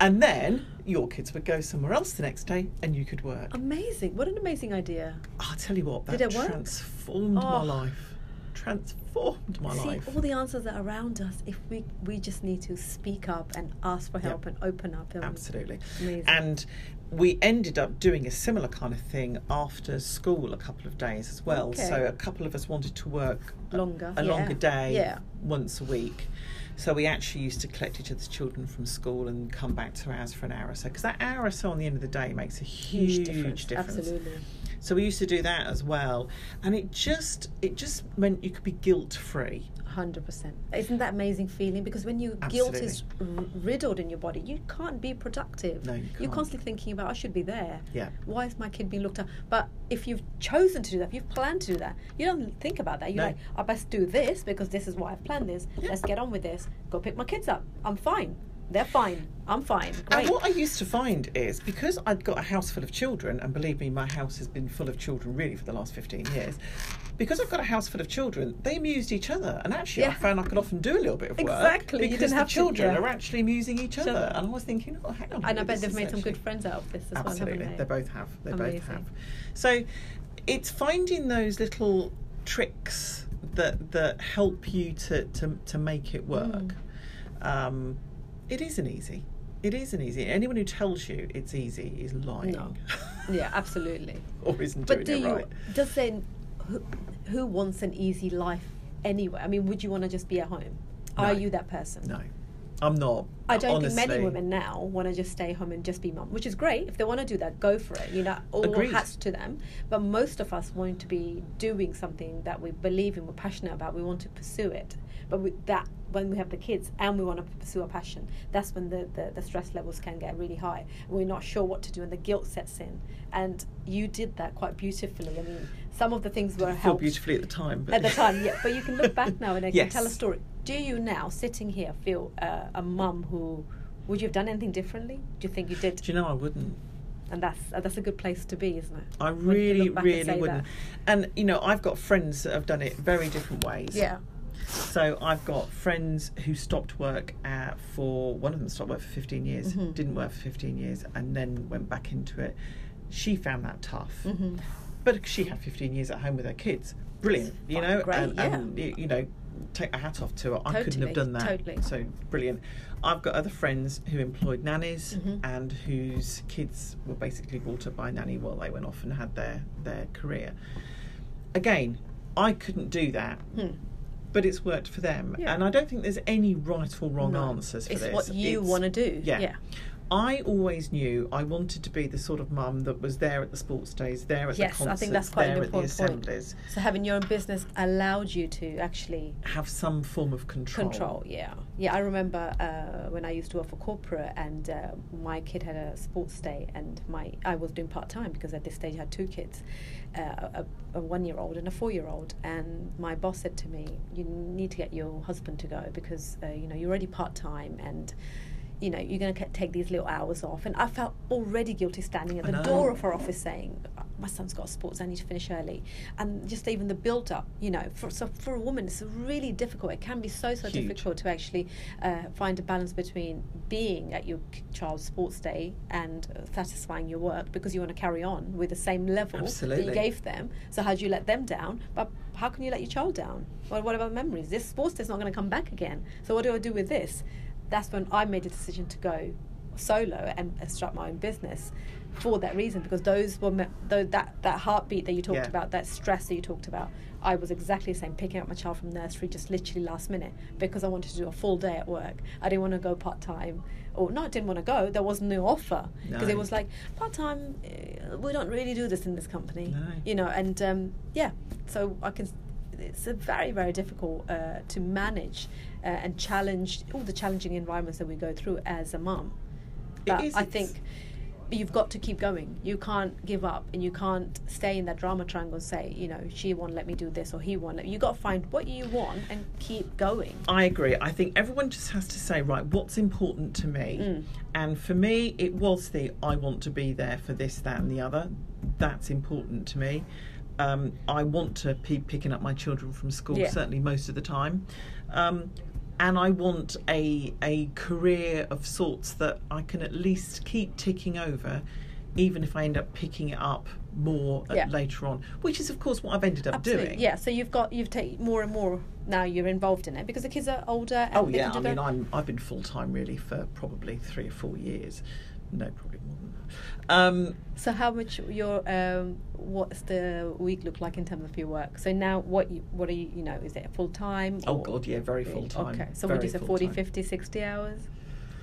And then your kids would go somewhere else the next day and you could work. Amazing. What an amazing idea. I'll tell you what, that Did it work? transformed my Oh. life. Transformed my See, life. all the answers are around us. If we we just need to speak up and ask for help and open up. um, Absolutely. Amazing. And we ended up doing a similar kind of thing after school a couple of days as well. Okay. So a couple of us wanted to work Longer, a yeah. longer day Yeah. once a week. So we actually used to collect each other's children from school and come back to ours for an hour or so because that hour or so on the end of the day makes a huge, difference. Absolutely. So we used to do that as well, and it just it just meant you could be guilt free. Hundred percent. Isn't that amazing feeling? Because when you guilt is r- riddled in your body, you can't be productive. No, you can't. You're constantly thinking about I should be there. Yeah. Why is my kid being looked at? But if you've chosen to do that, if you've planned to do that, you don't think about that. You're No. like, I best do this because this is why I've planned this. Yeah. Let's get on with this. Go pick my kids up. I'm fine. They're fine. I'm fine. Great. And what I used to find is because I've got a house full of children, and believe me, my house has been full of children really for the last 15 years. Because I've got a house full of children, they amused each other. And actually, I found I could often do a little bit of work. Exactly, you Because didn't the have to- children yeah. are actually amusing each other. And I was thinking, oh, hang on. and I bet they've made some good friends out of this as Absolutely. well, haven't They they? both have. They both have. So it's finding those little tricks that that help you to, to, to make it work. Mm. Um, it isn't easy. It isn't easy. Anyone who tells you it's easy is lying. No. <laughs> Yeah, absolutely. or isn't But doing do it you? Does then who, who wants an easy life anyway? I mean, would you want to just be at home? Are you that person? No, I'm not. I don't honestly. think many women now want to just stay home and just be mum, which is great. If they want to do that, go for it. You know, all Agreed. hats to them. But most of us want to be doing something that we believe in, we're passionate about, we want to pursue it. But with that, when we have the kids and we want to pursue a passion, that's when the, the, the stress levels can get really high. We're not sure what to do, and the guilt sets in. And you did that quite beautifully. I mean, some of the things were I feel helped beautifully at the time. But at the time, yeah. But you can look back <laughs> now and you can tell a story. Do you now, sitting here, feel uh, a mum who would you have done anything differently? Do you think you did? Do you know I wouldn't? And that's uh, that's a good place to be, isn't it? I When you really, and really wouldn't. that. And you know, I've got friends that have done it very different ways. Yeah. So I've got friends who stopped work at, for one of them stopped work for 15 years, Mhm. didn't work for 15 years, and then went back into it. She found that tough, hmm but she had 15 years at home with her kids. Brilliant, you know, great, and, yeah. and you know, take a hat off to her. I couldn't have done that. totally. So brilliant. I've got other friends who employed nannies Mhm. and whose kids were basically brought up by nanny while they went off and had their their career. Again, I couldn't do that Hmm. but it's worked for them. Yeah. And I don't think there's any right or wrong No. answers for It's this. what you want to do. yeah. Yeah. I always knew I wanted to be the sort of mum that was there at the sports days, there at Yes, the I think that's quite an there at the important point. So having your own business allowed you to actually have some form of control. Control, yeah, yeah. I remember uh, when I used to work for corporate, and uh, my kid had a sports day, and my I was doing part time because at this stage I had two kids, uh, a, a one year old and a four year old, and my boss said to me, "You need to get your husband to go because uh, you know you're already part time and." You know, you're going to take these little hours off. And I felt already guilty standing at the door of her office saying, My son's got sports, I need to finish early. And just even the build up, you know, for, so for a woman, it's really difficult. It can be so, so Huge. difficult to actually uh, find a balance between being at your child's sports day and uh, satisfying your work because you want to carry on with the same level that you gave them. So how do you let them down? But how can you let your child down? Well, what about memories? This sports day is not going to come back again. So what do I do with this? That's when I made a decision to go solo and start my own business for that reason because those were though that that heartbeat that you talked Yeah. about that stress that you talked about I was exactly the same picking up my child from nursery just literally last minute because I wanted to do a full day at work I didn't want to go part time or not didn't want to go there was no offer because it was like part time uh, we don't really do this in this company No. you know and um, yeah so I can it's a very very difficult uh, to manage uh, and challenge all the challenging environments that we go through as a mom. But is, I think you've got to keep going. You can't give up, and you can't stay in that drama triangle. and Say, you know, she won't let me do this, or he won't. Let You got to find what you want and keep going. I agree. I think everyone just has to say, right, what's important to me? Mm. And for me, it was the I want to be there for this, that, and the other. That's important to me. Um, I want to be picking up my children from school, Yeah. certainly most of the time. Um, and I want a a career of sorts that I can at least keep ticking over, even if I end up picking it up more Yeah. later on. Which is, of course, what I've ended up Absolutely, doing. yeah. So you've got you've taken more and more now. You're involved in it because the kids are older. And Oh yeah, I mean, I'm I've been full time really for probably three or four years. No, probably more than. Um, So how much your um, what's the week look like in terms of your work? So now what you what are you you know is it full time? oh god, yeah, very full time. Okay, so would you say 40, 50, 60 hours,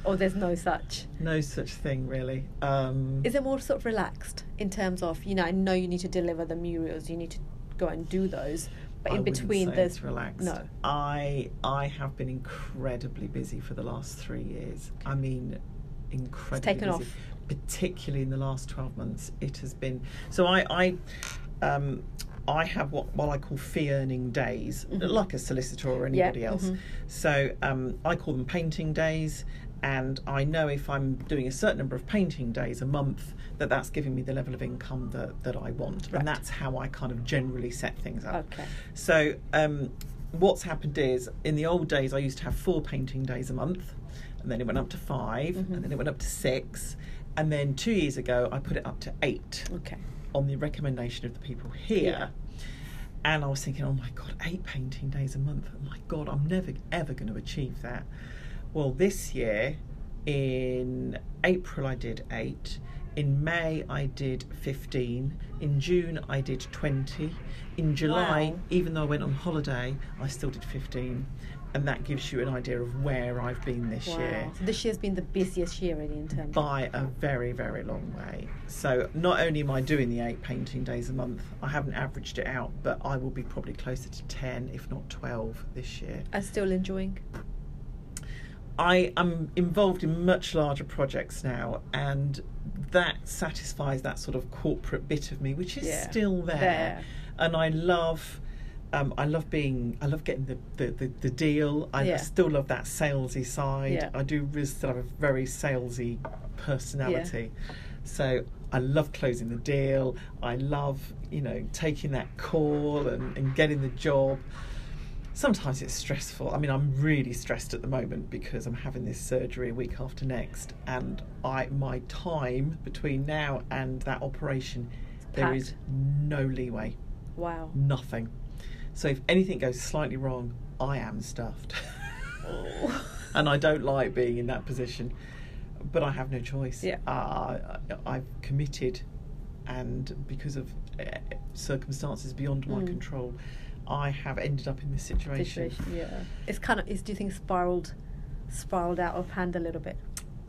or there's no such? No such thing really. Um, Is it more sort of relaxed in terms of you know I know you need to deliver the murals, you need to go and do those, but I in between there's it's relaxed. no. I I have been incredibly busy for the last three years. I mean, incredibly taken busy. off. Particularly in the last twelve months, it has been. So I I. Um, I have what, what I call fee earning days, Mhm. like a solicitor or Yeah, anybody else. mhm. So um, I call them painting days, and I know if I'm doing a certain number of painting days a month, that that's giving me the level of income that, that I want. Right. And that's how I kind of generally set things up. Okay. So um, what's happened is, in the old days, I used to have four painting days a month, and then it went up to 5 Mhm. and then it went up to six, and then two years ago, I put it up to eight Okay. on the recommendation of the people here. Yeah. And I was thinking, oh my God, eight painting days a month. Oh my God, I'm never, ever going to achieve that. Well, this year, in April, I did eight. In May, I did 15. In June, I did 20. In July, Wow. even though I went on holiday, I still did 15. And that gives you an idea of where I've been this year So this year's been the busiest year really in terms. of... by a very, very long way. So not only am I doing the eight painting days a month, I haven't averaged it out, but I will be probably closer to 10, if not 12 this year. I'm still enjoying. I am involved in much larger projects now, and that satisfies that sort of corporate bit of me, which is Yeah, still there. there. And I love. Um, I love being. I love getting the, the, the, the deal. I, Yeah. still love that salesy side. Yeah. I do still have a very salesy personality. So I love closing the deal. I love you know taking that call and, and getting the job sometimes it's stressful. I mean, I'm really stressed at the moment because I'm having this surgery a week after next, and I my time between now and that operation, there is no leeway, Wow. nothing. So if anything goes slightly wrong, I am stuffed, Oh. <laughs> and I don't like being in that position. But I have no choice. Yeah. Uh, I've committed, and because of uh, circumstances beyond my Mm. control, I have ended up in this situation. Situation. Yeah. It's kind of. Is do you think spiraled, spiraled out of hand a little bit?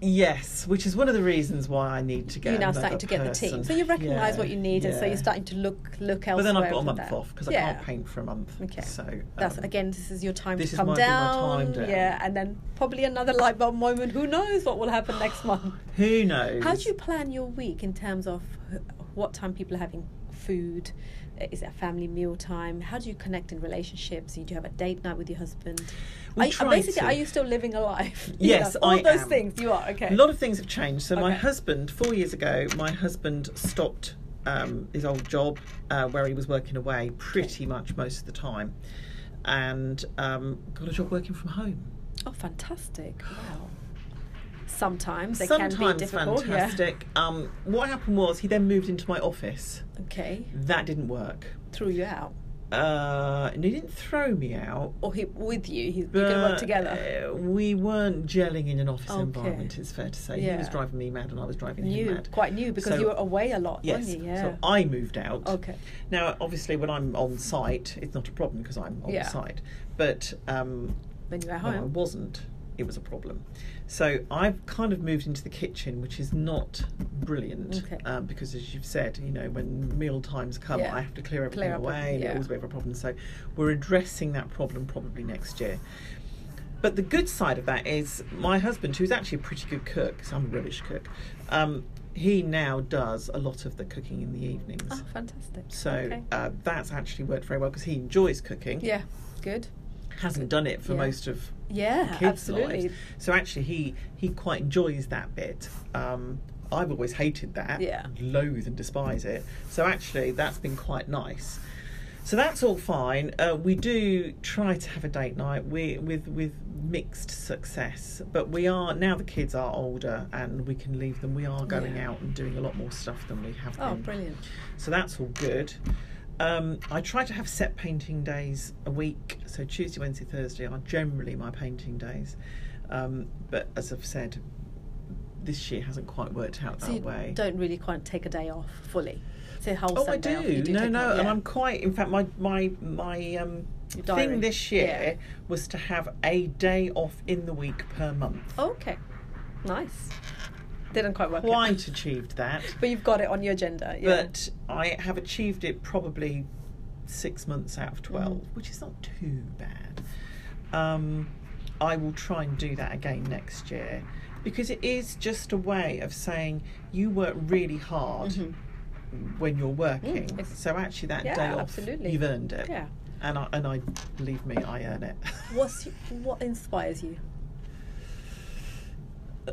Yes, which is one of the reasons why I need to get. you're now starting to get the team, so you recognise Yeah, what you need, and so you're starting to look look elsewhere. But then I've got a month that. off because I Yeah. can't paint for a month. Okay. So That's um, again. This is your time to come might be my down. time down. Yeah, and then probably another light bulb moment. Who knows what will happen next month? <gasps> Who knows? How do you plan your week in terms of what time people are having food? Uh, Is it a family meal time? How do you connect in relationships? Do you have a date night with your husband? Are you- basically, to. are you still living a life? <laughs> You Yes, know, all I those am. things. You are okay. A lot of things have changed. So my husband, four years ago, my husband stopped um, his old job uh, where he was working away pretty much most of the time, and um, got a job working from home. oh, fantastic! Wow. Sometimes they Sometimes can be difficult. fantastic. Um, what happened was he then moved into my office. Okay. That didn't work. Threw you out. Uh, and he didn't throw me out. Or he with you? He, you could work together. uh, we weren't gelling in an office Okay. environment. It's fair to say he was driving me mad, and I was driving him New, mad. quite new because So- you were away a lot, Yes. weren't you? Yeah. So I moved out. okay. Now, obviously, when I'm on site, it's not a problem because I'm on Yeah. site. But um, When you were at when I home. wasn't, it was a problem. So I've kind of moved into the kitchen, which is not brilliant Okay. um, because, as you've said, you know, when meal times come, Yeah. I have to clear everything Clear away, and it yeah. was a bit of a problem. So we're addressing that problem probably next year. But the good side of that is my husband, who's actually a pretty good cook, 'cause I'm a rubbish cook. Um, he now does a lot of the cooking in the evenings. Oh, fantastic. So Okay. uh, that's actually worked very well because he enjoys cooking. yeah, good. Hasn't done it for Yeah. most of Yeah, kids' absolutely. lives. So actually, he he quite enjoys that bit. Um, I've always hated that. Yeah. Loathe and despise it. So actually, that's been quite nice. So that's all fine. Uh, we do try to have a date night we, with with mixed success, but we are now the kids are older and we can leave them. We are going Yeah. out and doing a lot more stuff than we have Oh, been. brilliant. So that's all good. Um, I try to have set painting days a week. So Tuesday, Wednesday, Thursday are generally my painting days. Um, but as I've said, this year hasn't quite worked out So that you way. don't really quite take a day off fully. So whole Oh, I do. do no, no, off, and. I'm quite. In fact, my my my um, thing this year Yeah. was to have a day off in the week per month. Okay, nice. Didn't quite work out. Quite achieved that. But you've got it on your agenda. Yeah. but I have achieved it probably six months out of 12, Mhm. which is not too bad. Um, I will try and do that again next year because it is just a way of saying you work really hard Mhm. when you're working. Mm, so actually, that Yeah, day off, absolutely. you've earned it. yeah. And I, and I believe me, I earn it. What's what inspires you?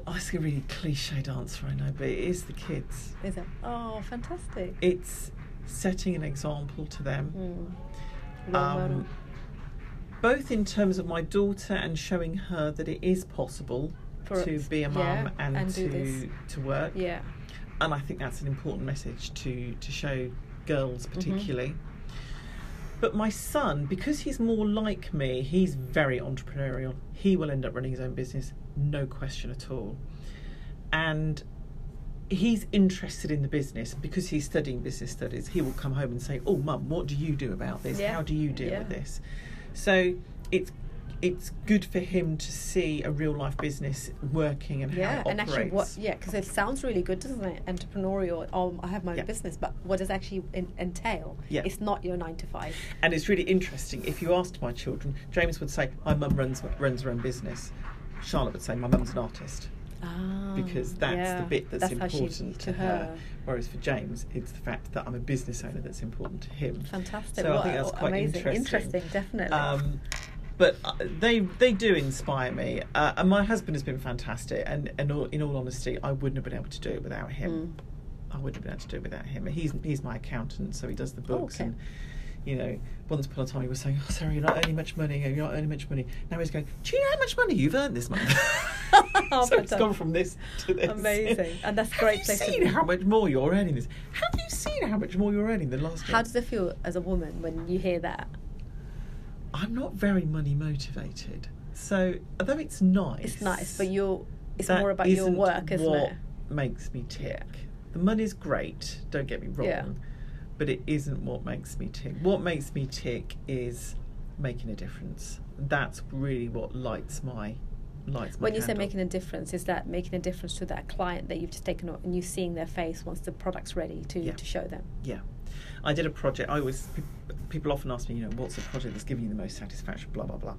<laughs> That's a really cliched answer, I know, but it is the kids. Is it? Oh, fantastic. It's setting an example to them. Mm. Um, both in terms of my daughter and showing her that it is possible For to be a mum yeah, and, and to to work. Yeah. And I think that's an important message to to show girls Mm-hmm. particularly. But my son, because he's more like me, he's very entrepreneurial. He will end up running his own business, no question at all. And he's interested in the business because he's studying business studies. He will come home and say, "Oh, mum, what do you do about this? Yeah. How do you deal Yeah. with this?" So it's it's good for him to see a real life business working and Yeah, how it and actually, what? Yeah, because it sounds really good, doesn't it? Entrepreneurial. Oh, I have my own Yeah. business, but what does it actually en- entail? Yeah. It's not your nine to five. And it's really interesting. If you asked my children, James would say, "My mum runs runs her own business." Charlotte would say, "My mum's an artist," Ah, because that's yeah. the bit that's, how she- important to her. Whereas for James, it's the fact that I'm a business owner that's important to him. Fantastic. So I think that's quite amazing. interesting. definitely. Um, but uh, they they do inspire me, uh, and my husband has been fantastic. And, and all, in all honesty, I wouldn't have been able to do it without him. Mm. I wouldn't have been able to do it without him. He's he's my accountant, so he does the books. okay. And you know, once upon a time he was saying, "Oh, Sarah, you're not earning much money. You're not earning much money." Now he's going, "Do you know how much money you've earned this month?" Oh, <laughs> <laughs> so it's gone from this to this. Amazing. And that's a great you place to seen be. how much more you're earning this? Have you seen how much more you're earning than last year? How does it feel as a woman when you hear that? I'm not very money motivated. So although it's nice, It's nice, but you're. It's more about your work, isn't what it? Makes me tick. The money's great. Don't get me wrong, Yeah. But it isn't what makes me tick. What makes me tick is making a difference. That's really what lights my lights my When you say making a difference, is that making a difference to that client that you've just taken on and you're seeing their face once the product's ready to, Yeah. to show them? Yeah, I did a project. I always people often ask me, you know, what's the project that's giving you the most satisfaction? Blah blah blah.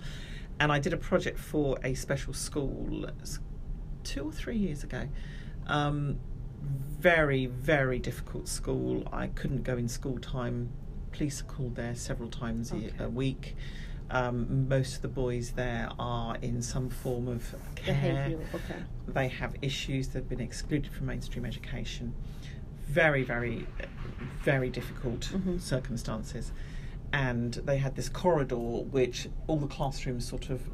And I did a project for a special school two or three years ago. Um, very very difficult school. I couldn't go in school time. Police are called there several times a- Okay. a week. Um, most of the boys there are in some form of care okay. they have issues that have been excluded from mainstream education. Very, very, very difficult Mhm. circumstances. And they had this corridor which all the classrooms sort of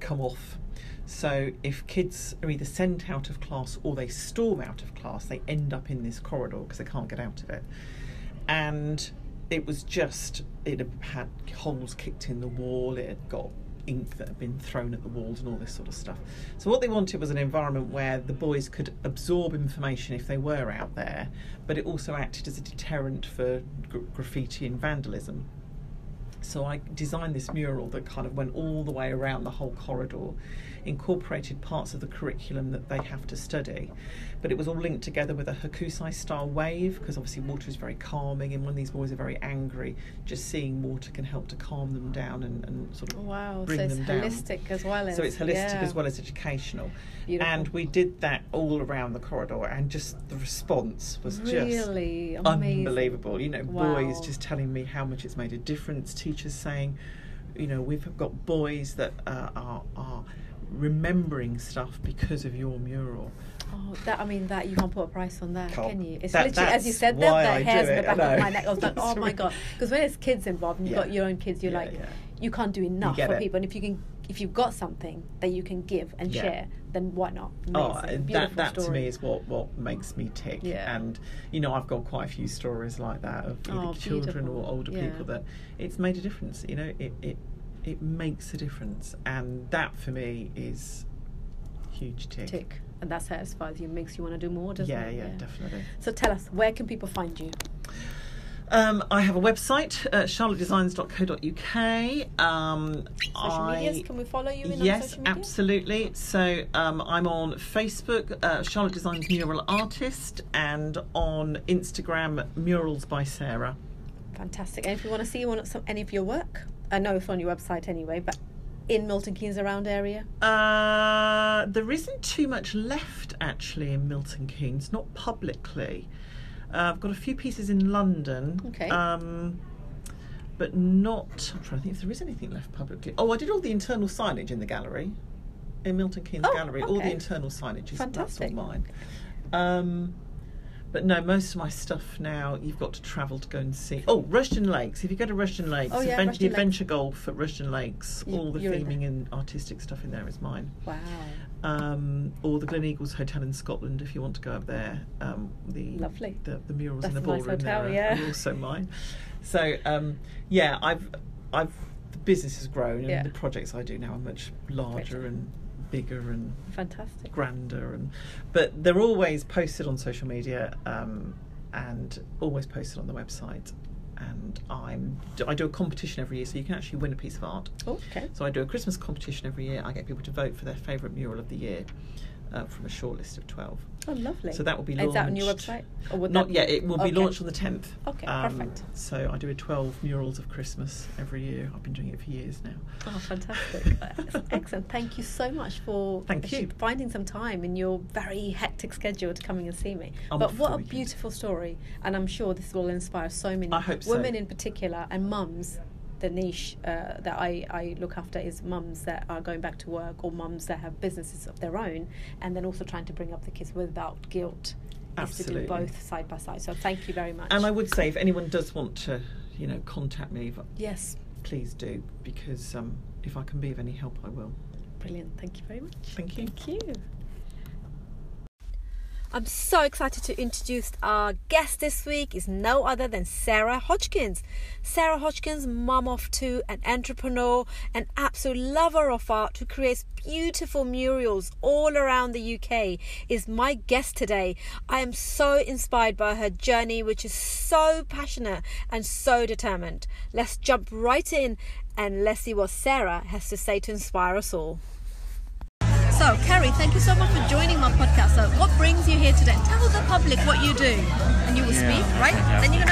come off. So if kids are either sent out of class or they storm out of class, they end up in this corridor because they can't get out of it. And it was just it had holes kicked in the wall. It had got ink that had been thrown at the walls and all this sort of stuff. So what they wanted was an environment where the boys could absorb information if they were out there, but it also acted as a deterrent for gr- graffiti and vandalism. So I designed this mural that kind of went all the way around the whole corridor, incorporated parts of the curriculum that they have to study, but it was all linked together with a Hokusai style wave because obviously water is very calming, and when these boys are very angry, just seeing water can help to calm them down and, and sort of Wow, bring so it's them down. holistic as well as So it's holistic yeah. as well as educational. Beautiful. And we did that all around the corridor, and just the response was just amazing. unbelievable. You know, Wow. boys just telling me how much it's made a difference. Teachers saying, you know, we've got boys that uh, are are remembering stuff because of your mural. Oh, that I mean that you can't put a price on that, Can't. can you? It's That- literally as you said that, the I hairs do in the back of my neck. I was like, <laughs> oh my god, because when it's kids involved, and you've Yeah. got your own kids, you're Yeah, like, yeah. you can't do enough for it. people. And if you can, if you've got something that you can give and Yeah. share, then why not? Oh, Amazing. and Beautiful that that to me is what what makes me tick. Yeah. And you know, I've got quite a few stories like that of either Oh, children beautiful. or older Yeah. people that it's made a difference. You know, it it it makes a difference, and that for me is huge tick. tick, and that satisfies you, makes you want to do more, doesn't Yeah, it? yeah, yeah, definitely. So tell us, where can people find you? Um, I have a website, uh, charlottedesigns.co.uk. Um, Social I, medias, can we follow you in on yes, social media? absolutely. So um, I'm on Facebook, uh, Charlotte Designs Mural Artist, and on Instagram, Murals by Sarah. Fantastic. And if you want to see one of some, any of your work, I know it's on your website anyway, but in Milton Keynes around area, Uh, there isn't too much left actually in Milton Keynes, not publicly. Uh, I've got a few pieces in London. Okay. Um, but not. I'm trying to think if there is anything left publicly. Oh, I did all the internal signage in the gallery, in Milton Keynes Oh, Gallery. All the internal signage is that's all Fantastic. mine. Um, but no, most of my stuff now you've got to travel to go and see. Oh, Rushden Lakes. If you go to Rushden Lakes, Oh, yeah, Rushden the Lakes. Adventure Golf at Rushden Lakes, You- all the you're in there. theming and artistic stuff in there is mine wow. um, or the Gleneagles Hotel in Scotland if you want to go up there. Um, the Lovely. the, the murals That's in the a nice ballroom hotel, there are- yeah. are also mine. So um, yeah, I've I've the business has grown and Yeah. the projects I do now are much larger Great. and bigger and Fantastic. grander and but they're always posted on social media um, and always posted on the website. And I'm I do a competition every year, so you can actually win a piece of art. Oh, okay. So I do a Christmas competition every year. I get people to vote for their favourite mural of the year uh, from a short list of 12. Oh, lovely. So that will be launched. Is that on your website? Or would Not yet. It will Okay. be launched on the 10th. Okay, Um, perfect. So I do a 12 murals of Christmas every year. I've been doing it for years now. Oh, fantastic. <laughs> Excellent. Thank you so much for Thank you. finding some time in your very hectic schedule to coming and see me. I'm but what a weekend. beautiful story. And I'm sure this will inspire so many hope so. women in particular and mums. The niche uh, that I, I look after is mums that are going back to work or mums that have businesses of their own and then also trying to bring up the kids without guilt. Is to do Absolutely. both side by side. So thank you very much. And I would say if anyone does want to, you know, contact me, yes, please do because um, if I can be of any help, I will. brilliant. Thank you very much. Thank you. Thank you. I'm so excited to introduce our guest this week is no other than Sarah Hodgkins. Sarah Hodgkins, mum of two, an entrepreneur, an absolute lover of art who creates beautiful murals all around the UK, is my guest today. I am so inspired by her journey, which is so passionate and so determined. Let's jump right in and let's see what Sarah has to say to inspire us all. So, Kerry, thank you so much for joining my podcast. So, what brings you here today? Tell the public what you do, and you will Yeah, speak, right? yeah. Then you're going